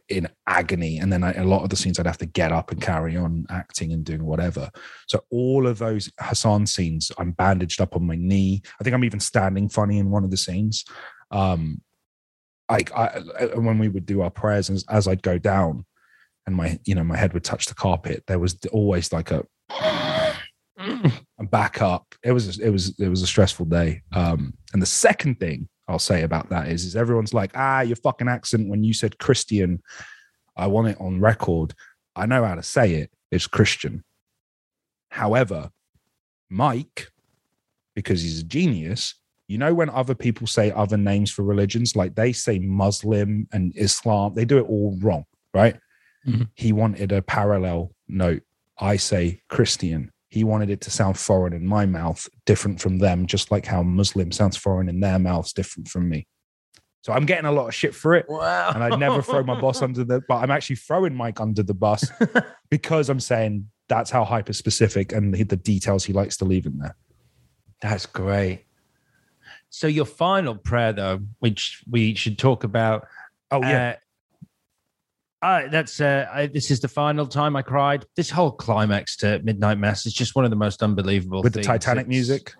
in agony and then I, a lot of the scenes i'd have to get up and carry on acting and doing whatever so all of those hassan scenes i'm bandaged up on my knee i think i'm even standing funny in one of the scenes um like I, I- when we would do our prayers as, as i'd go down and my you know my head would touch the carpet there was always like a and back up. It was it was it was a stressful day. Um, and the second thing I'll say about that is is everyone's like, ah, your fucking accent when you said Christian. I want it on record. I know how to say it. It's Christian. However, Mike, because he's a genius, you know when other people say other names for religions, like they say Muslim and Islam, they do it all wrong, right? Mhm. He wanted a parallel note. I say Christian. He wanted it to sound foreign in my mouth, different from them, just like how Muslim sounds foreign in their mouths, different from me. So I'm getting a lot of shit for it. Wow. And I'd never throw my boss under the but I'm actually throwing Mike under the bus because I'm saying that's how hyper specific and the, the details he likes to leave in there. That's great. So your final prayer, though, which we should talk about. Oh yeah. Uh, uh, that's uh, I, this is the final time I cried. This whole climax to Midnight Mass is just one of the most unbelievable. With the. Titanic It's- music.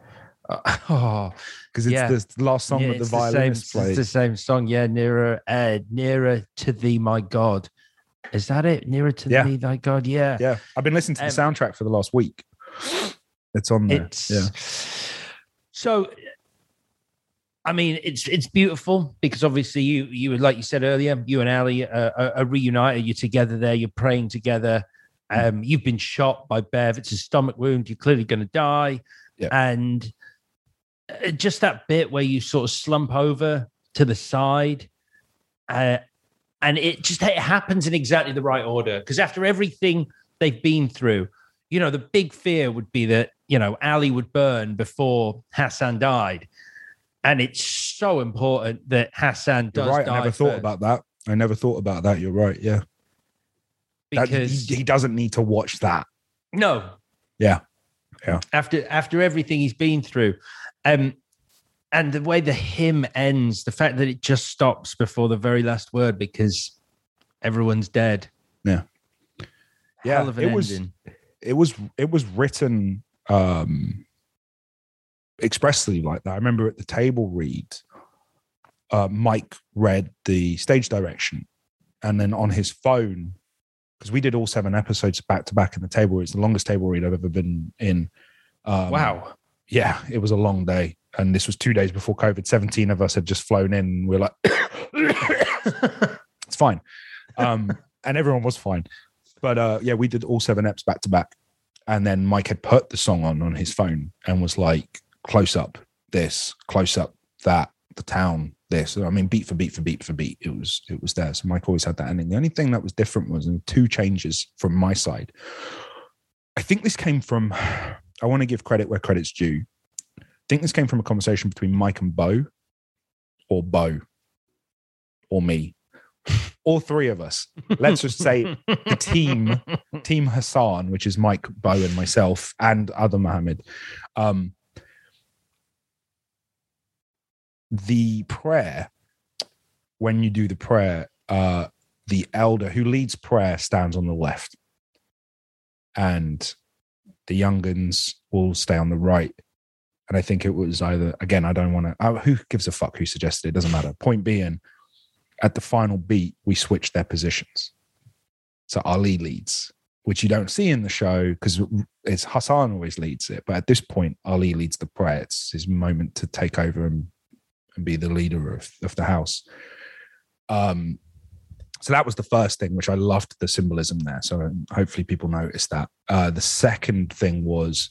Uh, oh, Because it's Yeah. the last song yeah, that the it's the same, violinist it's the same song. Yeah, nearer, uh, nearer to thee, my God. Is that it? Nearer to Yeah. me, thy God. Yeah. Yeah. I've been listening to the Um, soundtrack for the last week. It's on there. It's yeah. so. I mean, it's it's beautiful because obviously you you like you said earlier, you and Ali are, are reunited. You're together there. You're praying together. Um, you've been shot by Bev. It's a stomach wound. You're clearly going to die. Yeah. And uh, just that bit where you sort of slump over to the side, uh, and it just it happens in exactly the right order. Because after everything they've been through, you know, the big fear would be that you know Ali would burn before Hassan died, and it's so important that Hassan You're right. I never thought about that. I never thought about that. You're right. Yeah. That- because he, he doesn't need to watch that. no, Yeah. Yeah. after after everything he's been through, um, and the way the hymn ends, the fact that it just stops before the very last word because everyone's dead. Yeah. Yeah, Hell of an it was- ending. It was it was written um expressly like that. I remember at the table read, uh, Mike read the stage direction, and then on his phone, because we did all seven episodes back to back in the table. It's the longest table read I've ever been in. Um, wow. yeah, it was a long day. And this was two days before COVID. 17 of us had just flown in. And we are like, it's fine. Um, and everyone was fine. But uh, yeah, we did all seven eps back to back. And then Mike had put the song on on his phone and was like, close up this, close up that, the town, this. I mean, beat for beat for beat for beat. It was it was there. So Mike always had that ending. The only thing that was different was in two changes from my side. I think this came from I want to give credit where credit's due. I think this came from a conversation between Mike and Bo, or Bo, or me, all three of us. Let's just say the team, Team Hassan, which is Mike, Bo, and myself, and other Mohammed. Um, the prayer, when you do the prayer, uh, the elder who leads prayer stands on the left, and the younguns will stay on the right. And I think it was either again, I don't want to. Uh, who gives a fuck who suggested it? Doesn't matter. Point being, at the final beat, we switch their positions. So Ali leads, which you don't see in the show because it's Hassan always leads it. But at this point, Ali leads the prayer. It's his moment to take over and, and be the leader of, of the house. Um, so that was the first thing, which I loved the symbolism there. So hopefully people noticed that. Uh, the second thing was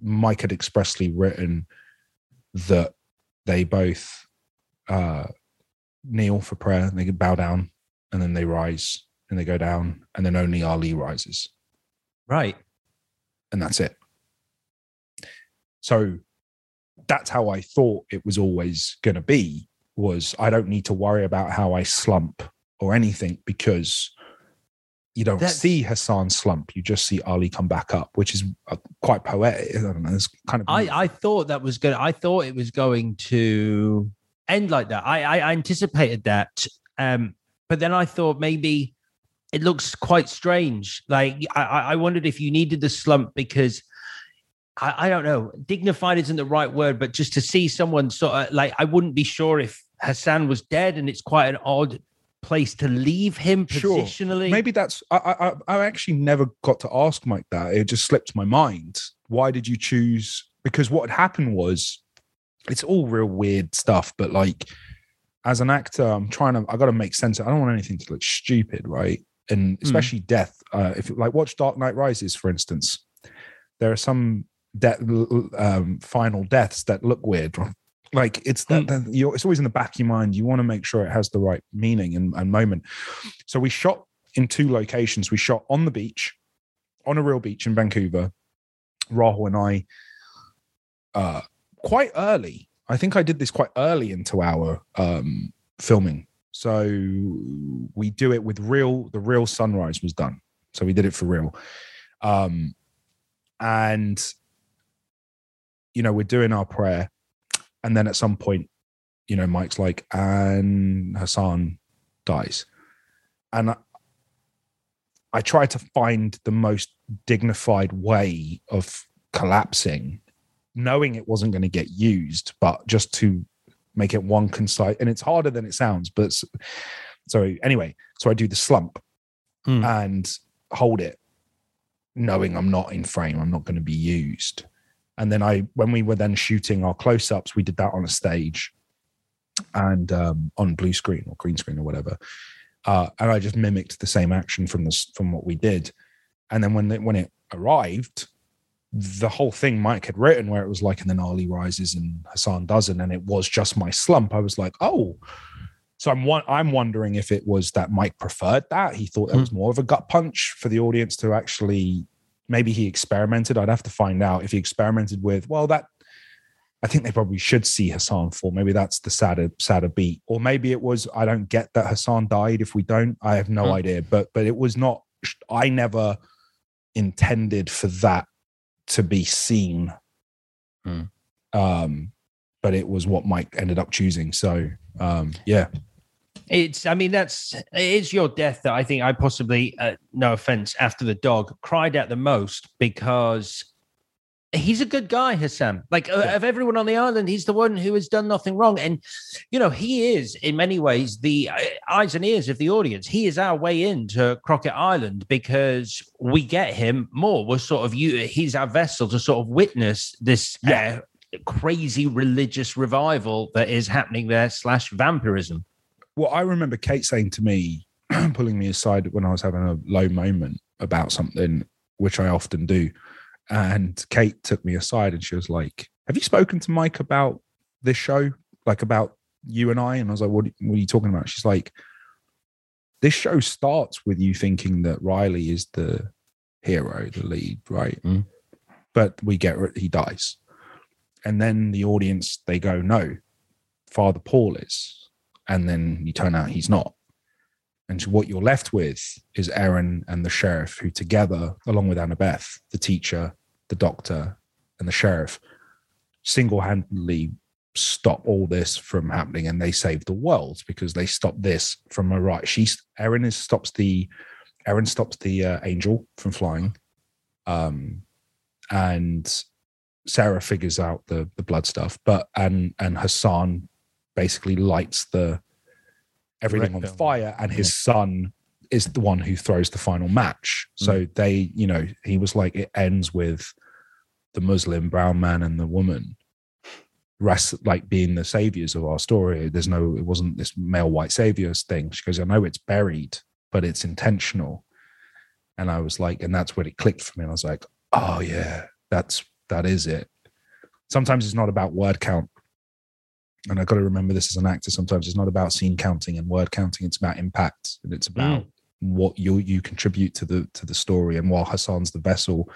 Mike had expressly written that they both uh, kneel for prayer, and they bow down, and then they rise and they go down, and then only Ali rises, Right. and that's it. So that's how I thought it was always going to be. Was I don't need to worry about how I slump or anything because you don't That's- see Hassan slump. You just see Ali come back up, which is uh, quite poetic. I don't know. It's kind of I, I thought that was going. I thought it was going to end like that. I, I anticipated that, um, but then I thought maybe it looks quite strange. Like I I wondered if you needed the slump because I, I don't know. Dignified isn't the right word, but just to see someone sort of like I wouldn't be sure if Hassan was dead, and it's quite an odd place to leave him Sure. positionally. Maybe that's I, I I- actually never got to ask Mike that. It just slipped my mind. Why did you choose? Because what had happened was, it's all real weird stuff. But like, as an actor, I'm trying to. I got to make sense. I don't want anything to look stupid, right? And especially death. Uh, if like watch Dark Knight Rises, for instance, there are some death, um, final deaths that look weird. Like it's that, that you're, it's always in the back of your mind. You want to make sure it has the right meaning and, and moment. So we shot in two locations. We shot on the beach, on a real beach in Vancouver. Rahul and I, uh, quite early. I think I did this quite early into our um, filming. So we do it with real. The real sunrise was done. So we did it for real. Um, and you know, we're doing our prayer. And then at some point, you know, Mike's like, and Hassan dies. And I, I tried to find the most dignified way of collapsing, knowing it wasn't going to get used, but just to make it one concise. And it's harder than it sounds, but so anyway, so I do the slump Hmm. and hold it, knowing I'm not in frame, I'm not going to be used. And then I, when we were then shooting our close ups, we did that on a stage and um, on blue screen or green screen or whatever. Uh, and I just mimicked the same action from this from what we did. And then when it, when it arrived, the whole thing Mike had written, where it was like, and then Ali rises and Hassan doesn't, and it was just my slump. I was like, oh. So I'm I'm wondering if it was that Mike preferred that. He thought that was more of a gut punch for the audience to actually. Maybe he experimented. I'd have to find out if he experimented with. Well, that I think they probably should see Hassan fall. Maybe that's the sadder, sadder beat, or maybe it was. I don't get that Hassan died. If we don't, I have no Hmm. idea. But but it was not. I never intended for that to be seen. Hmm. Um, but it was what Mike ended up choosing. So um, yeah, It's, I mean, that's it's your death that I think I possibly, uh, no offense, after the dog cried out the most because he's a good guy, Hassan. Like uh, of everyone on the island, he's the one who has done nothing wrong, and you know he is in many ways the uh, eyes and ears of the audience. He is our way into Crockett Island because we get him more. We're sort of you. He's our vessel to sort of witness this. Yeah. Uh, crazy religious revival that is happening there slash vampirism well, I remember Kate saying to me, pulling me aside when I was having a low moment about something, which I often do. And Kate took me aside and she was like, Have you spoken to Mike about this show? Like about you and I? And I was like, What, what are you talking about? She's like, This show starts with you thinking that Riley is the hero, the lead, right? Mm. But we get he dies. And then the audience, they go, No, Father Paul is and then you turn out he's not. And so what you're left with is Erin and the sheriff, who together, along with Annabeth, the teacher, the doctor, and the sheriff, single handedly stop all this from happening and they save the world because they stop this from a right. She's Erin is stops the Erin stops the uh, angel from flying. Um and Sarah figures out the the blood stuff, but and and Hassan basically lights the everything on fire and his son is the one who throws the final match. Mm. So they you know he was like it ends with the muslim brown man and the woman rest like being the saviors of our story. There's no it wasn't this male white saviors thing. She goes i know it's buried but it's intentional. And i was like and that's when it clicked for me. And i was like oh yeah that's that is it. Sometimes it's not about word count and I've got to remember this as an actor. Sometimes it's not about scene counting and word counting. It's about impact, and it's about what you you contribute to the to the story. And while Hassan's the vessel,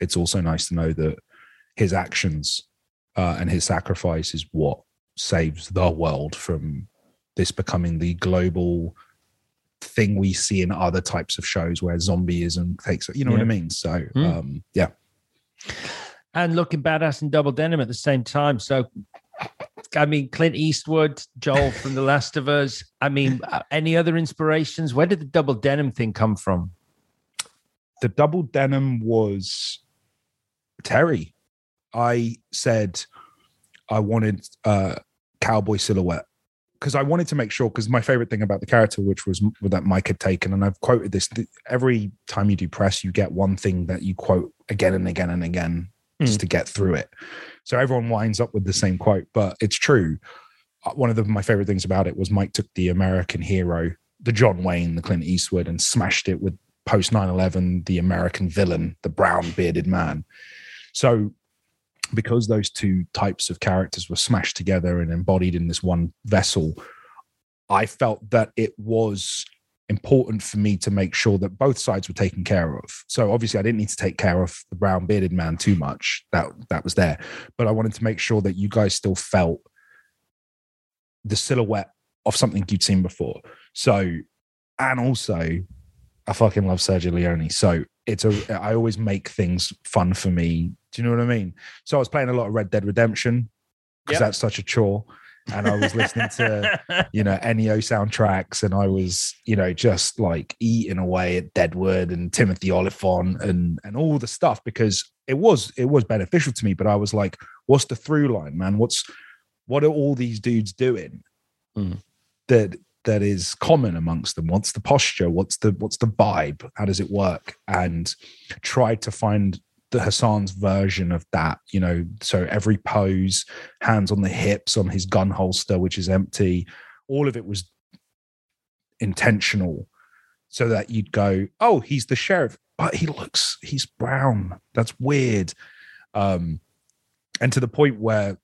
it's also nice to know that his actions uh, and his sacrifice is what saves the world from this becoming the global thing we see in other types of shows where zombieism takes. You know what I mean? So Mm. um, yeah, and looking badass in double denim at the same time. So, I mean, Clint Eastwood, Joel from The Last of Us. I mean, uh, any other inspirations? Where did the double denim thing come from? the double denim was Terry. I said I wanted uh cowboy silhouette because I wanted to make sure because my favorite thing about the character, which was that Mike had taken, and I've quoted this every time you do press, you get one thing that you quote again and again and again just to get through it. So everyone winds up with the same quote, but it's true. Uh, One of the, my favorite things about it was Mike took the American hero, the John Wayne, the Clint Eastwood, and smashed it with post 9-11 the american villain the brown bearded man so because those two types of characters were smashed together and embodied in this one vessel i felt that it was important for me to make sure that both sides were taken care of so obviously i didn't need to take care of the brown bearded man too much that that was there but i wanted to make sure that you guys still felt the silhouette of something you'd seen before so and also I fucking love Sergio Leone. So it's a I always make things fun for me Do you know what I mean? So I was playing a lot of Red Dead Redemption because Yep. that's such a chore. And I was listening to, you know, Ennio soundtracks and I was, you know, just like eating away at Deadwood and Timothy Olyphant and and all the stuff because it was it was beneficial to me. But I was like, what's the through line, man? What's what are all these dudes doing Mm. that that is common amongst them? What's the posture? What's the what's the vibe? How does it work? And tried to find the Hassan's version of that, you know, so every pose, hands on the hips on his gun holster, which is empty, all of it was intentional so that you'd go, oh, he's the sheriff, but he looks, he's brown. That's weird. Um, and to the point where,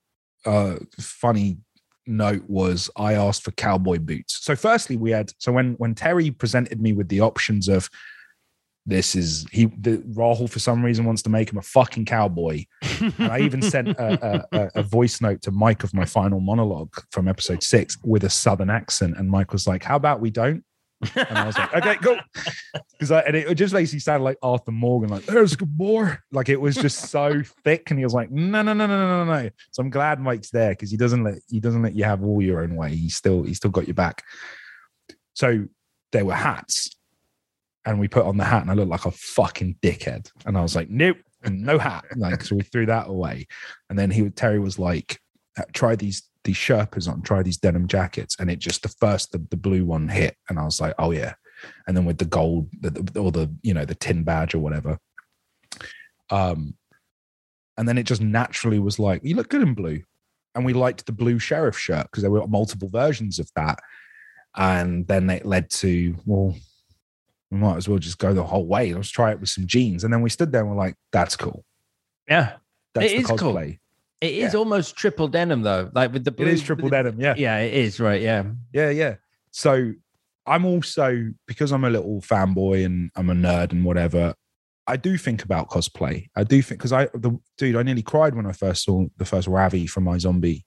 uh, funny note was I asked for cowboy boots. So firstly, we had so when when Terry presented me with the options of this is he the Rahul for some reason wants to make him a fucking cowboy. and I even sent a, a, a- voice note to Mike of my final monologue from episode six with a southern accent, and Mike was like, "How about we don't?" And I was like, "Okay, go," because and it just basically sounded like Arthur Morgan, like "There's a good boy," like it was just so thick, and he was like, "No, no, no, no, no, no, no." So I'm glad Mike's there because he doesn't let he doesn't let you have all your own way. He still he still got your back. So there were hats, and we put on the hat, and I looked like a fucking dickhead. And I was like, "Nope, no hat." Like so, we threw that away. And then he Terry was like, "Uh, "Try these these Sherpas on. Try these denim jackets." And it just the first the, the blue one hit, and I was like, "Oh yeah." And then with the gold, the, or the you know the tin badge or whatever. Um, and then it just naturally was like, "You look good in blue," and we liked the blue sheriff shirt because there were multiple versions of that. And then it led to well, we might as well just go the whole way. Let's try it with some jeans. And then we stood there and we're like, that's cool. Yeah. That's It the is cool. cosplay. It is Yeah. almost triple denim though. Like with the blue It is triple the- denim. Yeah. Yeah, it is, right. Yeah. Yeah. Yeah. So I'm also, because I'm a little fanboy and I'm a nerd and whatever, I do think about cosplay. I do think, because I, the dude, I nearly cried when I first saw the first Ravi from iZombie,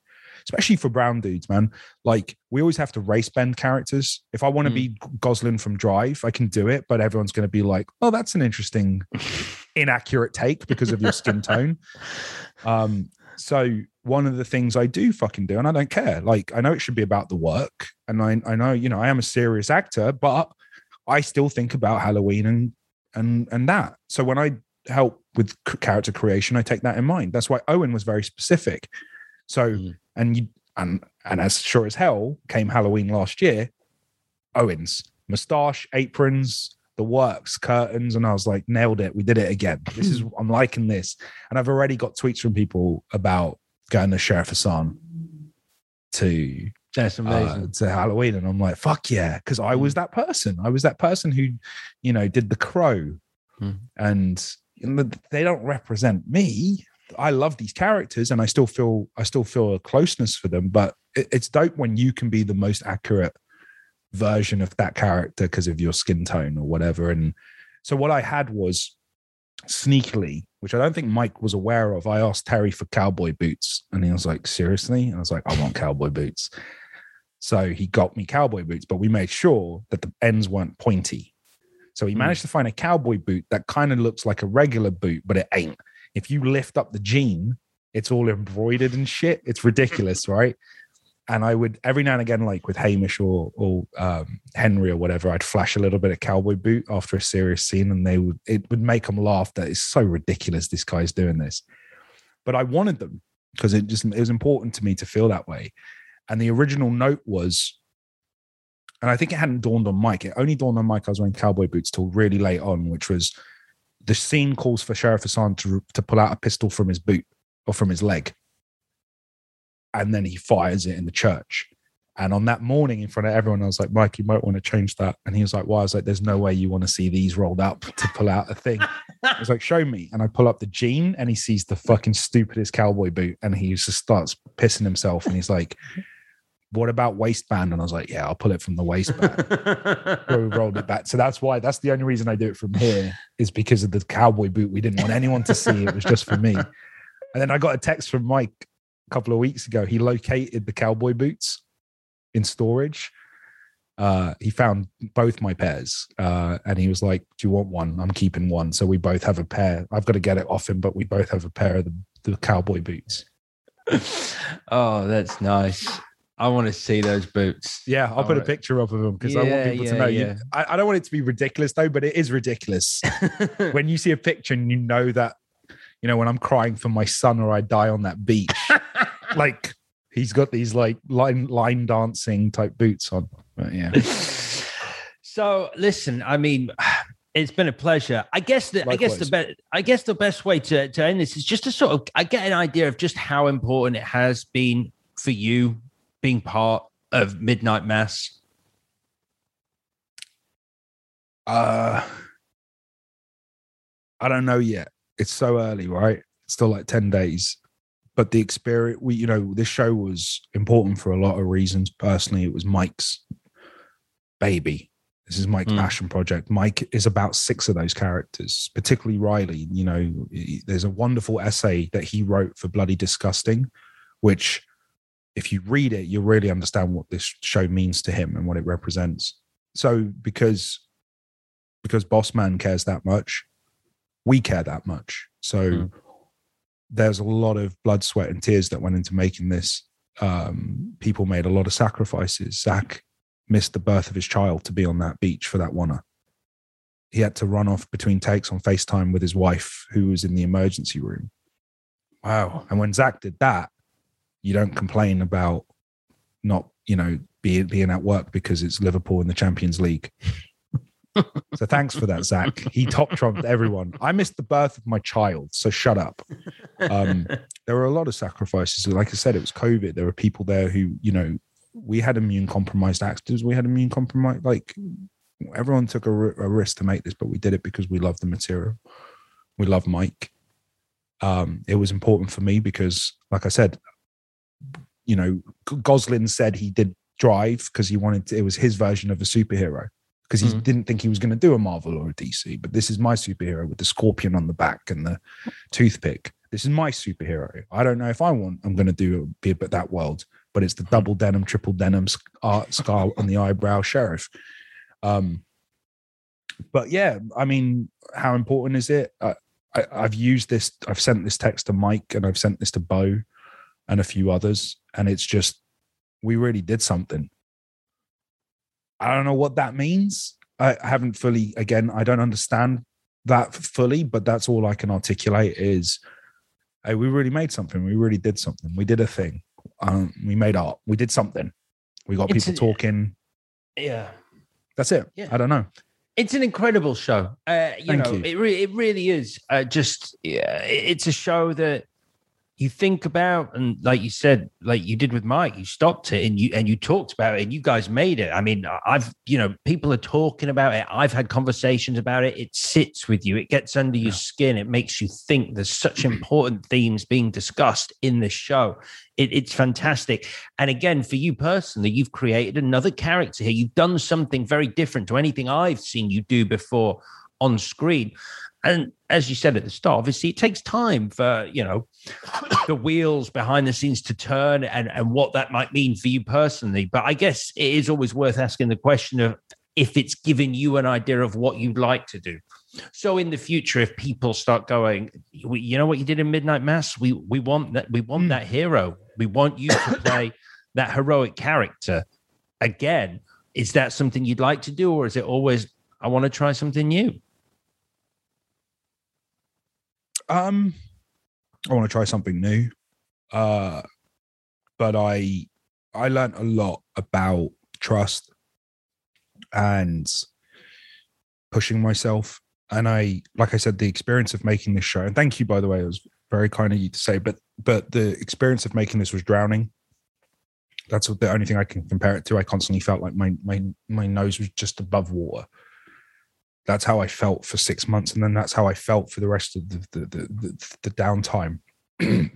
especially for brown dudes, man. Like we always have to race bend characters. If I want to Mm. be Gosling from Drive, I can do it, but everyone's going to be like, oh, that's an interesting, inaccurate take because of your skin tone. Um, so one of the things I do fucking do, and I don't care. Like I know it should be about the work, and I I know you know I am a serious actor, but I still think about Halloween and and and that. So when I help with character creation, I take that in mind. That's why Owen was very specific. So Mhm. And you and and as sure as hell came Halloween last year, Owens moustache, aprons, the works, curtains, and I was like, nailed it. We did it again. This is I'm liking this, and I've already got tweets from people about going to Sheriff Hassan to That's uh, amazing. to Halloween, and I'm like, fuck yeah, because I was that person. I was that person who, you know, did the crow, Mm. and they don't represent me. I love these characters, and I still feel I still feel a closeness for them. But it, it's dope when you can be the most accurate version of that character because of your skin tone or whatever. And so what I had was sneakily, which I don't think Mike was aware of. I asked Terry for cowboy boots, and he was like, "Seriously?" And I was like, "I want cowboy boots." So he got me cowboy boots, but we made sure that the ends weren't pointy. So he Hmm. managed to find a cowboy boot that kind of looks like a regular boot, but it ain't. If you lift up the jean, it's all embroidered and shit. It's ridiculous, right? And I would every now and again, like with Hamish or or um, Henry or whatever, I'd flash a little bit of cowboy boot after a serious scene, and they would it would make them laugh that it's so ridiculous this guy's doing this. But I wanted them because it just it was important to me to feel that way. And the original note was, and I think it hadn't dawned on Mike. It only dawned on Mike I was wearing cowboy boots till really late on, which was the scene calls for Sheriff Hassan to to pull out a pistol from his boot or from his leg, and then he fires it in the church. And on that morning, in front of everyone, I was like, Mike, you might want to change that. And he was like, Why? I was like, There's no way you want to see these rolled up to pull out a thing. I was like, Show me. And I pull up the jean and he sees the fucking stupidest cowboy boot and he just starts pissing himself. And he's like, What about waistband? And I was like, Yeah, I'll pull it from the waistband. So we rolled it back. So that's why that's the only reason I do it from here is because of the cowboy boot. We didn't want anyone to see. It was just for me. And then I got a text from Mike a couple of weeks ago. He located the cowboy boots in storage. uh, he found both my pairs uh, and he was like, Do you want one? I'm keeping one. So we both have a pair. I've got to get it off him, but we both have a pair of the, the cowboy boots. oh, that's nice. I want to see those boots. Yeah, I'll All put a picture of them because I want people yeah, to know. yeah. You, I, I don't want it to be ridiculous though, but it is ridiculous. when you see a picture and you know that, you know, when I'm crying for my son or I die on that beach, like he's got these like line line dancing type boots on. But yeah. So listen, I mean, it's been a pleasure. I guess the I guess the best I guess the best way to, to end this is just to sort of I get an idea of just how important it has been for you being part of Midnight Mass. Uh I don't know yet. It's so early, right? It's still like 10 days. But the experience we you know, this show was important for a lot of reasons. Personally, it was Mike's baby. This is Mike's Mm. passion project. Mike is about six of those characters, particularly Riley. You know, there's a wonderful essay that he wrote for Bloody Disgusting, which, if you read it, you'll really understand what this show means to him and what it represents. So, because because Boss Man cares that much, we care that much. So, Mm. there's a lot of blood, sweat, and tears that went into making this. Um, people made a lot of sacrifices. Zach missed the birth of his child to be on that beach for that wanna. He had to run off between takes on FaceTime with his wife, who was in the emergency room. Wow. And when Zach did that, you don't complain about not, you know, being being at work because it's Liverpool in the Champions League. so thanks for that, Zach. He top trumped everyone. I missed the birth of my child, so shut up. Um, there were a lot of sacrifices. Like I said, it was COVID. There were people there who, you know, we had immune compromised actors. We had immune compromised, like everyone took a, a risk to make this, but we did it because we love the material. We love Mike. Um, it was important for me because, like I said, you know, Gosling said he did Drive because he wanted to, it was his version of a superhero because he Mhm. didn't think he was going to do a Marvel or a DC. But this is my superhero with the scorpion on the back and the toothpick. This is my superhero. I don't know if I want. I'm going to do be about that world, but it's the double denim, triple denim art scar on the eyebrow sheriff. Um, but yeah, I mean, how important is it? I, I, I've used this. I've sent this text to Mike, and I've sent this to Bo, and a few others, and it's just we really did something. I don't know what that means. I haven't fully. Again, I don't understand that fully, but that's all I can articulate is, hey, we really made something. We really did something. We did a thing. Um, we made art. We did something. We got It's people a- talking. Yeah. That's it. Yeah. I don't know. It's an incredible show. Uh, you Thank know, you. it re- it really is. Uh, just yeah, it's a show that you think about, and like you said, like you did with Mike, you stopped it and you and you talked about it, and you guys made it. I mean, I've you know, people are talking about it. I've had conversations about it. It sits with you. It gets under your skin. It makes you think. There's such important themes being discussed in this show. It, it's fantastic. And again, for you personally, you've created another character here. You've done something very different to anything I've seen you do before on screen. And as you said at the start, obviously it takes time for, you know, the wheels behind the scenes to turn and, and what that might mean for you personally. But I guess it is always worth asking the question of if it's given you an idea of what you'd like to do. So in the future, if people start going, "We- you know what you did in Midnight Mass, we we want that we want hmm. that hero. We want you to play that heroic character again. Is that something you'd like to do, or is it always I want to try something new? Um, I want to try something new. Uh, but I I learned a lot about trust and pushing myself. And I, like I said, the experience of making this show. And thank you, by the way, it was very kind of you to say. But but the experience of making this was drowning. That's the only thing I can compare it to. I constantly felt like my my my nose was just above water that's how I felt for six months, and then that's how I felt for the rest of the the the, the, the downtime.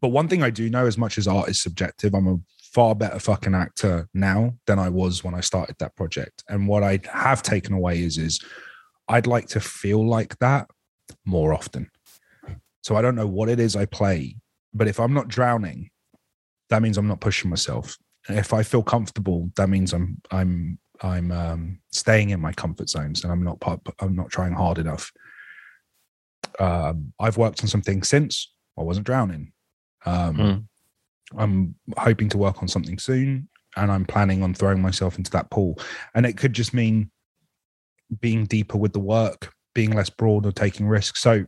but one thing I do know, as much as art is subjective, I'm a far better fucking actor now than I was when I started that project. And what I have taken away is is I'd like to feel like that more often. So I don't know what it is I play, but if I'm not drowning, that means I'm not pushing myself. if I feel comfortable, that means I'm I'm I'm um, staying in my comfort zones and I'm not I'm not trying hard enough. Um, I've worked on some things since I wasn't drowning. Um, Mm. I'm hoping to work on something soon, and I'm planning on throwing myself into that pool. And it could just mean being deeper with the work, being less broad, or taking risks. So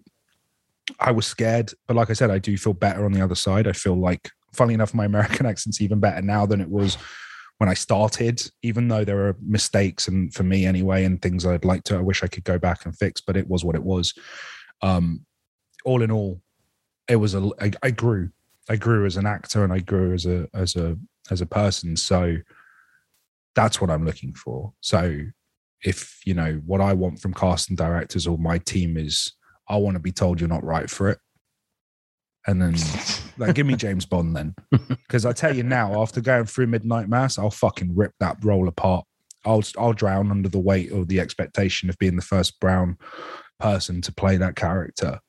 I was scared, but like I said, I do feel better on the other side. I feel like, funnily enough, my American accent's even better now than it was when I started, even though there are mistakes and for me anyway, and things I'd like to, I wish I could go back and fix, but it was what it was. Um, all in all, it was a, I, I grew, I grew as an actor and I grew as a, as a, as a person. So that's what I'm looking for. So if, you know, what I want from casting directors or my team is, I want to be told you're not right for it. And then, like, give me James Bond then. Because I tell you now, after going through Midnight Mass, I'll fucking rip that role apart. I'll I'll drown under the weight of the expectation of being the first brown person to play that character.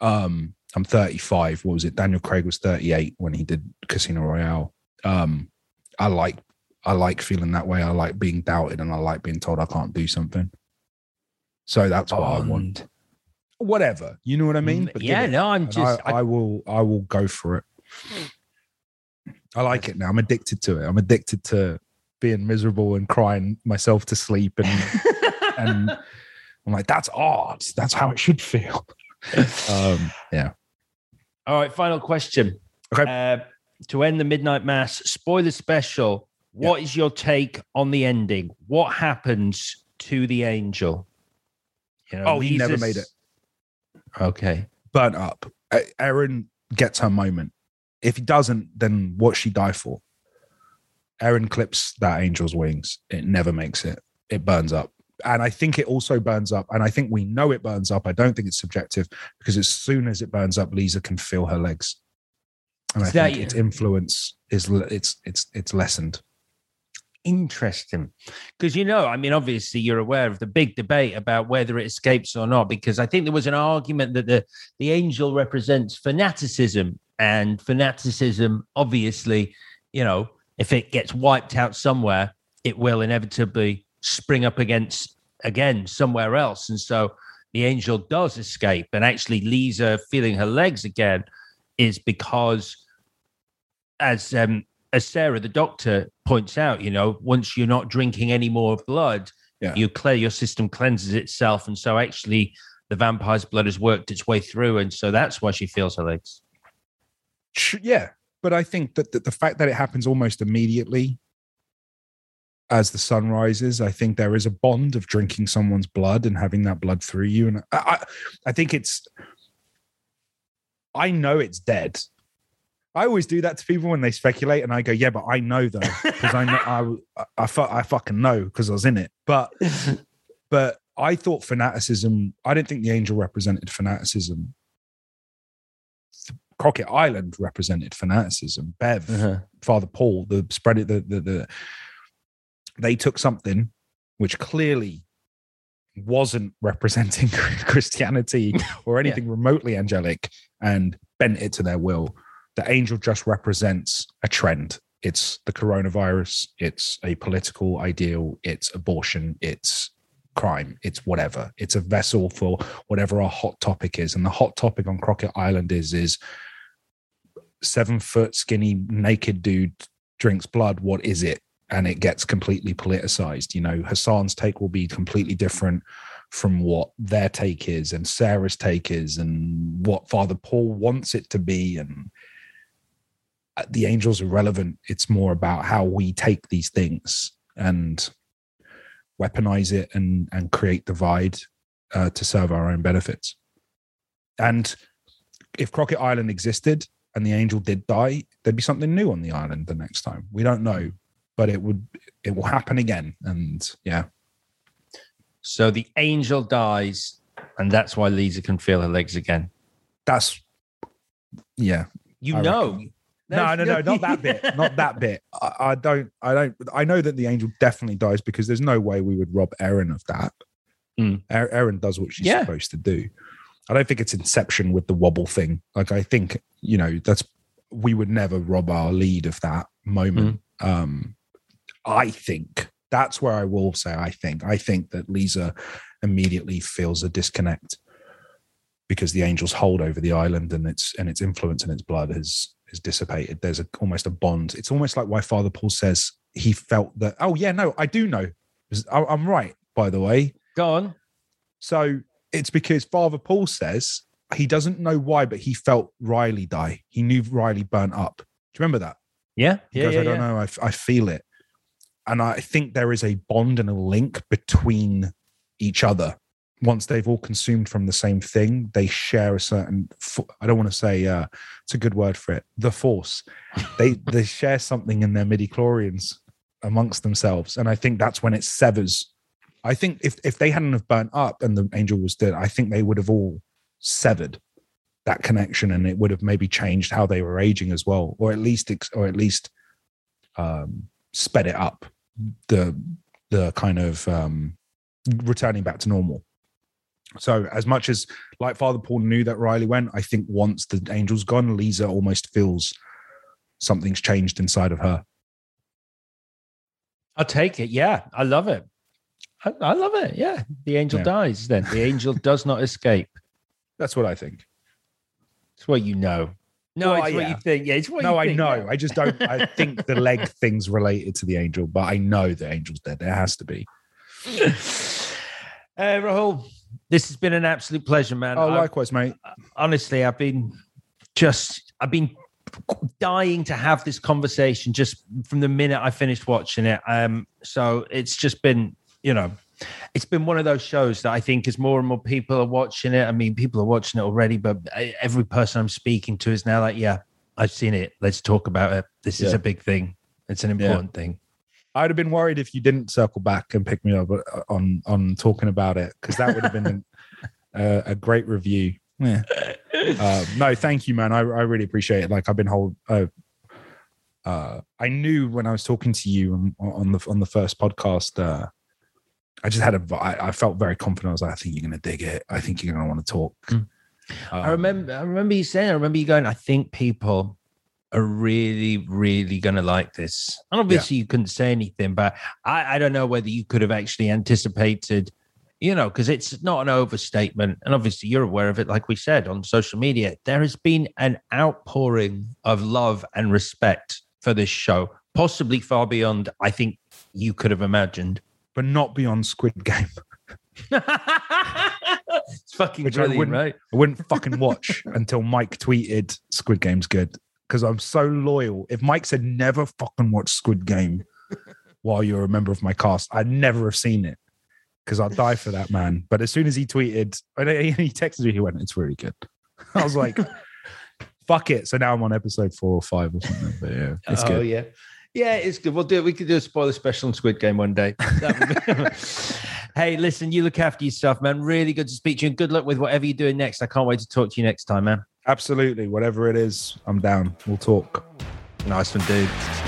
Um, I'm 35. What was it? Daniel Craig was 38 when he did Casino Royale. Um, I like I like feeling that way. I like being doubted, and I like being told I can't do something. So that's what I want. Whatever, you know what I mean? Mm, But yeah, no, I'm just- I, I will. I will go for it. I like it now. I'm addicted to it. I'm addicted to being miserable and crying myself to sleep, and and I'm like, that's art. That's how it should feel. um, yeah. All right, final question. Okay. Uh, to end the Midnight Mass spoiler special, what is your take on the ending? What happens to the angel? You know, Oh, he never made it. Okay. burnt up. Erin gets her moment. If he doesn't, then what she die for? Erin clips that angel's wings. It never makes it. It burns up. And I think it also burns up. And I think we know it burns up. I don't think it's subjective because as soon as it burns up, Leeza can feel her legs. And I think its influence is it's it's it's lessened. Interesting. Because, you know, I mean, obviously you're aware of the big debate about whether it escapes or not, because I think there was an argument that the, the angel represents fanaticism. And fanaticism, obviously, you know, if it gets wiped out somewhere, it will inevitably spring up against again somewhere else. And so the angel does escape. And actually, Leeza feeling her legs again is because, as um, as Sarah, the doctor, points out, you know, once you're not drinking any more blood, Yeah. you clear your system cleanses itself, and so actually the vampire's blood has worked its way through, and so that's why she feels her legs. Yeah, but I think that the, the fact that it happens almost immediately as the sun rises, I think there is a bond of drinking someone's blood and having that blood through you. And I, I, I think it's, I know it's dead. I always do that to people when they speculate, and I go, "Yeah, but I know though, because I know I, I, fu- I fucking know because I was in it." But, but I thought fanaticism. I didn't think the angel represented fanaticism. Crockett Island represented fanaticism. Bev, Uh-huh. Father Paul, the spread it, the, the, the, they took something which clearly wasn't representing Christianity or anything remotely angelic and bent it to their will. The angel just represents a trend. It's the coronavirus, it's a political ideal, it's abortion, it's crime, it's whatever. It's a vessel for whatever our hot topic is. And the hot topic on Crockett Island is is seven foot skinny naked dude drinks blood. What is it? And it gets completely politicized. You know, Hassan's take will be completely different from what their take is and Sarah's take is and what Father Paul wants it to be. And the angels are relevant. It's more about how we take these things and weaponize it and and create divide uh, to serve our own benefits. And if Crockett Island existed and the angel did die, there'd be something new on the island the next time. We don't know, but it would it will happen again. And yeah, So the angel dies, and that's why Leeza can feel her legs again. that's yeah. You I know. reckon. No, no, no, not that bit. Not that bit. I, I don't. I don't. I know that the angel definitely dies because there's no way we would rob Erin of that. Mm. Er- Erin does what she's Yeah. supposed to do. I don't think it's Inception with the wobble thing. Like I think you know that's we would never rob our lead of that moment. Um, I think that's where I will say I think. I think that Leeza immediately feels a disconnect because the angels hold over the island and its and its influence and its blood has is dissipated. There's a, almost a bond. It's almost like why Father Paul says he felt that. Oh yeah, no, I do know. I- I'm right, by the way. Go on. So it's because Father Paul says he doesn't know why, but he felt Riley die. He knew Riley burnt up. Do you remember that? Yeah. He Yeah. goes, yeah, I don't yeah. know. I feel it. And I think there is a bond and a link between each other. Once they've all consumed from the same thing, they share a certain. I don't want to say, uh, it's a good word for it, the force. They, they share something in their midi-chlorians amongst themselves. And I think that's when it severs. I think if, if they hadn't have burnt up and the angel was dead, I think they would have all severed that connection and it would have maybe changed how they were aging as well or at least or at least um sped it up the the kind of um returning back to normal so as much as like father paul knew that riley went i think once the angel's gone leeza almost feels something's changed inside of her I'll take it. Yeah. I love it. I, I love it. Yeah. The angel Yeah. dies then. The angel does not escape. that's what i think It's what you know. No, Well, it's what you think. Yeah, it's what no you i know yeah. i just don't i think the leg thing's related to the angel but i know the angel's dead there has to be Uh, Rahul, this has been an absolute pleasure, man. oh I- likewise mate honestly, I've been just, I've been dying to have this conversation just from the minute I finished watching it. Um, so it's just been, you know, it's been one of those shows that I think as more and more people are watching it. I mean, people are watching it already, but every person I'm speaking to is now like, yeah, I've seen it. Let's talk about it. This is a big thing. It's an Yeah. important thing. I'd have been worried if you didn't circle back and pick me up uh, on on talking about it because that would have been uh, a great review. Yeah. Uh, no, thank you, man. I, I really appreciate it. Like I've been hold. Uh, uh, I knew when I was talking to you on, on the on the first podcast. Uh, I just had a. I, I felt very confident. I was like, I think you're going to dig it. I think you're going to want to talk. I Um, remember, I remember you saying, I remember you going, I think people are really, really going to like this. And obviously, you couldn't say anything, but I, I don't know whether you could have actually anticipated, you know, because it's not an overstatement. And obviously, you're aware of it, like we said on social media. There has been an outpouring of love and respect for this show, possibly far beyond, I think, you could have imagined. but not beyond Squid Game, it's fucking which I brilliant, wouldn't. right? I wouldn't fucking watch until Mike tweeted Squid Game's good because I'm so loyal. If Mike said never fucking watch Squid Game while you're a member of my cast, I'd never have seen it because I'll die for that man. But as soon as he tweeted, oh, and he he texted me, he went, "It's really good." I was like, "Fuck it!" So now I'm on episode four or five or something. But yeah, it's oh good. yeah, yeah, it's good. We'll do. it. We could do a spoiler special on Squid Game one day. That would be- hey, listen, you look after yourself, man. Really good to speak to you, and good luck with whatever you're doing next. I can't wait to talk to you next time, man. Absolutely, whatever it is, I'm down. We'll talk. Nice dude.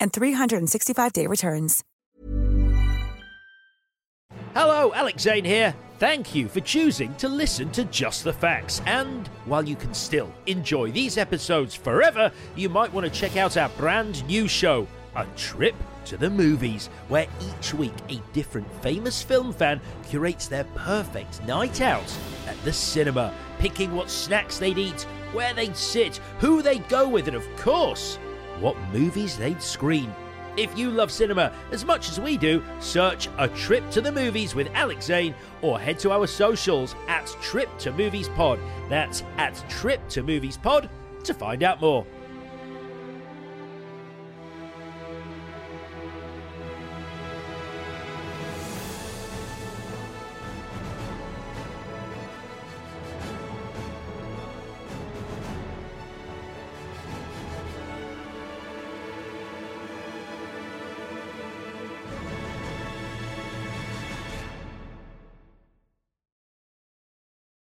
and 365-day returns. Hello, Alex Zane here. Thank you for choosing to listen to Just the Facts. And while you can still enjoy these episodes forever, you might want to check out our brand new show, A Trip to the Movies, where each week a different famous film fan curates their perfect night out at the cinema, picking what snacks they'd eat, where they'd sit, who they'd go with, and of course, what movies they'd screen. If you love cinema as much as we do, search A Trip to the Movies with Alex Zane or head to our socials at Trip to Movies Pod. That's at Trip to Movies Pod to find out more.